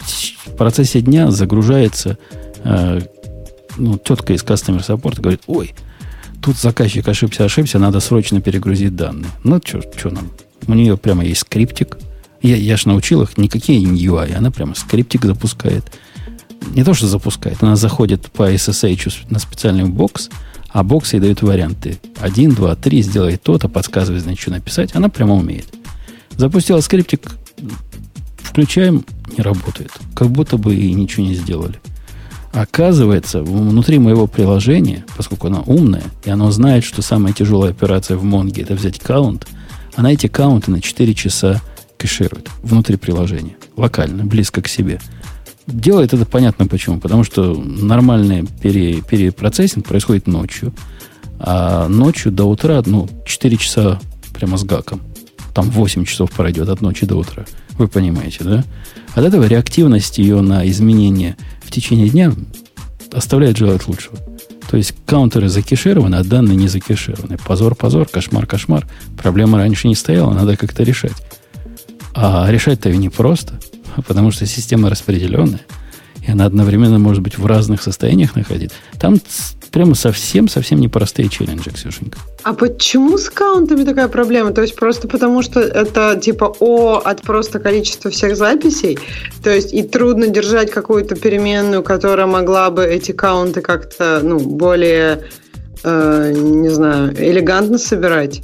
процессе дня загружается э, ну, тетка из Customer Support говорит, ой, тут заказчик ошибся, ошибся, надо срочно перегрузить данные. Ну, что нам? У нее прямо есть скриптик. Я, я же научил их, никакие не UI, она прямо скриптик запускает – не то, что запускает, она заходит по SSH на специальный бокс, а бокс ей дает варианты. Один, два, три, сделай то-то, подсказывает, значит, что написать. Она прямо умеет. Запустила скриптик, включаем, не работает. Как будто бы и ничего не сделали. Оказывается, внутри моего приложения, поскольку она умная, и она знает, что самая тяжелая операция в Монге это взять каунт, она эти каунты на 4 часа кэширует внутри приложения, локально, близко к себе – Делает это понятно почему. Потому что нормальный пере, перепроцессинг происходит ночью. А ночью до утра, ну, 4 часа прямо с гаком. Там 8 часов пройдет от ночи до утра. Вы понимаете, да? От этого реактивность ее на изменения в течение дня оставляет желать лучшего. То есть каунтеры закешированы, а данные не закешированы. Позор, позор, кошмар, кошмар. Проблема раньше не стояла, надо как-то решать. А решать-то и непросто. Потому что система распределенная, и она одновременно может быть в разных состояниях находиться. Там прямо совсем-совсем непростые челленджи, Ксюшенька. А почему с каунтами такая проблема? То есть просто потому, что это типа О от просто количества всех записей? То есть и трудно держать какую-то переменную, которая могла бы эти каунты как-то ну, более, э, не знаю, элегантно собирать?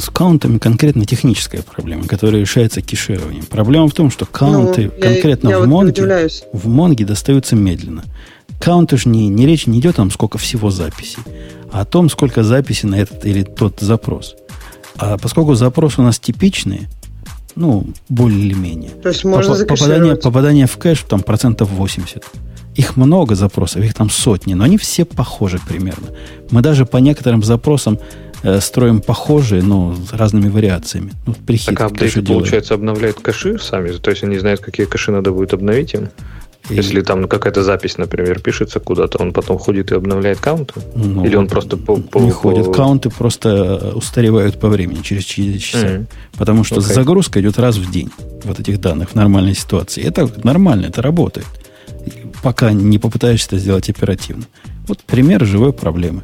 С каунтами конкретно техническая проблема, которая решается кешированием. Проблема в том, что каунты ну, конкретно я, я в, Монге, в Монге достаются медленно. Каунты же не, не речь не идет о том, сколько всего записей, а о том, сколько записей на этот или тот запрос. А поскольку запросы у нас типичные, ну, более или менее. То есть можно Поп- попадание, попадание в кэш там процентов 80. Их много запросов, их там сотни, но они все похожи примерно. Мы даже по некоторым запросам э, строим похожие, но с разными вариациями. Ну, прихит, так апдейты, получается, обновляют кэши сами? То есть они знают, какие кэши надо будет обновить им? И... Если там какая-то запись, например, пишется куда-то, он потом ходит и обновляет каунты? Ну, Или он просто по... по не по... ходит. Каунты просто устаревают по времени, через 4 часа. Mm-hmm. Потому что okay. загрузка идет раз в день вот этих данных в нормальной ситуации. Это нормально, это работает пока не попытаешься это сделать оперативно. Вот пример живой проблемы.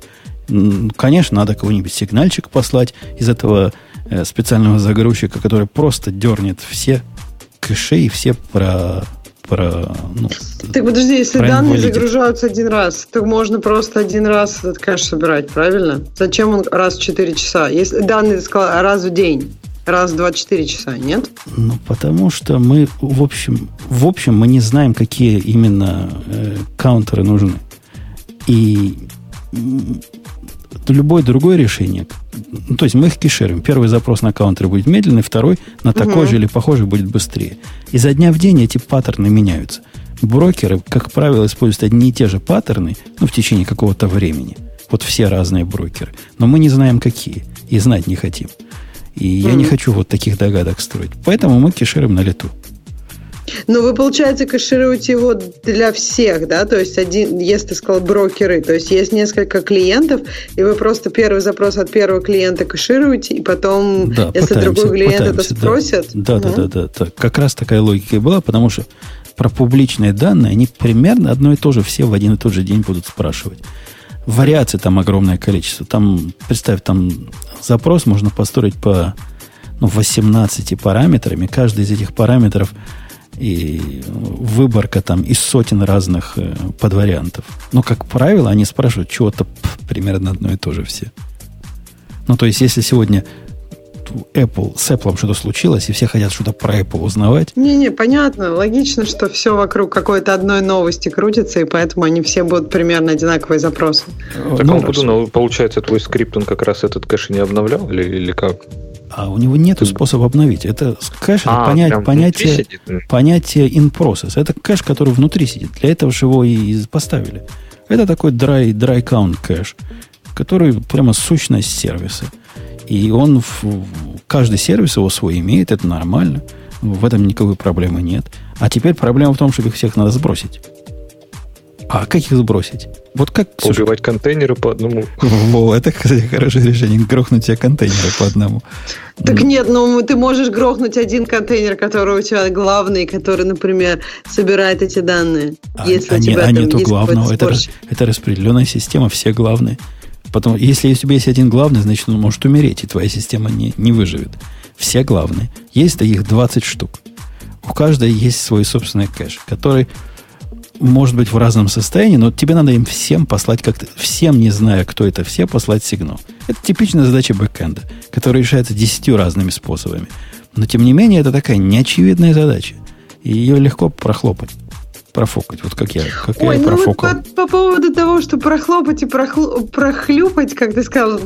Конечно, надо кого-нибудь сигнальчик послать из этого э, специального загрузчика, который просто дернет все кэши и все про про... Ну, так подожди, если данные загружаются один раз, то можно просто один раз этот кэш собирать, правильно? Зачем он раз в 4 часа? Если данные, ты сказал, раз в день раз в 24 часа, нет? Ну, потому что мы, в общем, в общем, мы не знаем, какие именно э, каунтеры нужны. И любое другое решение, ну, то есть мы их кешируем. Первый запрос на каунтер будет медленный, второй на такой угу. же или похожий будет быстрее. И за дня в день эти паттерны меняются. Брокеры, как правило, используют одни и те же паттерны ну, в течение какого-то времени. Вот все разные брокеры. Но мы не знаем, какие. И знать не хотим. И mm я не хочу вот таких догадок строить. Поэтому мы кешируем на лету. Ну, вы, получается, кэшируете его для всех, да? То есть, один, если ты сказал брокеры, то есть есть несколько клиентов, и вы просто первый запрос от первого клиента кэшируете, и потом, да, если другой клиент это спросит... Да, да, да, да, да. Как раз такая логика и была, потому что про публичные данные, они примерно одно и то же все в один и тот же день будут спрашивать. Вариаций там огромное количество. Там, представь, там запрос можно построить по ну, 18 параметрами. Каждый из этих параметров и выборка там из сотен разных э, подвариантов. Но, как правило, они спрашивают чего-то примерно одно и то же все. Ну, то есть, если сегодня Apple, с Apple что-то случилось, и все хотят что-то про Apple узнавать. Не-не, понятно. Логично, что все вокруг какой-то одной новости крутится, и поэтому они все будут примерно одинаковые запросы. В таком ну, году, ну, получается, твой скрипт, он как раз этот кэш не обновлял, или, или как? А у него нет способа обновить. Это кэш, это а, понять, понятие, понятие in process. Это кэш, который внутри сидит. Для этого же его и поставили. Это такой dry, dry count кэш, который прямо сущность сервиса. И он, в, каждый сервис его свой имеет, это нормально. В этом никакой проблемы нет. А теперь проблема в том, что их всех надо сбросить. А как их сбросить? Вот как... Убивать контейнеры по одному. [laughs] Во, это, кстати, хорошее решение. Грохнуть все контейнеры по одному. Так нет, ну ты можешь грохнуть один контейнер, который у тебя главный, который, например, собирает эти данные. А, если а, у тебя а нету главного. Это, это распределенная система, все главные. Потом, если у тебя есть один главный, значит, он может умереть, и твоя система не, не выживет. Все главные. Есть их 20 штук. У каждой есть свой собственный кэш, который может быть в разном состоянии, но тебе надо им всем послать как-то, всем, не зная, кто это все, послать сигнал. Это типичная задача бэкэнда, которая решается десятью разными способами. Но, тем не менее, это такая неочевидная задача. И ее легко прохлопать профокать, вот как я, как Ой, я ну профокал. Вот по, по поводу того, что прохлопать и прохлу, прохлюпать, как ты сказал,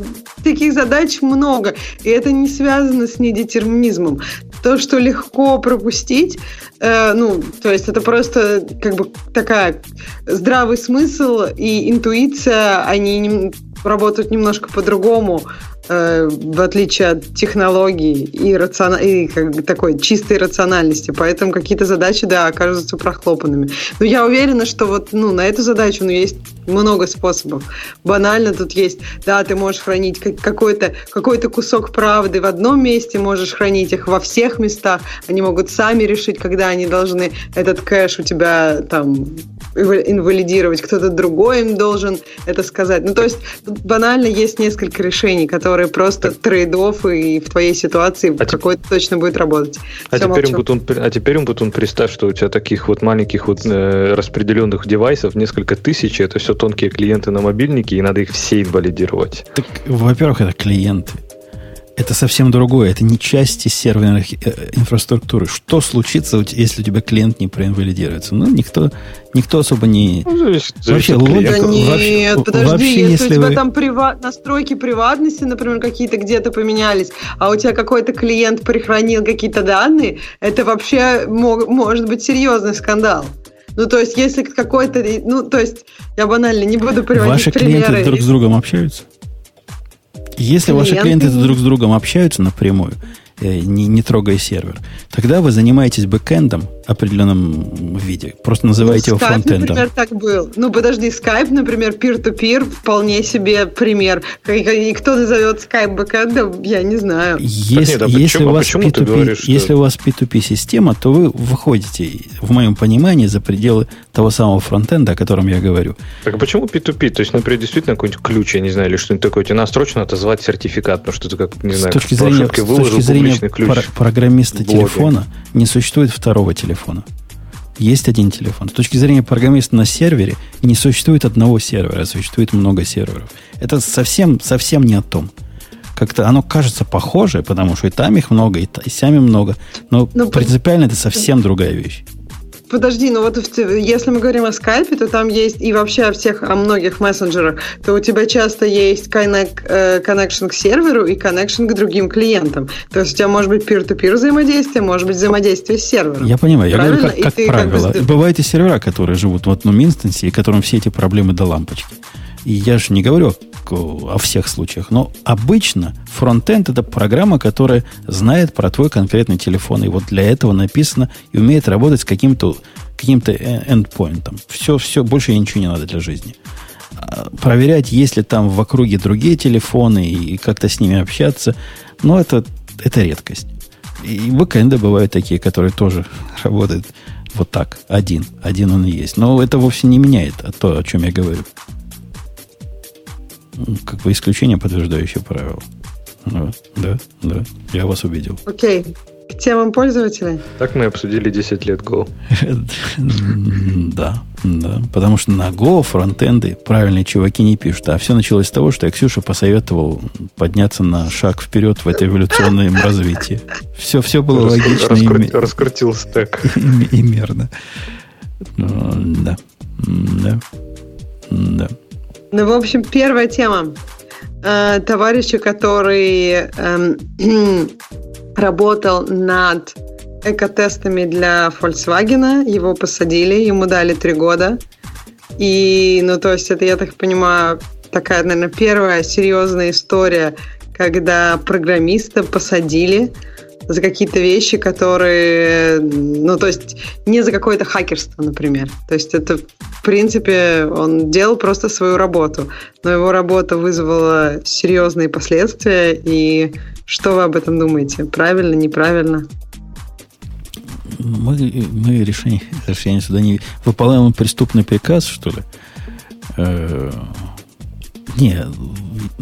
таких задач много, и это не связано с недетерминизмом. То, что легко пропустить, э, ну, то есть это просто как бы такая здравый смысл и интуиция, они не, работают немножко по-другому, Э, в отличие от технологий и, рацион... и как, такой чистой рациональности. Поэтому какие-то задачи, да, окажутся прохлопанными. Но я уверена, что вот ну, на эту задачу ну, есть много способов. Банально тут есть, да, ты можешь хранить какой-то какой кусок правды в одном месте, можешь хранить их во всех местах. Они могут сами решить, когда они должны этот кэш у тебя там инвалидировать, кто-то другой им должен это сказать. Ну, то есть банально есть несколько решений, которые просто трейдов и в твоей ситуации а какой-то точно будет работать. А теперь, Бутун, а теперь, Бутун, представь, что у тебя таких вот маленьких вот э, распределенных девайсов несколько тысяч, это все тонкие клиенты на мобильнике, и надо их все инвалидировать. Так, во-первых, это клиенты это совсем другое. Это не части серверной э, инфраструктуры. Что случится, если у тебя клиент не проинвалидируется? Ну, никто, никто особо не... Ну, зависит, вообще, логика... Да нет, вообще, подожди, вообще, если, если у тебя вы... там приват... настройки приватности, например, какие-то где-то поменялись, а у тебя какой-то клиент прихранил какие-то данные, это вообще мог, может быть серьезный скандал. Ну, то есть, если какой-то... Ну, то есть, я банально не буду приводить Ваши примеры. клиенты друг с другом общаются? Если клиенты... ваши клиенты друг с другом общаются напрямую, не, не трогая сервер, тогда вы занимаетесь бэкэндом в определенном виде. Просто называете ну, его Skype, фронтендом. например, так был. Ну, подожди, Skype, например, peer-to-peer, вполне себе пример. И кто назовет Skype бэкэндом, я не знаю. Если, нет, а если, почему, у вас P2P, говоришь, что... если у вас P2P-система, то вы выходите, в моем понимании, за пределы того самого фронтенда, о котором я говорю. Так а почему P2P? То есть, например, действительно какой-нибудь ключ, я не знаю, или что-нибудь такое, тебе надо срочно отозвать сертификат, потому что ты как, не с знаю, точки зрения, с точки зрения ключ программиста телефона не существует второго телефона. Есть один телефон. С точки зрения программиста на сервере не существует одного сервера, а существует много серверов. Это совсем, совсем не о том. Как-то оно кажется похоже, потому что и там их много, и, и сами много. Но, но ну, принципиально это совсем другая вещь. Подожди, ну вот если мы говорим о скайпе, то там есть и вообще о всех, о многих мессенджерах, то у тебя часто есть connect, э, connection к серверу и connection к другим клиентам. То есть у тебя может быть peer-to-peer взаимодействие, может быть взаимодействие с сервером. Я понимаю, я говорю, как, как правило. Как бы... Бывают и сервера, которые живут в одном инстансе, и которым все эти проблемы до лампочки. И я же не говорю о всех случаях, но обычно фронтенд это программа, которая знает про твой конкретный телефон. И вот для этого написано и умеет работать с каким-то каким-то эндпоинтом. Все, все, больше ничего не надо для жизни. А проверять, есть ли там в округе другие телефоны и как-то с ними общаться, но это, это редкость. И бэкэнды бывают такие, которые тоже работают вот так, один. Один он и есть. Но это вовсе не меняет то, о чем я говорю как бы исключение, подтверждающее правило. Да, да, да. Я вас увидел. Окей. К темам пользователей? Так мы обсудили 10 лет Go. [laughs] Да, да. Потому что на Go фронтенды правильные чуваки не пишут. А все началось с того, что я Ксюша посоветовал подняться на шаг вперед в этой эволюционном развитии. Все, все было логично. Раскрутил стек. [laughs] И мерно. Да. Да. Да. Ну, в общем, первая тема. Э, товарища, который э, [clears throat] работал над экотестами для Volkswagen, его посадили, ему дали три года. И, ну, то есть, это, я так понимаю, такая, наверное, первая серьезная история, когда программиста посадили за какие-то вещи, которые, ну, то есть не за какое-то хакерство, например. То есть это, в принципе, он делал просто свою работу, но его работа вызвала серьезные последствия, и что вы об этом думаете? Правильно, неправильно? Мы, мы решение, решение сюда не... Выполняем преступный приказ, что ли? Не,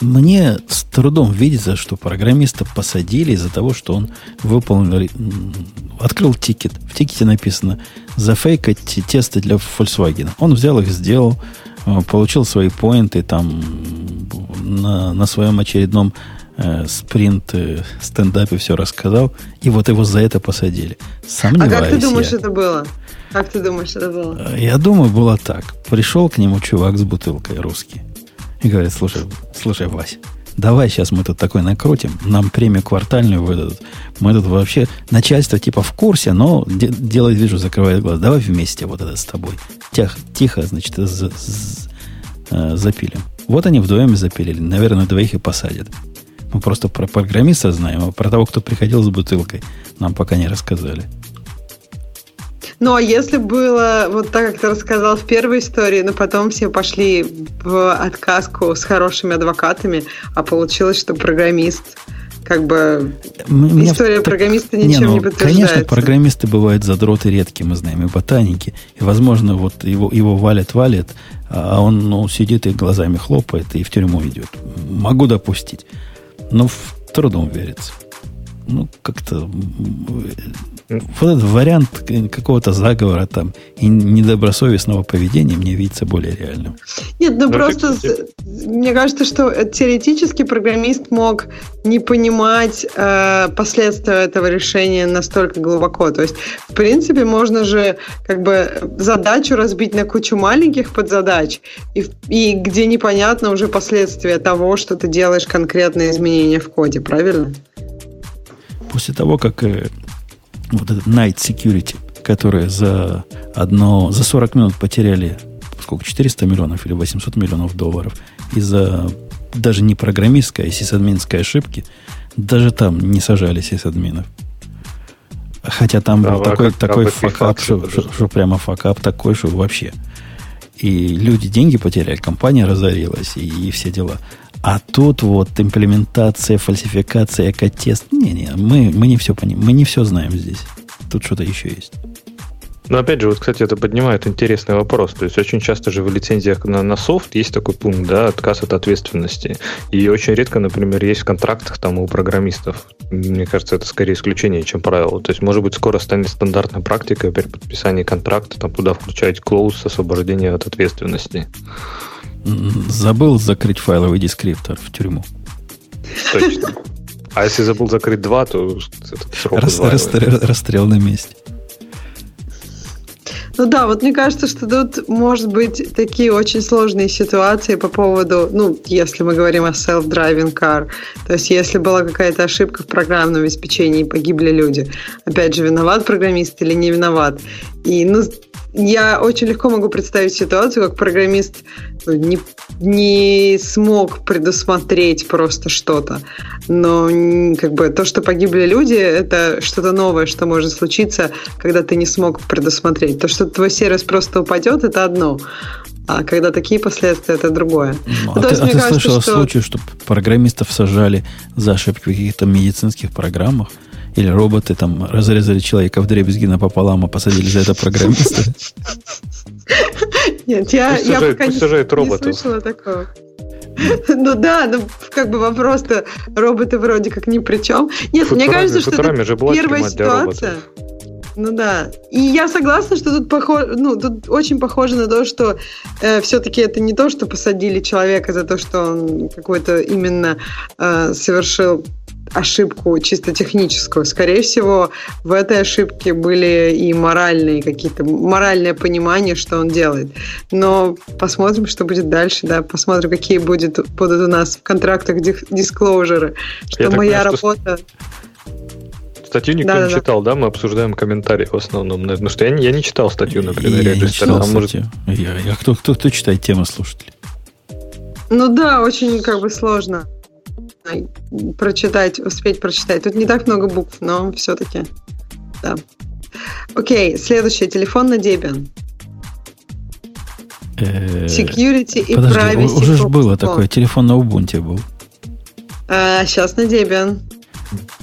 мне с трудом видится, что программиста посадили из-за того, что он выполнил, открыл тикет. В тикете написано зафейкать тесты для Volkswagen. Он взял их, сделал, э, получил свои поинты там на, на своем очередном э, спринт э, стендапе все рассказал, и вот его за это посадили. Сомневаюсь. А как ты думаешь, я. это было? Как ты думаешь, это было? Э, я думаю, было так. Пришел к нему чувак с бутылкой русский и говорит, слушай, слушай, Вася, давай сейчас мы тут такой накрутим, нам премию квартальную выдадут. Мы тут вообще, начальство типа в курсе, но де- делает вижу, закрывает глаз. Давай вместе вот это с тобой. Тихо, тихо значит, з- з- э, запилим. Вот они вдвоем запилили. Наверное, двоих и посадят. Мы просто про программиста знаем, а про того, кто приходил с бутылкой, нам пока не рассказали. Ну, а если было вот так, как ты рассказал в первой истории, но потом все пошли в отказку с хорошими адвокатами, а получилось, что программист как бы Меня история программиста ничем не, ну, не подтверждается. Конечно, программисты бывают задроты редкие, мы знаем, и ботаники. И, возможно, вот его, его валят, валят, а он ну, сидит и глазами хлопает, и в тюрьму идет. Могу допустить. Но в трудом верится. Ну, как-то вот этот вариант какого-то заговора там и недобросовестного поведения мне видится более реальным. Нет, ну, ну просто кстати... мне кажется, что теоретически программист мог не понимать э, последствия этого решения настолько глубоко. То есть, в принципе, можно же как бы задачу разбить на кучу маленьких подзадач, и, и где непонятно уже последствия того, что ты делаешь конкретные изменения в коде, правильно? После того, как э, вот этот Night Security, которые за одно, за 40 минут потеряли сколько, 400 миллионов или 800 миллионов долларов из-за даже не программистской, а сисадминской ошибки, даже там не сажали сисадминов. Хотя там да, был такой, как, такой факап, что, что, что прямо факап такой, что вообще. И люди деньги потеряли, компания разорилась и, и все дела. А тут вот имплементация, фальсификация, экотест. Не-не, мы, мы не все понимаем, мы не все знаем здесь. Тут что-то еще есть. Но опять же, вот, кстати, это поднимает интересный вопрос. То есть очень часто же в лицензиях на, на софт есть такой пункт, да, отказ от ответственности. И очень редко, например, есть в контрактах там у программистов. Мне кажется, это скорее исключение, чем правило. То есть, может быть, скоро станет стандартной практикой при подписании контракта там туда включать клоуз освобождения от ответственности. Забыл закрыть файловый дескриптор в тюрьму. Точно. А если забыл закрыть два, то срок Рас, расстрел, расстрел на месте. Ну да, вот мне кажется, что тут может быть такие очень сложные ситуации по поводу, ну, если мы говорим о self-driving car, то есть если была какая-то ошибка в программном обеспечении и погибли люди. Опять же, виноват программист или не виноват. И, ну, я очень легко могу представить ситуацию, как программист не, не смог предусмотреть просто что-то. Но как бы то, что погибли люди, это что-то новое, что может случиться, когда ты не смог предусмотреть. То, что твой сервис просто упадет, это одно. А когда такие последствия, это другое. Ну, а, ты, есть, а ты кажется, слышал что... случай, что программистов сажали за ошибки в каких-то медицинских программах? Или роботы там разрезали человека в дребезги напополам, а посадили за это программиста? [laughs] [laughs] Нет, я, я пока не, не слышала такого. [laughs] Ну да, ну как бы вопрос-то роботы вроде как ни при чем. Нет, мне кажется, что это первая ситуация. Ну да. И я согласна, что тут похоже, ну, тут очень похоже на то, что э, все-таки это не то, что посадили человека за то, что он какой-то именно э, совершил ошибку чисто техническую. Скорее всего, в этой ошибке были и моральные какие-то, моральное понимание, что он делает. Но посмотрим, что будет дальше, да, посмотрим, какие будет, будут у нас в контрактах дисклоужеры, что Я моя понимаю, работа... Статью никто да, не да, читал, да. да? Мы обсуждаем комментарии в основном. Потому что я не, я не читал статью, например. Я, я не читал а может... Я, я, кто, кто, кто читает темы слушателей? Ну да, очень как бы сложно прочитать, успеть прочитать. Тут не так много букв, но все-таки, да. Окей, следующий телефон на Debian. Э, Security и Подожди, privacy. Уже же было такое, телефон на Ubuntu был. А, сейчас на Debian.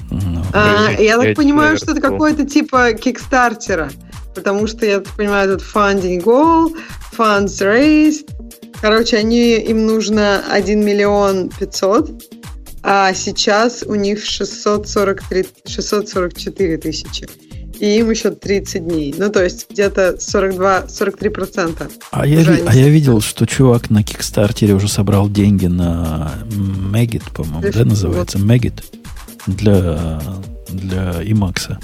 Ну, а, я так понимаю, что это какой-то типа кикстартера, потому что я так понимаю, тут funding goal, funds raised. Короче, они, им нужно 1 миллион 500 а сейчас у них 643, 644 тысячи. И им еще 30 дней. Ну, то есть где-то 42-43%. А я, ви, а я видел, что чувак на Кикстартере уже собрал деньги на Megit, по-моему, да, называется? Megit для, для Emacs.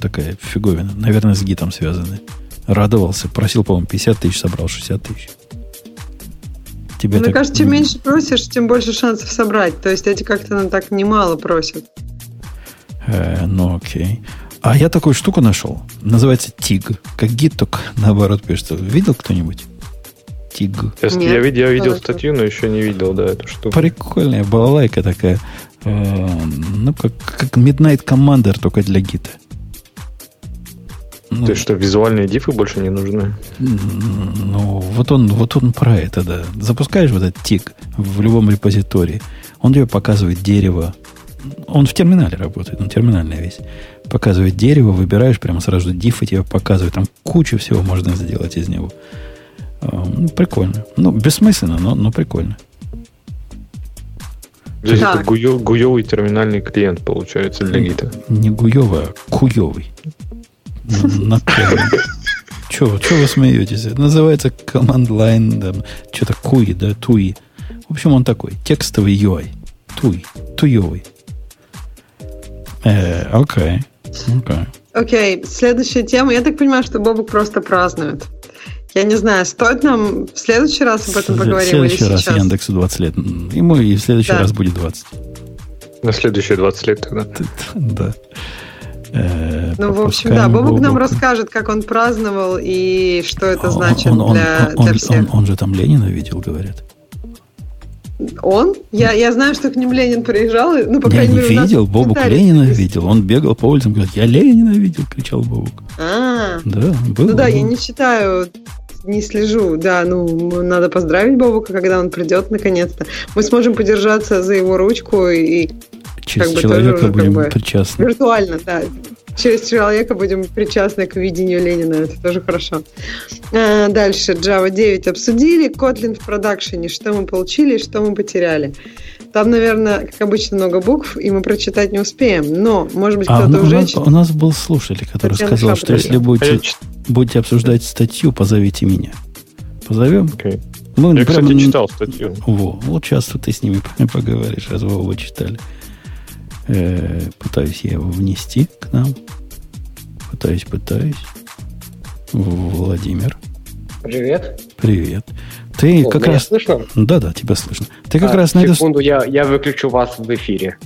Такая фиговина. Наверное, с гитом связаны. Радовался. Просил, по-моему, 50 тысяч, собрал 60 тысяч тебе Мне так... кажется, чем меньше просишь, тем больше шансов собрать. То есть эти как-то ну, так немало просят. Э, ну, окей. А я такую штуку нашел. Называется ТИГ. Как гид, только наоборот пишется. Видел кто-нибудь? ТИГ. Я, Нет, я, видел, я видел статью, но еще не видел, да, эту штуку. Прикольная балалайка такая. Э, ну, как, как Midnight Commander, только для гита. Ну, То есть что, визуальные дифы больше не нужны? Ну, вот он, вот он про это, да. Запускаешь вот этот тик в любом репозитории, он тебе показывает дерево. Он в терминале работает, он терминальная весь. Показывает дерево, выбираешь прямо сразу дифы тебе показывает. Там кучу всего можно сделать из него. А, ну, прикольно. Ну, бессмысленно, но, но прикольно. Здесь это гуевый терминальный клиент, получается, для гита. Не гуевый, а куевый. На Чего, чего вы смеетесь? Это называется command line, да, что-то куи, да, туи. В общем, он такой, текстовый UI. Туи, туевый. Э, окей, окей. Окей, следующая тема. Я так понимаю, что Бобук просто празднует. Я не знаю, стоит нам в следующий раз об этом поговорить? В следующий раз сейчас? Яндексу 20 лет. Ему и в следующий да. раз будет 20. На следующие 20 лет тогда. Да. Э, ну, в общем, да, Бобук нам расскажет, как он праздновал и что это значит он, он, для, он, для всех. Он, он, он же там Ленина видел, говорят. Он? Я, я знаю, что к ним Ленин приезжал. Ну, по я не мере, видел, Бобук Ленина видел. Он бегал по улицам, говорит, я Ленина видел, кричал Бобук. А, да, был, ну да, я не считаю не слежу. Да, ну, надо поздравить Бобука, когда он придет наконец-то. Мы сможем подержаться за его ручку и Через как бы человека тоже, будем как бы, причастны. Виртуально, да. Через человека будем причастны к видению Ленина. Это тоже хорошо. А, дальше. Java 9 обсудили. Kotlin в продакшене. Что мы получили и что мы потеряли. Там, наверное, как обычно, много букв, и мы прочитать не успеем. Но, может быть, а, кто-то а, уже... У нас, у нас был слушатель, который Татьяна сказал, что если будете, будете обсуждать статью, позовите меня. Позовем? Okay. Мы Я, прямо... кстати, читал статью. Во, вот сейчас ты с ними [laughs] поговоришь, раз вы оба читали. Э, пытаюсь я его внести к нам. Пытаюсь, пытаюсь. Владимир. Привет. Привет. Ты О, как раз... слышно? Да, да, тебя слышно. Ты как а, раз на секунду, я, я выключу вас в эфире.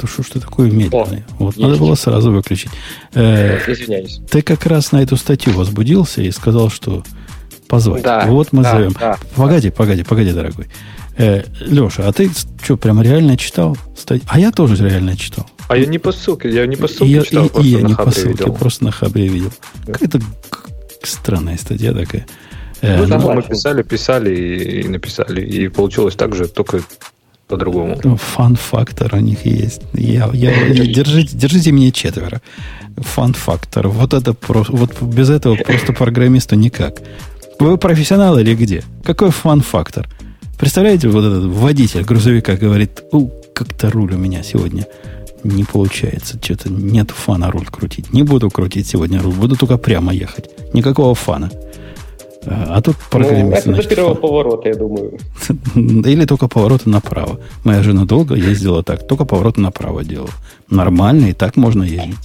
То что ж ты такой медленный? О, вот есть. надо было сразу выключить. Э, [laughs] Извиняюсь. Ты как раз на эту статью возбудился и сказал, что позвать. Да, вот мы да, зовем. Да, погоди, погоди, погоди, дорогой. Э, Леша, а ты что, прям реально читал? А я тоже реально читал. А я не по ссылке, я не по ссылке я, читал, и, просто и я на не по ссылке, видел. просто на хабре видел. Да. Какая-то странная статья такая. Э, ну, ну, мы писали, писали и написали, и получилось так же, только по-другому. Фан-фактор у них есть. Я, я, [laughs] держите, держите меня четверо. Фан-фактор. Вот это просто, вот без этого просто программисту никак. Вы профессионал или где? Какой фан-фактор? Представляете, вот этот водитель грузовика говорит, у, как-то руль у меня сегодня не получается. Что-то нет фана руль крутить. Не буду крутить сегодня руль, буду только прямо ехать. Никакого фана. А тут программист... Ну, это до первого фан. поворота, я думаю. [laughs] Или только повороты направо. Моя жена долго ездила так. Только повороты направо делала. Нормально, и так можно ездить.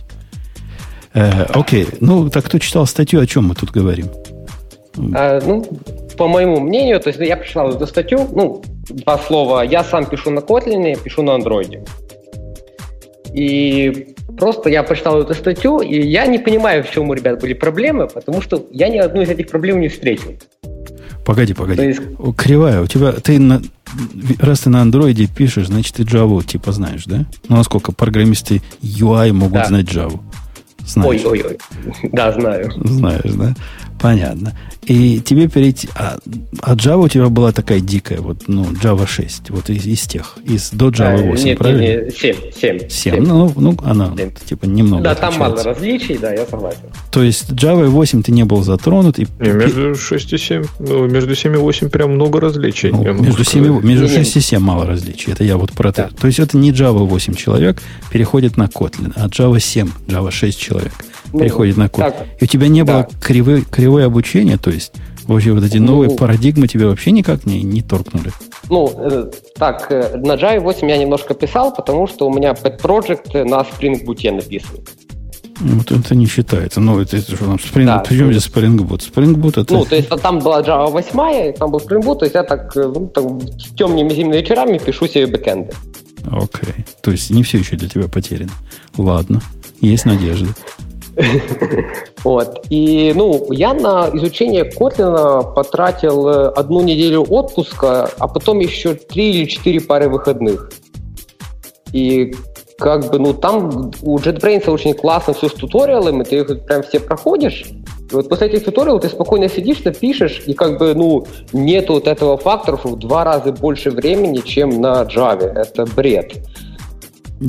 Э, окей. Ну, так кто читал статью, о чем мы тут говорим? А, ну, по моему мнению, то есть я прочитал эту статью, ну, два слова. Я сам пишу на Kotlin, пишу на андроиде. И просто я прочитал эту статью, и я не понимаю, в чем у ребят были проблемы, потому что я ни одну из этих проблем не встретил. Погоди, погоди. есть... Кривая, у тебя, ты на, раз ты на андроиде пишешь, значит ты Java типа знаешь, да? Ну, насколько программисты UI могут да. знать Java? Знаешь. Ой, ой, ой. [laughs] Да, знаю. Знаешь, да? Понятно. И тебе перейти... А, а Java у тебя была такая дикая, вот, ну, Java 6, вот из, из тех, из до Java 8, а, нет, правильно? Нет, нет, 7, 7. 7, 7. Ну, ну, она, 7. типа, немного Да, отличается. там мало различий, да, я согласен. То есть Java 8 ты не был затронут. И... Не, между 6 и 7, ну, между 7 и 8 прям много различий. Ну, между 7 и, между 6 и 7 мало различий. Это я вот про да. это. То есть это не Java 8 человек переходит на Kotlin, а Java 7, Java 6 человек ну, переходит на код. Так, и у тебя не да. было кривой, кривое обучение, то есть вообще вот эти ну, новые парадигмы тебе вообще никак не, не торкнули? Ну, э, так, э, на Java 8 я немножко писал, потому что у меня Pet Project на Spring Boot написан. Вот это не считается. Ну, это, это что там, Spring, да, причем здесь Spring Boot? Spring Boot это... Ну, то есть там была Java 8, там был Spring Boot, то есть я так, э, ну, так темными зимними вечерами пишу себе бэкэнды. Окей. Okay. То есть не все еще для тебя потеряно. Ладно. Есть надежда. [laughs] Вот. И, ну, я на изучение Котлина потратил э, одну неделю отпуска, а потом еще три или четыре пары выходных. И как бы, ну, там у JetBrains очень классно все с туториалами, ты их прям все проходишь, и вот после этих туториалов ты спокойно сидишь, напишешь, и как бы, ну, нет вот этого фактора, что в два раза больше времени, чем на Java. Это бред.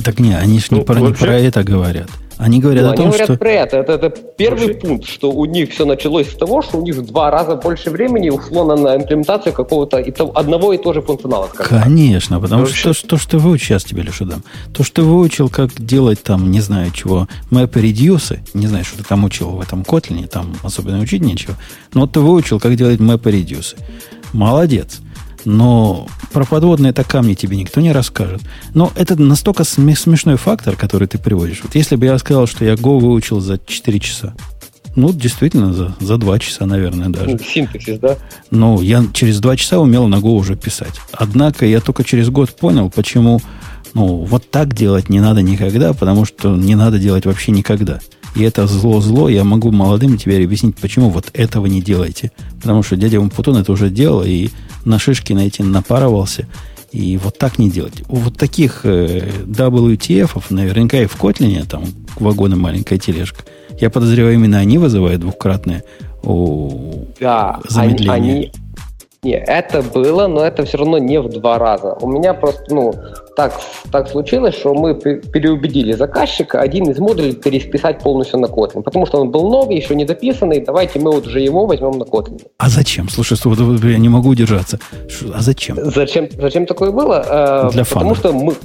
Так не, они же ну, не, про, вообще... не про это говорят. Они говорят ну, о том, они говорят что... про это. это. Это первый Вообще... пункт, что у них все началось с того, что у них в два раза больше времени ушло на, на имплементацию какого-то и то, одного и того же функционала. Конечно, так. потому Вообще... что то, что ты выучил, сейчас тебе, Леша, дам. То, что ты выучил, как делать там, не знаю чего, мэпы редьюсы, не знаю, что ты там учил в этом Котлине, там особенно учить нечего, но вот ты выучил, как делать мэпы редьюсы. Молодец. Но про подводные это камни тебе никто не расскажет. Но это настолько смешной фактор, который ты приводишь. Вот если бы я сказал, что я Go выучил за 4 часа, ну, действительно, за, за 2 часа, наверное, даже. Синтезис, да? Ну, я через 2 часа умел на Go уже писать. Однако я только через год понял, почему ну, вот так делать не надо никогда, потому что не надо делать вообще никогда. И это зло-зло, я могу молодым теперь объяснить, почему вот этого не делайте. Потому что дядя Умпутун это уже делал, и на шишки найти напарывался. И вот так не делать. У вот таких э, WTF, наверняка и в Котлине, там вагоны маленькая тележка, я подозреваю, именно они вызывают двукратное о, да, замедление. Они, они, не, это было, но это все равно не в два раза. У меня просто, ну, так, так случилось, что мы переубедили заказчика один из модулей пересписать полностью на Kotlin, потому что он был новый, еще не дописанный, давайте мы вот уже его возьмем на Kotlin. А зачем? Слушай, я не могу удержаться. А зачем? Зачем, зачем такое было? Э, Для потому фана. что мы,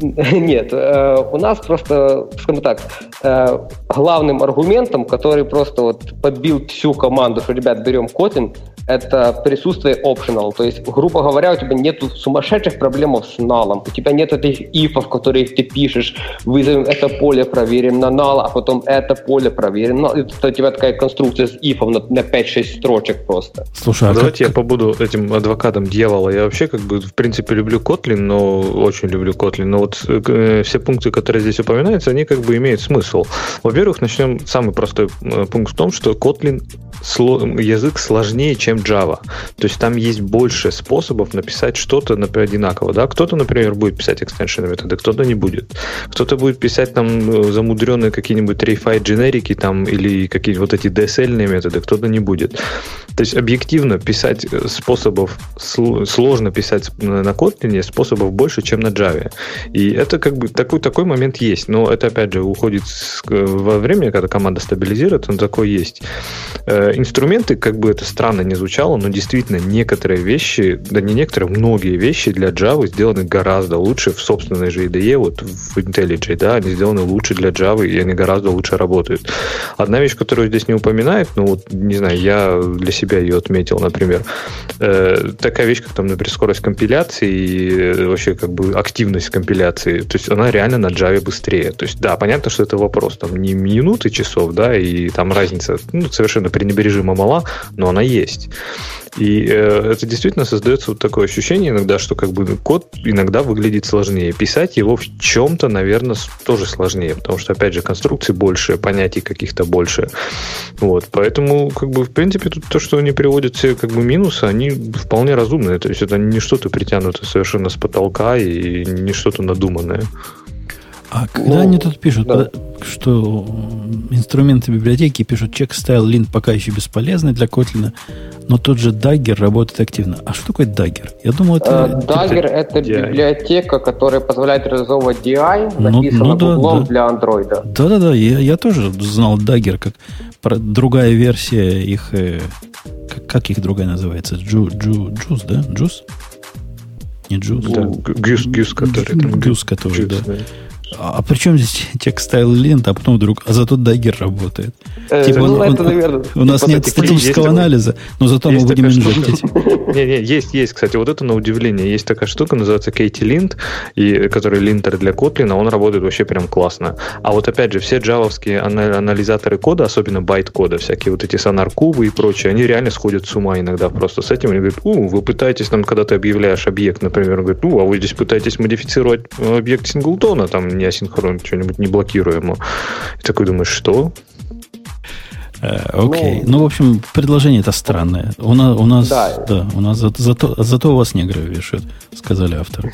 [laughs] нет, э, у нас просто, скажем так, э, главным аргументом, который просто вот подбил всю команду, что, ребят, берем Kotlin, это присутствие optional. То есть, грубо говоря, у тебя нет сумасшедших проблем с налом. У тебя нет этих ифов, которые ты пишешь, вызовем это поле, проверим на нал, а потом это поле проверим. Ну, это у тебя такая конструкция с ифом на, на 5-6 строчек просто. Слушай, а давайте как... я побуду этим адвокатом дьявола. Я вообще, как бы, в принципе, люблю Kotlin, но очень люблю Kotlin. Но вот э, все пункты, которые здесь упоминаются, они как бы имеют смысл. Во-первых, начнем самый простой э, пункт в том, что Kotlin язык сложнее, чем Java. То есть там есть больше способов написать что-то, например, одинаково. Да? Кто-то, например, будет писать экстеншены методы, кто-то не будет. Кто-то будет писать там э, замудренные какие-нибудь refi дженерики там или какие-то вот эти DSL методы, кто-то не будет. То есть объективно писать э, способов, сложно писать на Kotlin способов больше, чем на Java. И это как бы такой, такой момент есть. Но это, опять же, уходит во время, когда команда стабилизирует, он такой есть. Э, инструменты, как бы это странно не звучало, но действительно некоторые вещи, да не некоторые, многие вещи для Java сделаны гораздо лучше в собственной же IDE, вот в IntelliJ, да, они сделаны лучше для Java, и они гораздо лучше работают. Одна вещь, которую здесь не упоминает, ну вот, не знаю, я для себя ее отметил, например, э, такая вещь, как там, например, скорость компиляции и э, вообще как бы активность компиляции, то есть она реально на Java быстрее. То есть, да, понятно, что это вопрос там не минуты часов, да, и там разница ну, совершенно пренебрежимо мала, но она есть. И э, это действительно создается вот такое ощущение иногда, что как бы код иногда выглядит сложнее. Писать его в чем-то, наверное, тоже сложнее, потому что, опять же, конструкций больше, понятий каких-то больше. Вот, поэтому, как бы, в принципе, тут то, что они приводят все как бы минусы, они вполне разумные. То есть это не что-то притянутое совершенно с потолка и не что-то надуманное. А когда ну, они тут пишут, да. что инструменты библиотеки пишут чек style lint пока еще бесполезный для Kotlin, но тот же Dagger работает активно. А что такое Dagger? Я думал, это... Uh, Dagger это, это библиотека, которая позволяет реализовывать DI, ну, написана ну, да, да. для Android. Да-да-да, я, я тоже знал Dagger как другая версия их... Э, как, как их другая называется? Джу, джу, джуз, да? Джуз? Не джуз? Да, гюс, гюс, который. Гюс, который, да. да. А, а при чем здесь текстайл лента, а потом вдруг, а зато дагер работает. Э, типа, ну, он, это, он, наверное, у нас нет статического анализа, но зато мы будем инжектить. [laughs] Не, не, есть, есть, кстати, вот это на удивление. Есть такая штука, называется Katie Lint, и, который линтер для Kotlin, он работает вообще прям классно. А вот опять же, все джавовские анализаторы кода, особенно байт-кода, всякие вот эти сонар-кубы и прочее, они реально сходят с ума иногда просто с этим. Они говорят, у, вы пытаетесь, там, когда ты объявляешь объект, например, говорит, у, а вы здесь пытаетесь модифицировать объект синглтона, там, не асинхронно, что-нибудь неблокируемо. И такой думаешь, что? Э, окей. Ну, ну, в общем, предложение это странное. У нас, у нас, да. да, у нас за, зато, зато у вас негры вешают, сказали авторы.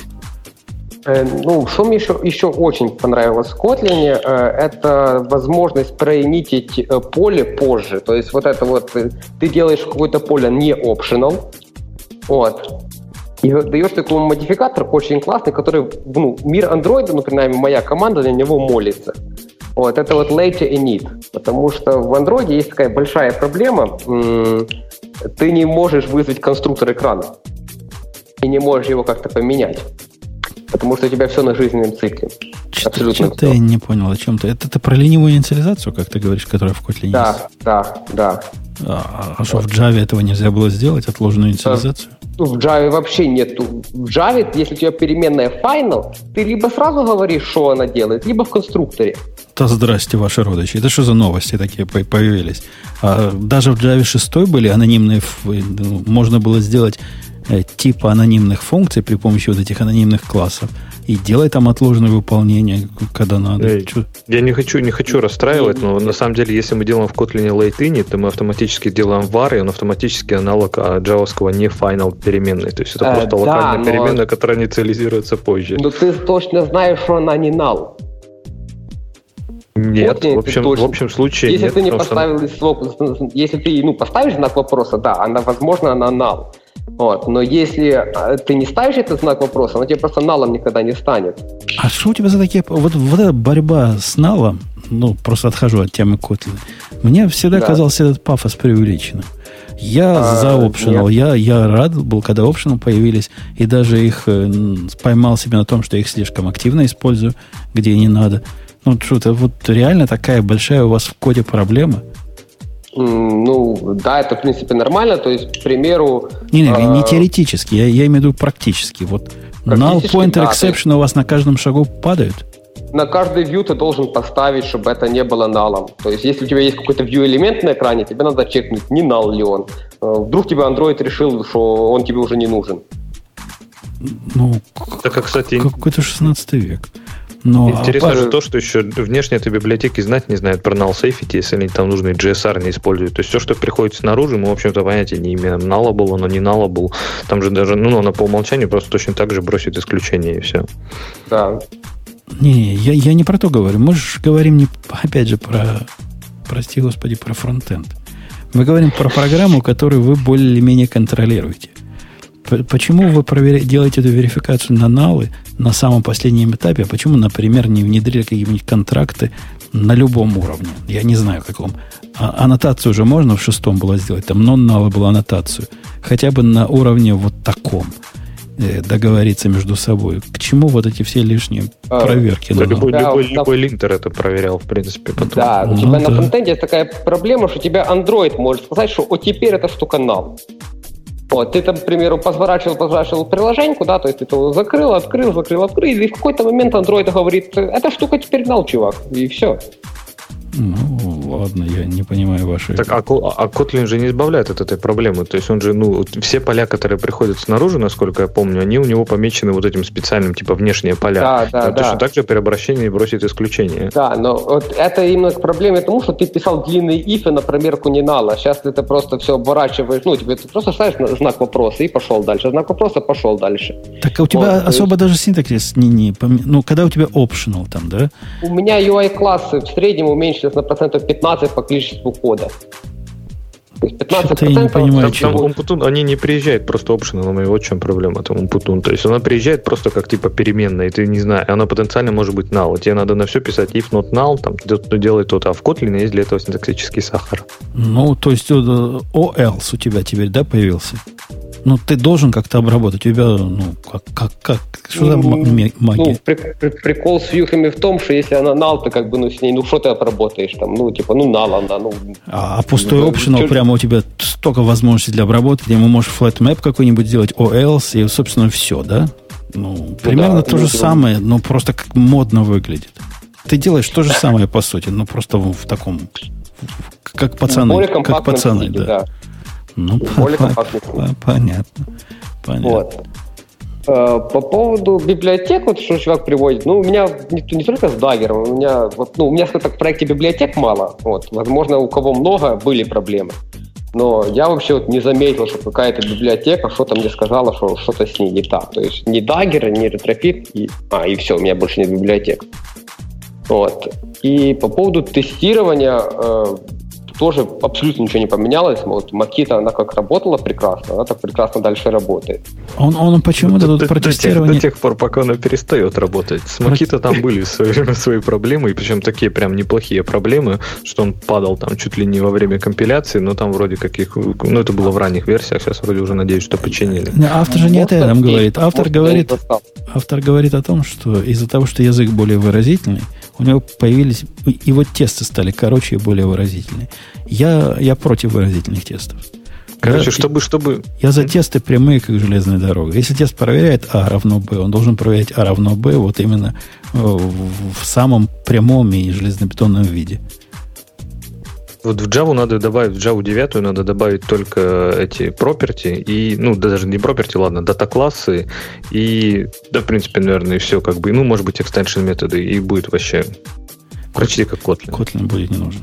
Э, ну, что мне еще, еще очень понравилось в Kotlin, э, это возможность проинитить поле позже. То есть вот это вот, ты делаешь какое-то поле не optional, вот, и даешь такой модификатор очень классный, который, ну, мир андроида, ну, принаймні, моя команда на него молится. Вот, это вот later init. Потому что в андроиде есть такая большая проблема. Ты не можешь вызвать конструктор экрана. И не можешь его как-то поменять. Потому что у тебя все на жизненном цикле. Абсолютно Что-то я не понял о чем ты. Это ты про ленивую инициализацию, как ты говоришь, которая в Kotlin да, есть? Да, да, да. А, а что, в Java этого нельзя было сделать, отложенную инициализацию? Ну, в Java вообще нет. В Java, если у тебя переменная final, ты либо сразу говоришь, что она делает, либо в конструкторе. Да здрасте, ваши родичи. Это что за новости такие появились? А, даже в Java 6 были анонимные... Ну, можно было сделать типа анонимных функций при помощи вот этих анонимных классов и делай там отложенное выполнение, когда надо. Эй, я не хочу, не хочу расстраивать, но на самом деле, если мы делаем в Kotlin init, то мы автоматически делаем var, и он автоматически аналог джавовского не final переменной. То есть это а, просто да, локальная но... переменная, которая инициализируется позже. Но ты точно знаешь, что она не null. Нет, в общем, в общем случае если нет. Ты не поставил что... Если ты ну, поставишь знак вопроса, да, она, возможно, она null. Вот. Но если а, ты не ставишь этот знак вопроса, она тебе просто налом никогда не станет. А что у тебя за такие... Вот, вот эта борьба с налом, ну, просто отхожу от темы Kotlin, мне всегда да. казался этот пафос преувеличенным. Я а, за optional. Я, я рад был, когда optional появились, и даже их э, поймал себе на том, что я их слишком активно использую, где не надо. Ну, что-то вот реально такая большая у вас в коде проблема – Ну, да, это, в принципе, нормально. То есть, к примеру... Не, не, не теоретически, я, я имею в виду практически. Вот null pointer да, exception у вас на каждом шагу падают? На каждый view ты должен поставить, чтобы это не было налом. То есть, если у тебя есть какой-то view элемент на экране, тебе надо чекнуть, не нал ли он. Э, вдруг тебе Android решил, что он тебе уже не нужен. Ну, так, кстати, какой-то 16 век. Но Интересно же то, что еще внешне этой библиотеки знать не знают про null safety, если они там нужный GSR не используют. То есть все, что приходит снаружи, мы, в общем-то, понятия не имеем. Nullable, оно не nullable. Там же даже, ну, оно по умолчанию просто точно так же бросит исключение и все. Да. Не, я, я не про то говорю. Мы же говорим, не, опять же, про, прости господи, про фронтенд. Мы говорим про программу, которую вы более-менее контролируете. Почему вы проверяете, делаете эту верификацию на налы на самом последнем этапе? А почему, например, не внедрили какие-нибудь контракты на любом уровне? Я не знаю, каком. А, аннотацию уже можно в шестом было сделать. Там non-null была аннотацию. Хотя бы на уровне вот таком э, договориться между собой. К чему вот эти все лишние а, проверки? Да, любой, любой, любой линтер это проверял, в принципе, потом. Да, у ну, тебя да. на фронтенде есть такая проблема, что тебя Android может сказать, что о, теперь эта штука null. Вот, ты там, к примеру, позворачивал, позворачивал приложеньку, да, то есть ты его закрыл, открыл, закрыл, открыл, и в какой-то момент Android говорит, эта штука теперь нал, чувак, и все. Ну, ладно, я не понимаю ваши... Так, а, а Kotlin же не избавляет от этой проблемы. То есть он же, ну, все поля, которые приходят снаружи, насколько я помню, они у него помечены вот этим специальным, типа, внешние поля. Да, да, а да. Точно так же при обращении бросит исключение. Да, но вот это именно к проблеме тому, что ты писал длинные ифы на промерку не нала. Сейчас ты это просто все оборачиваешь, ну, тебе ты просто ставишь знак вопроса и пошел дальше. Знак вопроса пошел дальше. Так а у тебя вот, особо есть... даже синтаксис не, не... Ну, когда у тебя optional там, да? У меня UI-классы в среднем уменьшены увеличилось на процентов 15 по количеству кода. То есть 15 я не понимаю, там, там Умпутун, они не приезжают просто optional, вот в чем проблема там Умпутун. То есть она приезжает просто как типа переменная, и ты не знаешь, она потенциально может быть null. Тебе надо на все писать if not null, там делай то-то, а в Kotlin есть для этого синтаксический сахар. Ну, то есть OLs у тебя теперь, да, появился? Ну, ты должен как-то обработать. У тебя, ну, как, как, как что за ну, магия? Ну, при, при, прикол с вьюхами в том, что если она нал, то как бы, ну, с ней, ну, что ты обработаешь там? Ну, типа, ну, нал она, ну... А, а пустой ну, optional, прямо у тебя столько возможностей для обработки, ему можешь flat map какой-нибудь сделать, OLs, и, собственно, все, да? Ну, ну примерно да, то же самое, но просто как модно выглядит. Ты делаешь то же самое, по сути, но просто в, в таком... Как пацаны. Как пацаны, виде, да. да. Ну, более по, по, понятно. понятно. Вот. Э, по поводу библиотек, вот что чувак приводит, ну, у меня не, не только с Dagger, у меня, вот, ну, у меня, скажем так, в проекте библиотек мало, вот, возможно, у кого много, были проблемы. Но я вообще вот не заметил, что какая-то библиотека что-то мне сказала, что что-то с ней не так. То есть ни Dagger, ни Retrofit, и, а, и все, у меня больше нет библиотек. Вот. И по поводу тестирования, э, тоже абсолютно ничего не поменялось. Вот Макита, она как работала прекрасно, она так прекрасно дальше работает. Он, он почему-то тут протестирование... До тех, пор, пока она перестает работать. С Макита там были свои, свои проблемы, и причем такие прям неплохие проблемы, что он падал там чуть ли не во время компиляции, но там вроде каких... Ну, это было в ранних версиях, сейчас вроде уже надеюсь, что починили. Автор же не это нам говорит. Автор говорит, автор говорит о том, что из-за того, что язык более выразительный, у него появились... И вот тесты стали короче и более выразительные. Я, я против выразительных тестов. Короче, я, чтобы, чтобы... Я за тесты прямые, как железная дорога. Если тест проверяет А равно Б, он должен проверять А равно Б вот именно э, в, в самом прямом и железнобетонном виде. Вот в Java надо добавить, в Java 9 надо добавить только эти property и, ну, даже не property, ладно, дата-классы и, да, в принципе, наверное, и все, как бы, ну, может быть, extension методы, и будет вообще почти как Kotlin. Kotlin будет не нужен.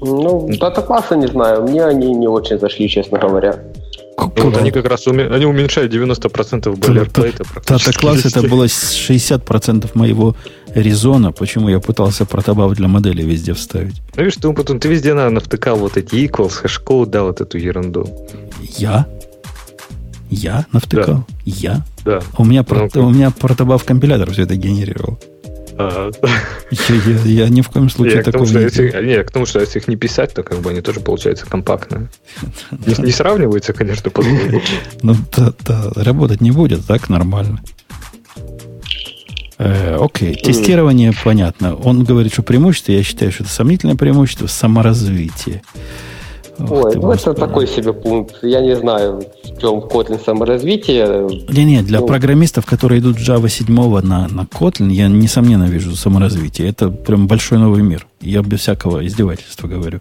Ну, дата-классы не знаю, мне они не очень зашли, честно говоря. Вот они как раз уме... они уменьшают 90% бойлерплейта. Дата-класс это было 60% моего резона, почему я пытался протобаф для модели везде вставить. Ну, видишь, ты, потом, ты везде, наверное, втыкал вот эти equals, хэшкод, да, вот эту ерунду. Я? Я навтыкал? Да. Я? Да. У меня, ну, у меня протобаф компилятор все это генерировал. Я, я, я ни в коем случае такого не если, Нет, к тому, что если их не писать, то как бы они тоже получаются компактные. Не, не сравниваются, конечно, по Ну, да, да, работать не будет, так нормально. Э, окей, тестирование понятно. Он говорит, что преимущество, я считаю, что это сомнительное преимущество саморазвития. Ой, ну это такой себе пункт. Я не знаю, в чем Kotlin саморазвитие. Не, не, для ну, программистов, которые идут с Java 7 на, на Kotlin, я несомненно вижу саморазвитие. Это прям большой новый мир. Я без всякого издевательства говорю.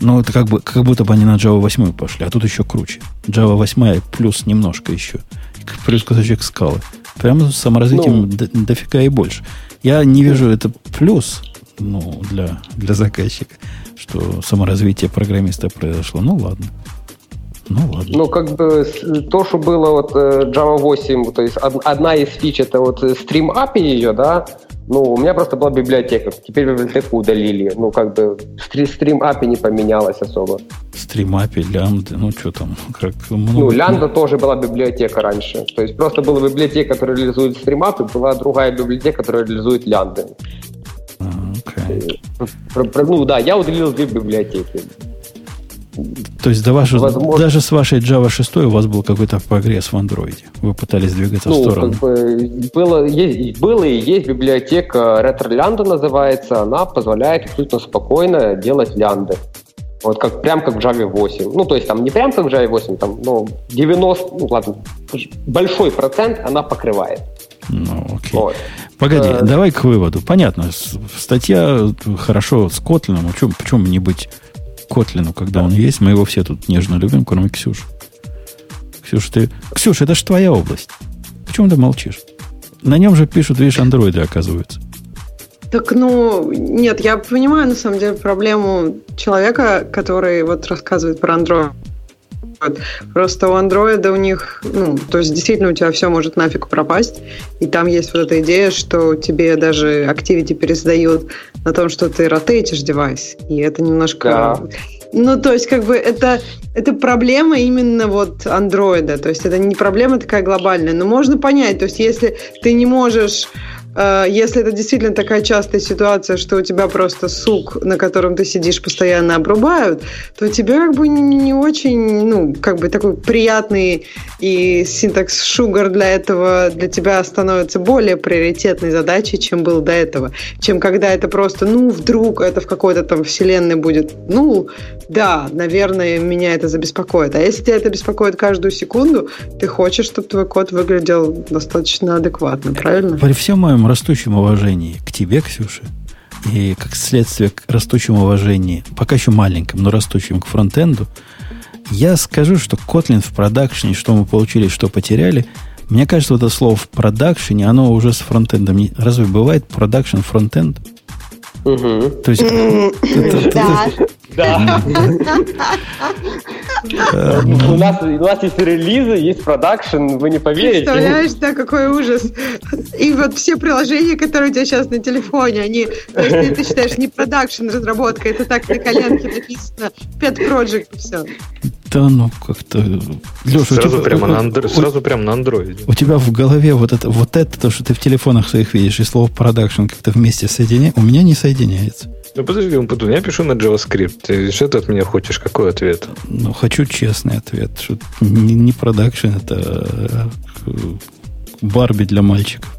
Но это как, бы, как будто бы они на Java 8 пошли, а тут еще круче. Java 8 плюс немножко еще. Плюс кусочек скалы. Прямо с саморазвитием ну, до, дофига и больше. Я не вижу это плюс ну, для, для заказчика что саморазвитие программиста произошло. Ну, ладно. Ну, ладно. Ну, как бы то, что было вот э, Java 8, то есть одна из фич, это вот Stream API ее, да, ну, у меня просто была библиотека. Теперь библиотеку удалили. Ну, как бы Stream API не поменялась особо. Stream API, лямбда, ну, что там? Как, много... Ну, лямбда тоже была библиотека раньше. То есть просто была библиотека, которая реализует Stream API, была другая библиотека, которая реализует лямбды. Ну да, я удалил две библиотеки. То есть до вашего, Возможно... даже с вашей Java 6 у вас был какой-то прогресс в Android. Вы пытались двигаться ну, в сторону. Как бы было, есть, было и есть библиотека RetroLyanda называется. Она позволяет абсолютно спокойно делать лянды. Вот как, прям как в Java 8. Ну, то есть там не прям как в Java 8, там, ну, 90, ну, ладно, большой процент она покрывает. Ну, окей. Вот. Погоди, а... давай к выводу. Понятно, статья хорошо с Котлином. Почему, почему не быть Котлину, когда он есть? Мы его все тут нежно любим, кроме Ксюши. Ксюша, ты... Ксюша, это же твоя область. Почему ты молчишь? На нем же пишут, видишь, андроиды, оказывается. Так, ну, нет, я понимаю, на самом деле, проблему человека, который вот рассказывает про Android. Просто у андроида у них, ну, то есть действительно у тебя все может нафиг пропасть, и там есть вот эта идея, что тебе даже Activity пересдают на том, что ты ротейтишь девайс, и это немножко... Да. Ну, то есть, как бы, это, это проблема именно вот андроида, то есть это не проблема такая глобальная, но можно понять, то есть если ты не можешь если это действительно такая частая ситуация, что у тебя просто сук, на котором ты сидишь, постоянно обрубают, то тебе как бы не очень, ну, как бы такой приятный и синтакс шугар для этого для тебя становится более приоритетной задачей, чем был до этого. Чем когда это просто, ну, вдруг это в какой-то там вселенной будет, ну, да, наверное, меня это забеспокоит. А если тебя это беспокоит каждую секунду, ты хочешь, чтобы твой код выглядел достаточно адекватно, правильно? При всем моем растущем уважении к тебе, Ксюша, и как следствие к растущему уважении, пока еще маленьком, но растущим к фронтенду, я скажу, что Kotlin в продакшене, что мы получили, что потеряли, мне кажется, вот это слово в продакшене, оно уже с фронтендом. Разве бывает продакшн фронтенд? Угу. То есть... [laughs] Да. Да. У нас, у нас есть релизы, есть продакшн, вы не поверите. Представляешь, да, какой ужас. И вот все приложения, которые у тебя сейчас на телефоне, они, то есть ты считаешь не продакшн разработка, это так на коленке написано, Pet Project и все. Да, ну как-то... Леша, сразу, тебя, прямо на андро... сразу прямо на андроиде. У тебя в голове вот это, вот это, то, что ты в телефонах своих видишь, и слово продакшн как-то вместе соединяется, у меня не соединяется. Ну, подожди, Умпутун, я пишу на JavaScript. Ты что ты от меня хочешь? Какой ответ? Ну, хочу честный ответ. Что не, не продакшн, это э, Барби для мальчиков.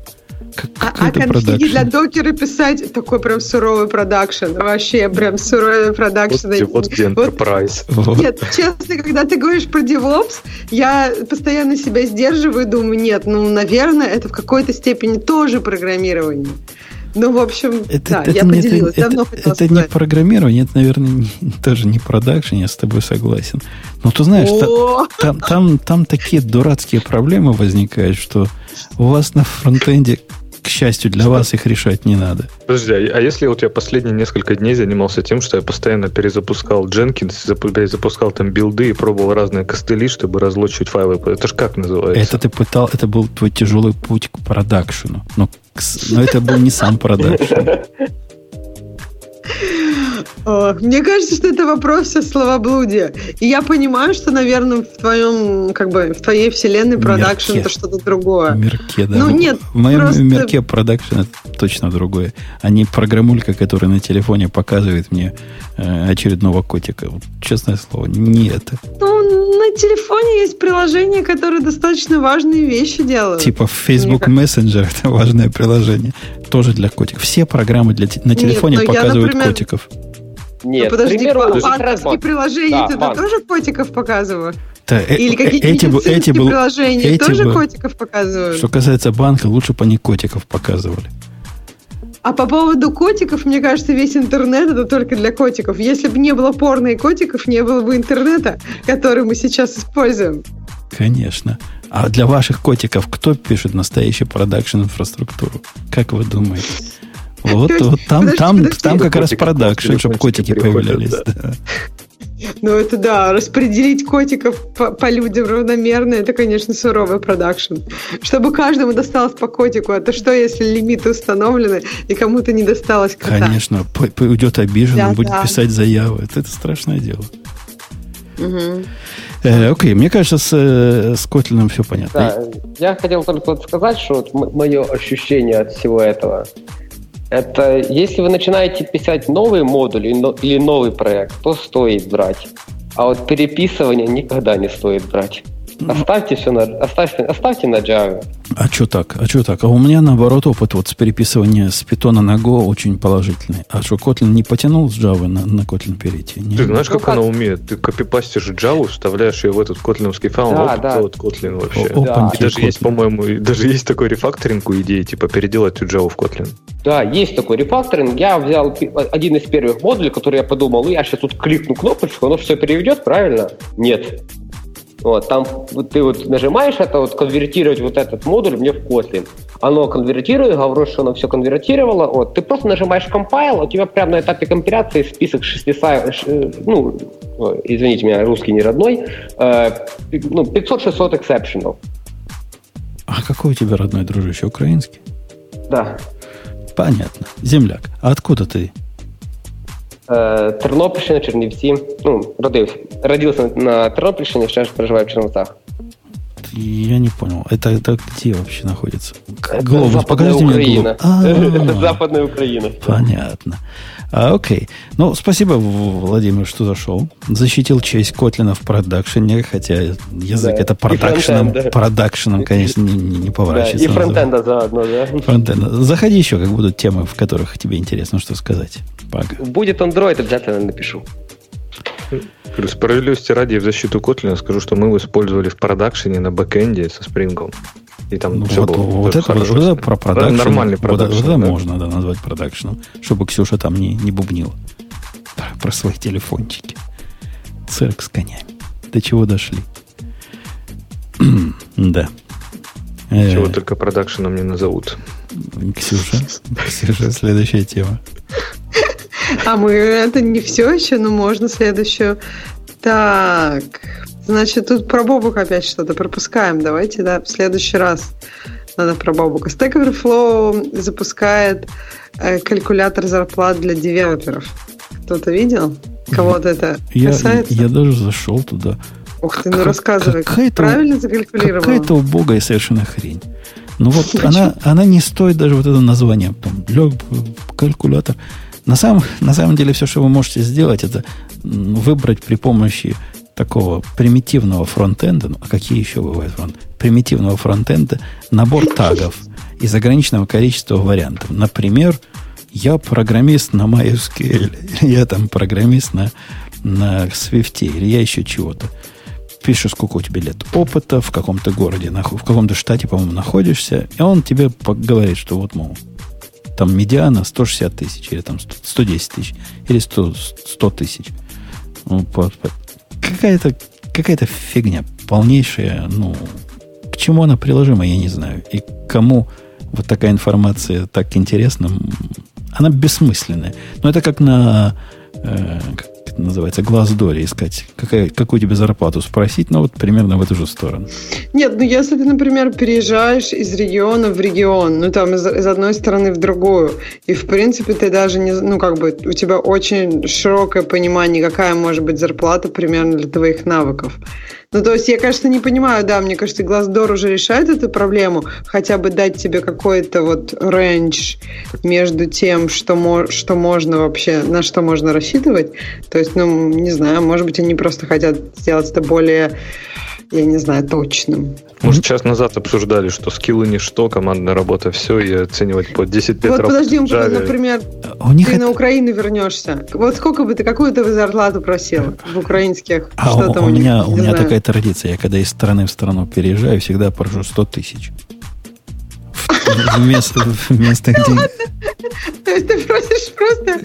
Как, а, а конфиги для докера писать такой прям суровый продакшн. Вообще прям суровый продакшн. Вот, вот где Enterprise. Вот. Нет, честно, когда ты говоришь про DevOps, я постоянно себя сдерживаю и думаю, нет, ну, наверное, это в какой-то степени тоже программирование. Ну, в общем, это, да, это, я поделилась. Это, Давно это, это не программирование, это, наверное, не, [laughs] тоже не продакшн, я с тобой согласен. Но ты знаешь, та, там, там, там такие дурацкие проблемы возникают, что у вас на фронтенде к счастью, для вас их решать не надо. Подожди, а, а если вот я последние несколько дней занимался тем, что я постоянно перезапускал Jenkins, перезапускал там билды и пробовал разные костыли, чтобы разлочить файлы. Это же как называется? Это ты пытал, это был твой тяжелый путь к продакшену. Но, но это был не сам продакшн. Мне кажется, что это вопрос все словоблудия. И я понимаю, что, наверное, в твоем, как бы, в твоей вселенной продакшн это что-то другое. Мерке, да. Ну, нет. В моем просто... мерке продакшн это точно другое. А не программулька, которая на телефоне показывает мне э, очередного котика. Вот, честное слово, не это. Ну, на телефоне есть приложения, которые достаточно важные вещи делают. Типа Facebook Messenger, это важное приложение. Тоже для котиков. Все программы для, на телефоне нет, показывают я, например, котиков. Нет, ну, подожди, примеру, банковские приложения да, банк. тоже котиков показывают? Да, э, Или какие-то эти, эти был, приложения эти тоже был, котиков показывают? Что касается банка, лучше бы они котиков показывали. А по поводу котиков, мне кажется, весь интернет это только для котиков. Если бы не было порно и котиков, не было бы интернета, который мы сейчас используем. Конечно. А для ваших котиков кто пишет настоящую продакшн инфраструктуру? Как вы думаете? Вот, вот там, подожди, там, подожди. там как раз продакшн, чтобы котики появлялись. Да. Ну, это да, распределить котиков по, по людям равномерно, это, конечно, суровый продакшн. Чтобы каждому досталось по котику, а то что, если лимиты установлены, и кому-то не досталось кота? Конечно, уйдет обижен, да, будет да. писать заявы. Это, это страшное дело. Угу. Э, окей, мне кажется, с, э, с Котлином все понятно. Да, я хотел только сказать, что вот мое ощущение от всего этого – это если вы начинаете писать новый модуль или новый проект, то стоит брать. А вот переписывание никогда не стоит брать. Оставьте все на, оставьте, оставьте на Java. А что так? А что так? А у меня наоборот опыт вот с переписывания с питона на Go очень положительный. А что, Kotlin не потянул с Java на, на Kotlin перейти? Не? Ты знаешь, ну, как, как она умеет? Ты копипастишь Java, вставляешь ее в этот котлиновский файл, да, опыт да. вот Kotlin вообще. О, да. И даже Kotlin. есть, по-моему, даже есть такой рефакторинг у идеи, типа переделать всю Java в Kotlin. Да, есть такой рефакторинг. Я взял один из первых модулей, который я подумал, я сейчас тут кликну кнопочку, оно все переведет, правильно? Нет. Вот, там ты вот нажимаешь это, вот конвертировать вот этот модуль мне в Kotlin. Оно конвертирует, говорю, что оно все конвертировало. Вот, ты просто нажимаешь compile, у тебя прямо на этапе компиляции список 600, ну, извините меня, русский не родной, э, ну, 500-600 эксепшенов. А какой у тебя родной дружище, украинский? Да. Понятно. Земляк. А откуда ты? Е, Тернопільщина, Чернівці. Ну, родився. Родился на Тернопільщині, сейчас проживаю в Черновцах. Я не понял. Это, это где вообще находится? Глобус, покажите Украина. мне глобус. [laughs] Это Западная Украина. Понятно. А, окей. Ну, спасибо, Владимир, что зашел. Защитил честь Котлина в продакшене, хотя язык да. это продакшеном, да. продакшеном, конечно, не, не, не поворачивается. Да, и фронтенда заодно, да. Фронтенда. Заходи еще, как будут темы, в которых тебе интересно что сказать. Пока. Будет Android, обязательно напишу. Справедливости ради в защиту Kotlin скажу, что мы его использовали в продакшене на бэкэнде со спрингом. И там ну, все вот, было вот, это, вот это про продакшн. Нормальный продакшн. Вот, вот это да. можно да, назвать продакшном, чтобы Ксюша там не, не бубнила про, про свои телефончики. Цирк с конями. До чего дошли? [clears throat] да. Чего э, только продакшеном не назовут. Ксюша, Ксюша, следующая тема. А мы это не все еще, но можно следующую. Так, значит, тут про Бобук опять что-то пропускаем. Давайте, да, в следующий раз надо про Бобука. Stack Overflow запускает э, калькулятор зарплат для девелоперов. Кто-то видел? Кого-то это касается? Я, я даже зашел туда. Ух ты, ну рассказывай, какая-то, правильно закалькулировал? Какая-то убогая совершенно хрень. Ну вот она, она не стоит даже вот это название. Там, лег калькулятор. На самом, на самом деле все, что вы можете сделать, это выбрать при помощи такого примитивного фронтенда, ну, а какие еще бывают фронт? Примитивного фронтенда, набор тагов из ограниченного количества вариантов. Например, я программист на MySQL, или [laughs] я там программист на, на Swift, или я еще чего-то. Пишешь, сколько у тебя лет опыта, в каком-то городе, в каком-то штате, по-моему, находишься, и он тебе говорит, что вот, мол, там медиана 160 тысяч, или там 110 тысяч, или 100, 100 тысяч. Ну, какая-то какая фигня полнейшая. Ну, к чему она приложима, я не знаю. И кому вот такая информация так интересна, она бессмысленная. Но это как на... Э, это называется, глаз Дори искать, какая, какую тебе зарплату спросить, ну вот примерно в эту же сторону. Нет, ну если ты, например, переезжаешь из региона в регион, ну там из, из одной стороны в другую, и в принципе ты даже не, ну как бы у тебя очень широкое понимание, какая может быть зарплата примерно для твоих навыков. Ну, то есть я, конечно, не понимаю, да, мне кажется, Glassdoor уже решает эту проблему, хотя бы дать тебе какой-то вот рейндж между тем, что, мо- что можно вообще, на что можно рассчитывать. То есть, ну, не знаю, может быть, они просто хотят сделать это более я не знаю, точным. Может, час назад обсуждали, что скиллы ничто, командная работа все, и оценивать по 10 лет Вот подожди, например, у них ты это... на Украину вернешься. Вот сколько бы ты, какую ты зарплату просил в украинских? А что у, там у, у меня, у меня такая традиция, я когда из страны в страну переезжаю, всегда прошу 100 тысяч вместо, вместо денег. То есть ты просишь просто...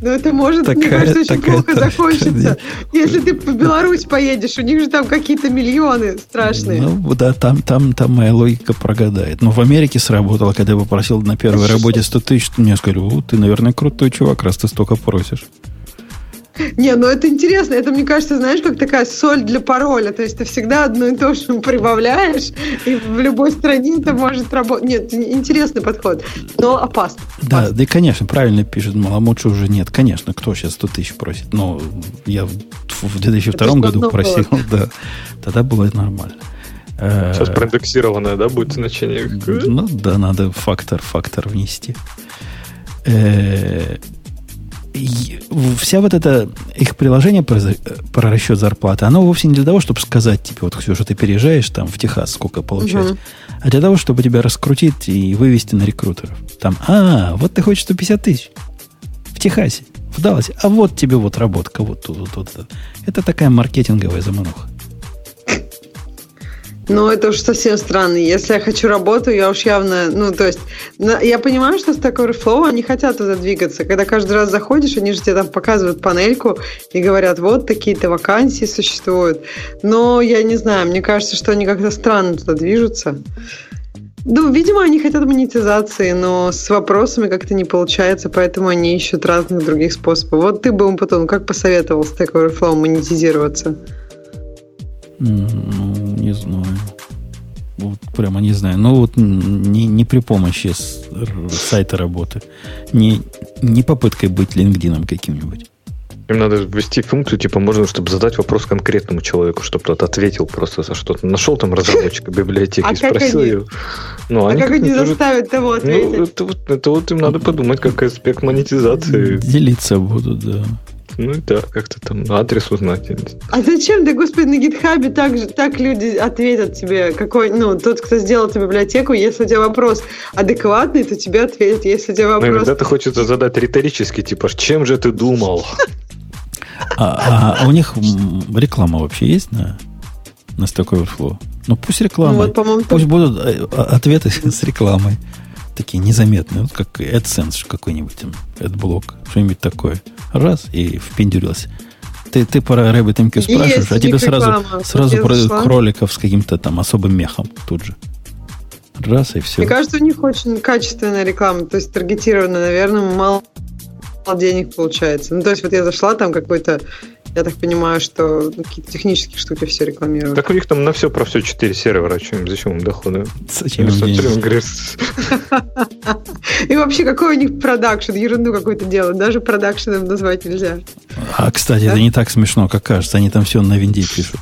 Ну, это может, такая, мне кажется, очень такая, плохо такая, закончиться. Если ты в Беларусь поедешь, у них же там какие-то миллионы страшные. Ну, да, там, там, там моя логика прогадает. Но в Америке сработало, когда я попросил на первой работе 100 тысяч, мне сказали, ты, наверное, крутой чувак, раз ты столько просишь. Не, ну это интересно. Это, мне кажется, знаешь, как такая соль для пароля. То есть ты всегда одно и то же [laughs] прибавляешь, и в любой стране это может работать. Нет, интересный подход, но опасно. Да, опасно. да и, конечно, правильно пишет Маламучи уже нет. Конечно, кто сейчас 100 тысяч просит? Но я в 2002 году просил, было. [laughs] да. Тогда было это нормально. Сейчас проиндексированное, да, будет значение? Ну да, надо фактор, фактор внести. Вся вот это их приложение про, про расчет зарплаты, оно вовсе не для того, чтобы сказать тебе, вот, Ксюша, ты переезжаешь там в Техас, сколько получать, угу. а для того, чтобы тебя раскрутить и вывести на рекрутеров. Там, а, вот ты хочешь 150 тысяч в Техасе, в Далласе, а вот тебе вот работка, вот тут, вот тут. Это такая маркетинговая замануха. Ну, это уж совсем странно. Если я хочу работу, я уж явно... Ну, то есть, я понимаю, что Stack Overflow, они хотят туда двигаться. Когда каждый раз заходишь, они же тебе там показывают панельку и говорят, вот такие-то вакансии существуют. Но я не знаю, мне кажется, что они как-то странно туда движутся. Ну, видимо, они хотят монетизации, но с вопросами как-то не получается, поэтому они ищут разных других способов. Вот ты бы, потом как посоветовал Stack Overflow монетизироваться? Ну, не знаю. Вот прямо не знаю. Ну, вот не, не при помощи с, сайта работы. Не, не попыткой быть LinkedIn каким-нибудь. Им надо ввести функцию, типа, можно, чтобы задать вопрос конкретному человеку, чтобы тот ответил просто за что-то. Нашел там разработчика библиотеки, а спросил ее. Ну, а как они заставят того ну, ответить? Ну, это, вот, это вот им надо подумать, как аспект монетизации. Делиться будут, да. Ну да, как-то там адрес узнать. А зачем, да господи, на гитхабе так, так люди ответят тебе, какой, ну, тот, кто сделал эту библиотеку, если у тебя вопрос адекватный, то тебе ответят, если у тебя вопрос... Ну, иногда ты хочется задать риторически, типа, чем же ты думал? А, а у них реклама вообще есть на, на Stack Overflow? Ну, пусть реклама. Ну, вот, пусть будут э, ответы [laughs] с рекламой. Такие незаметные. Вот как AdSense какой-нибудь там, AdBlock, что-нибудь такое раз и впендюрился. Ты, ты про RabbitMQ спрашиваешь, а тебе сразу, сразу про зашла. кроликов с каким-то там особым мехом тут же. Раз и все. Мне кажется, у них очень качественная реклама, то есть таргетированная, наверное, мало денег получается. Ну, то есть вот я зашла, там какой-то я так понимаю, что ну, какие-то технические штуки все рекламируют. Так у них там на все про все четыре сервера. Чем, зачем им доходы? Зачем им [laughs] И вообще, какой у них продакшн? Ерунду какую-то делают. Даже продакшеном назвать нельзя. А, кстати, это не так смешно, как кажется. Они там все на винде пишут.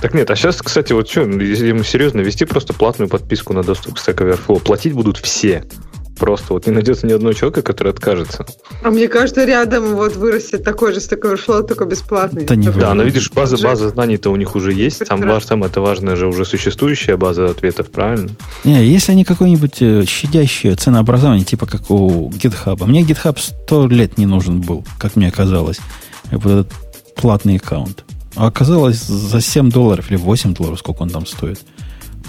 Так нет, а сейчас, кстати, вот что, если ему серьезно вести просто платную подписку на доступ к Stack Overflow, платить будут все. Просто вот не найдется ни одного человека, который откажется. А мне кажется, рядом вот вырастет такой же Stack Overflow, только бесплатный. Да, не да, но видишь, база, база знаний-то у них уже есть. Там, ваш, там это важная же уже существующая база ответов, правильно? Не, если они какое-нибудь э, щадящее ценообразование, типа как у GitHub. Мне GitHub сто лет не нужен был, как мне казалось. Вот этот платный аккаунт. А оказалось за 7 долларов или 8 долларов, сколько он там стоит.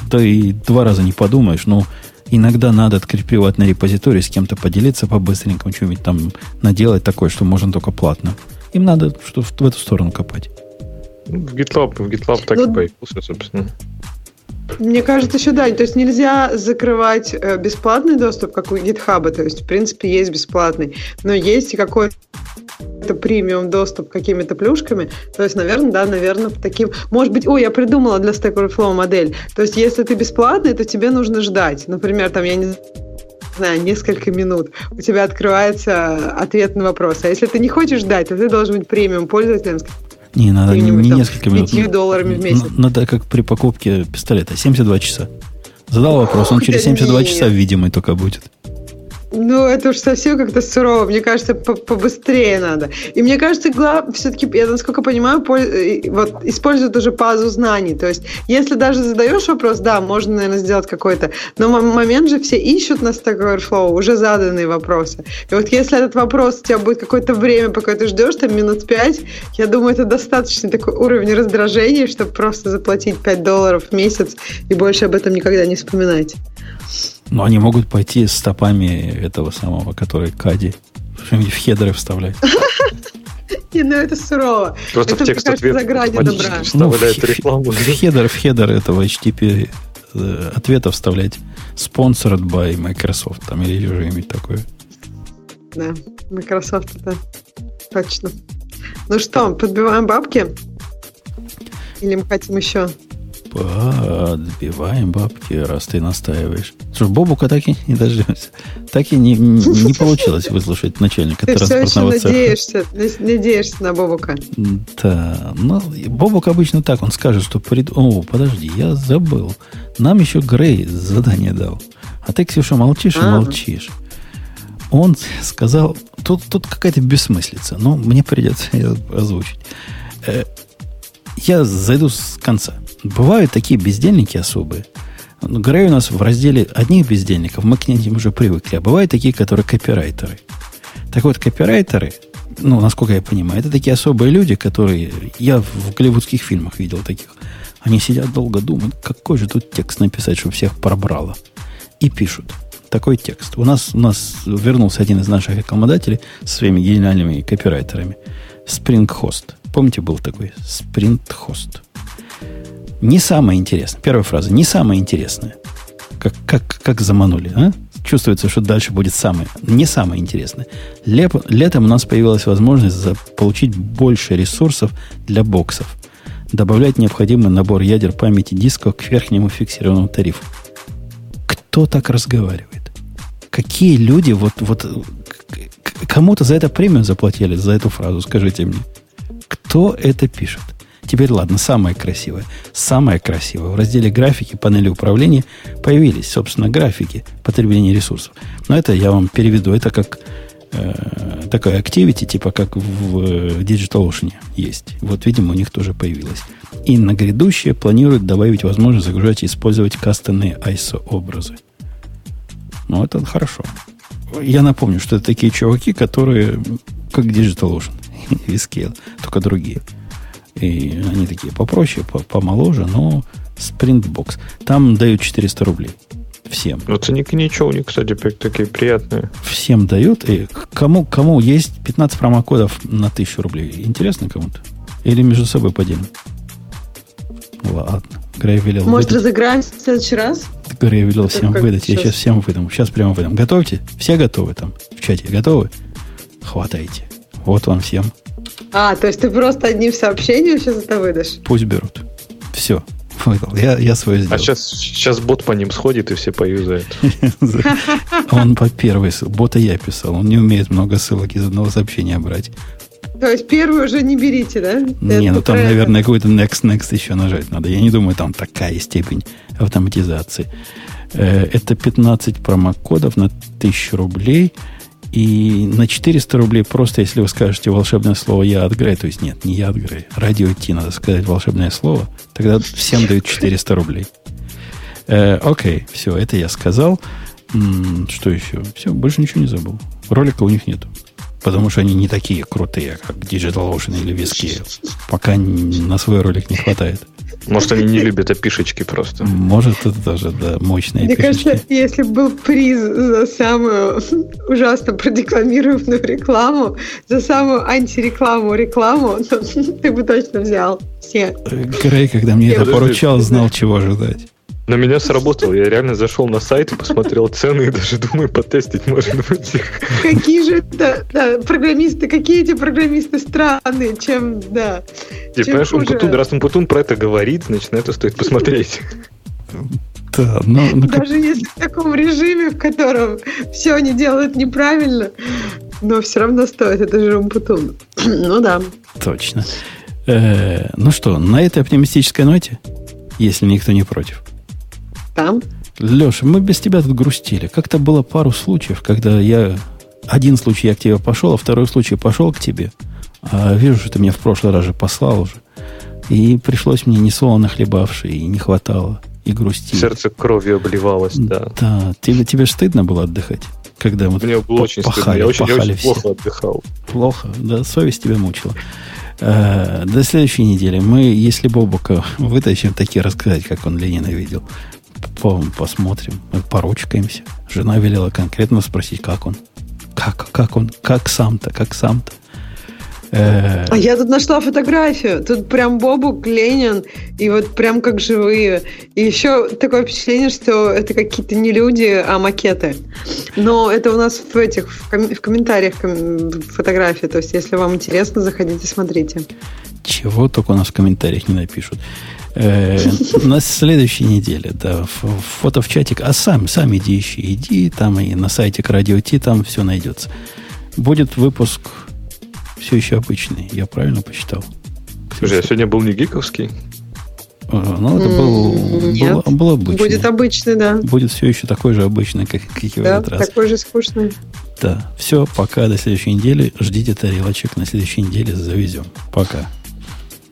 Да и два раза не подумаешь, ну, Иногда надо открыть приватный репозиторий, с кем-то поделиться по-быстренькому, что-нибудь там наделать такое, что можно только платно. Им надо что в эту сторону копать. Ну, в GitLab, в GitLab так ну, и появился, собственно. Мне кажется, еще да. То есть нельзя закрывать э, бесплатный доступ, как у GitHub. То есть, в принципе, есть бесплатный. Но есть и какой-то какой-то премиум доступ к какими-то плюшками, то есть, наверное, да, наверное, таким... Может быть, ой, я придумала для Stack Overflow модель. То есть, если ты бесплатный, то тебе нужно ждать. Например, там, я не знаю, несколько минут, у тебя открывается ответ на вопрос. А если ты не хочешь ждать, то ты должен быть премиум пользователем не, надо не, не несколько минут. 5 долларами в месяц. Надо как при покупке пистолета. 72 часа. Задал вопрос, он через 72 часа видимый только будет. Ну, это уж совсем как-то сурово. Мне кажется, побыстрее надо. И мне кажется, глав... все-таки, я насколько понимаю, по... вот, используют уже базу знаний. То есть, если даже задаешь вопрос, да, можно, наверное, сделать какой-то. Но момент же все ищут на Stack Overflow уже заданные вопросы. И вот если этот вопрос у тебя будет какое-то время, пока ты ждешь, там минут пять, я думаю, это достаточно такой уровень раздражения, чтобы просто заплатить 5 долларов в месяц и больше об этом никогда не вспоминать. Но они могут пойти стопами этого самого, который Кади в хедеры вставлять. Не, ну это сурово. Просто это, в текст ответ за грани добра. Ну, в, рекламу. В хедер, в хедер этого HTTP э, ответа вставлять sponsored by Microsoft там или что-нибудь такое. Да, Microsoft это точно. Ну что, подбиваем бабки? Или мы хотим еще? Подбиваем бабки, раз ты настаиваешь. Слушай, Бобука так и не дождемся. Так и не, не получилось выслушать начальника ты транспортного все еще цеха. Надеешься, надеешься на Бобука. Да. Ну, Бобук обычно так, он скажет, что... Прид... О, подожди, я забыл. Нам еще Грей задание дал. А ты, Ксюша, молчишь и молчишь. Он сказал... Тут, тут какая-то бессмыслица, но мне придется ее озвучить. Э, я зайду с конца. Бывают такие бездельники особые. Грей у нас в разделе одних бездельников, мы к ним уже привыкли. А бывают такие, которые копирайтеры. Так вот, копирайтеры, ну, насколько я понимаю, это такие особые люди, которые... Я в голливудских фильмах видел таких. Они сидят долго, думают, какой же тут текст написать, чтобы всех пробрало. И пишут такой текст. У нас, у нас вернулся один из наших рекламодателей со своими гениальными копирайтерами. Host. Помните, был такой? Host. Не самое интересное. Первая фраза. Не самое интересное. Как, как, как заманули, а? Чувствуется, что дальше будет самое, не самое интересное. Леп, летом у нас появилась возможность получить больше ресурсов для боксов. Добавлять необходимый набор ядер памяти диска к верхнему фиксированному тарифу. Кто так разговаривает? Какие люди вот, вот кому-то за это премию заплатили, за эту фразу, скажите мне. Кто это пишет? Теперь ладно, самое красивое. Самое красивое. В разделе графики панели управления появились, собственно, графики потребления ресурсов. Но это я вам переведу. Это как э, такая activity, типа как в, в DigitalOcean есть. Вот, видимо, у них тоже появилось. И на грядущее планируют добавить возможность загружать и использовать кастомные ISO-образы. Ну, это хорошо. Я напомню, что это такие чуваки, которые как DigitalOcean [laughs] и Scale, только другие. И они такие попроще, помоложе, но Sprintbox. Там дают 400 рублей. Всем. Но ценники ничего, у них, кстати, такие приятные. Всем дают. И кому, кому есть 15 промокодов на 1000 рублей? Интересно кому-то? Или между собой поделим? Ладно. Грей велел Может, выдать. разыграем в следующий раз? Грей велел Это всем выдать. Сейчас? Я сейчас всем выдам. Сейчас прямо выдам. Готовьте? Все готовы там в чате? Готовы? Хватайте. Вот вам всем. А, то есть ты просто одним сообщением сейчас это выдашь? Пусть берут. Все. Выдал. Я, я свое сделал. А сейчас, сейчас бот по ним сходит и все поюзают. [laughs] Он по первой бота я писал. Он не умеет много ссылок из одного сообщения брать. То есть первую уже не берите, да? Не, ну там, наверное, какой-то next, next еще нажать надо. Я не думаю, там такая степень автоматизации. Э, это 15 промокодов на 1000 рублей – и на 400 рублей просто, если вы скажете волшебное слово «я от Грей», то есть нет, не «я от Грей», радио Ти надо сказать волшебное слово, тогда всем дают 400 рублей. Э, окей, все, это я сказал. М-м, что еще? Все, больше ничего не забыл. Ролика у них нету. Потому что они не такие крутые, как DigitalOcean или Виски. Пока на свой ролик не хватает. Может, они не любят опишечки просто. Может, это тоже, да, мощные Мне пишечки. кажется, если был приз за самую [laughs] ужасно продекламированную рекламу, за самую антирекламу рекламу, то [laughs] ты бы точно взял все. Грей, когда мне это поручал, знал, чего ожидать. На меня сработало. Я реально зашел на сайт и посмотрел цены и даже думаю потестить, может быть. Какие же да, да, программисты, какие эти программисты странные, чем, да. Ты понимаешь, Умпутун, раз Умпутун про это говорит, значит, на это стоит посмотреть. Да, но, но... Даже если в таком режиме, в котором все они делают неправильно, но все равно стоит, это же Умпутун. [clears throat] ну да. Точно. Э, ну что, на этой оптимистической ноте, если никто не против, там? Леша, мы без тебя тут грустили. Как-то было пару случаев, когда я... Один случай я к тебе пошел, а второй случай пошел к тебе. А вижу, что ты меня в прошлый раз же послал уже. И пришлось мне не солоно хлебавший, и не хватало, и грусти. Сердце кровью обливалось, да. Да, тебе, тебе стыдно было отдыхать? Когда мы Мне было очень пахали, стыдно. Я очень, я очень плохо отдыхал. Плохо, да, совесть тебя мучила. Э, до следующей недели мы, если Бобука вытащим, такие рассказать, как он Ленина видел, посмотрим, мы поручкаемся. Жена велела конкретно спросить, как он. Как, как он, как сам-то, как сам-то. Э, а я тут нашла фотографию. Тут прям Бобук, Ленин, и вот прям как живые. И еще такое впечатление, что это какие-то не люди, а макеты. Но это у нас в этих в, ком- в комментариях фотографии. То есть, если вам интересно, заходите, смотрите. Чего только у нас в комментариях не напишут. Э, на следующей неделе, да, фото в чатик. А сам, сам иди ищи. Иди там и на сайте к Радио Ти, там все найдется. Будет выпуск все еще обычный. Я правильно посчитал? Слушай, а сегодня был не гиковский? А, ну, это был, Нет, был, был обычный. Будет обычный, да. Будет все еще такой же обычный, как, как и в да, этот раз. такой же скучный. Да, все, пока, до следующей недели. Ждите тарелочек, на следующей неделе завезем. Пока.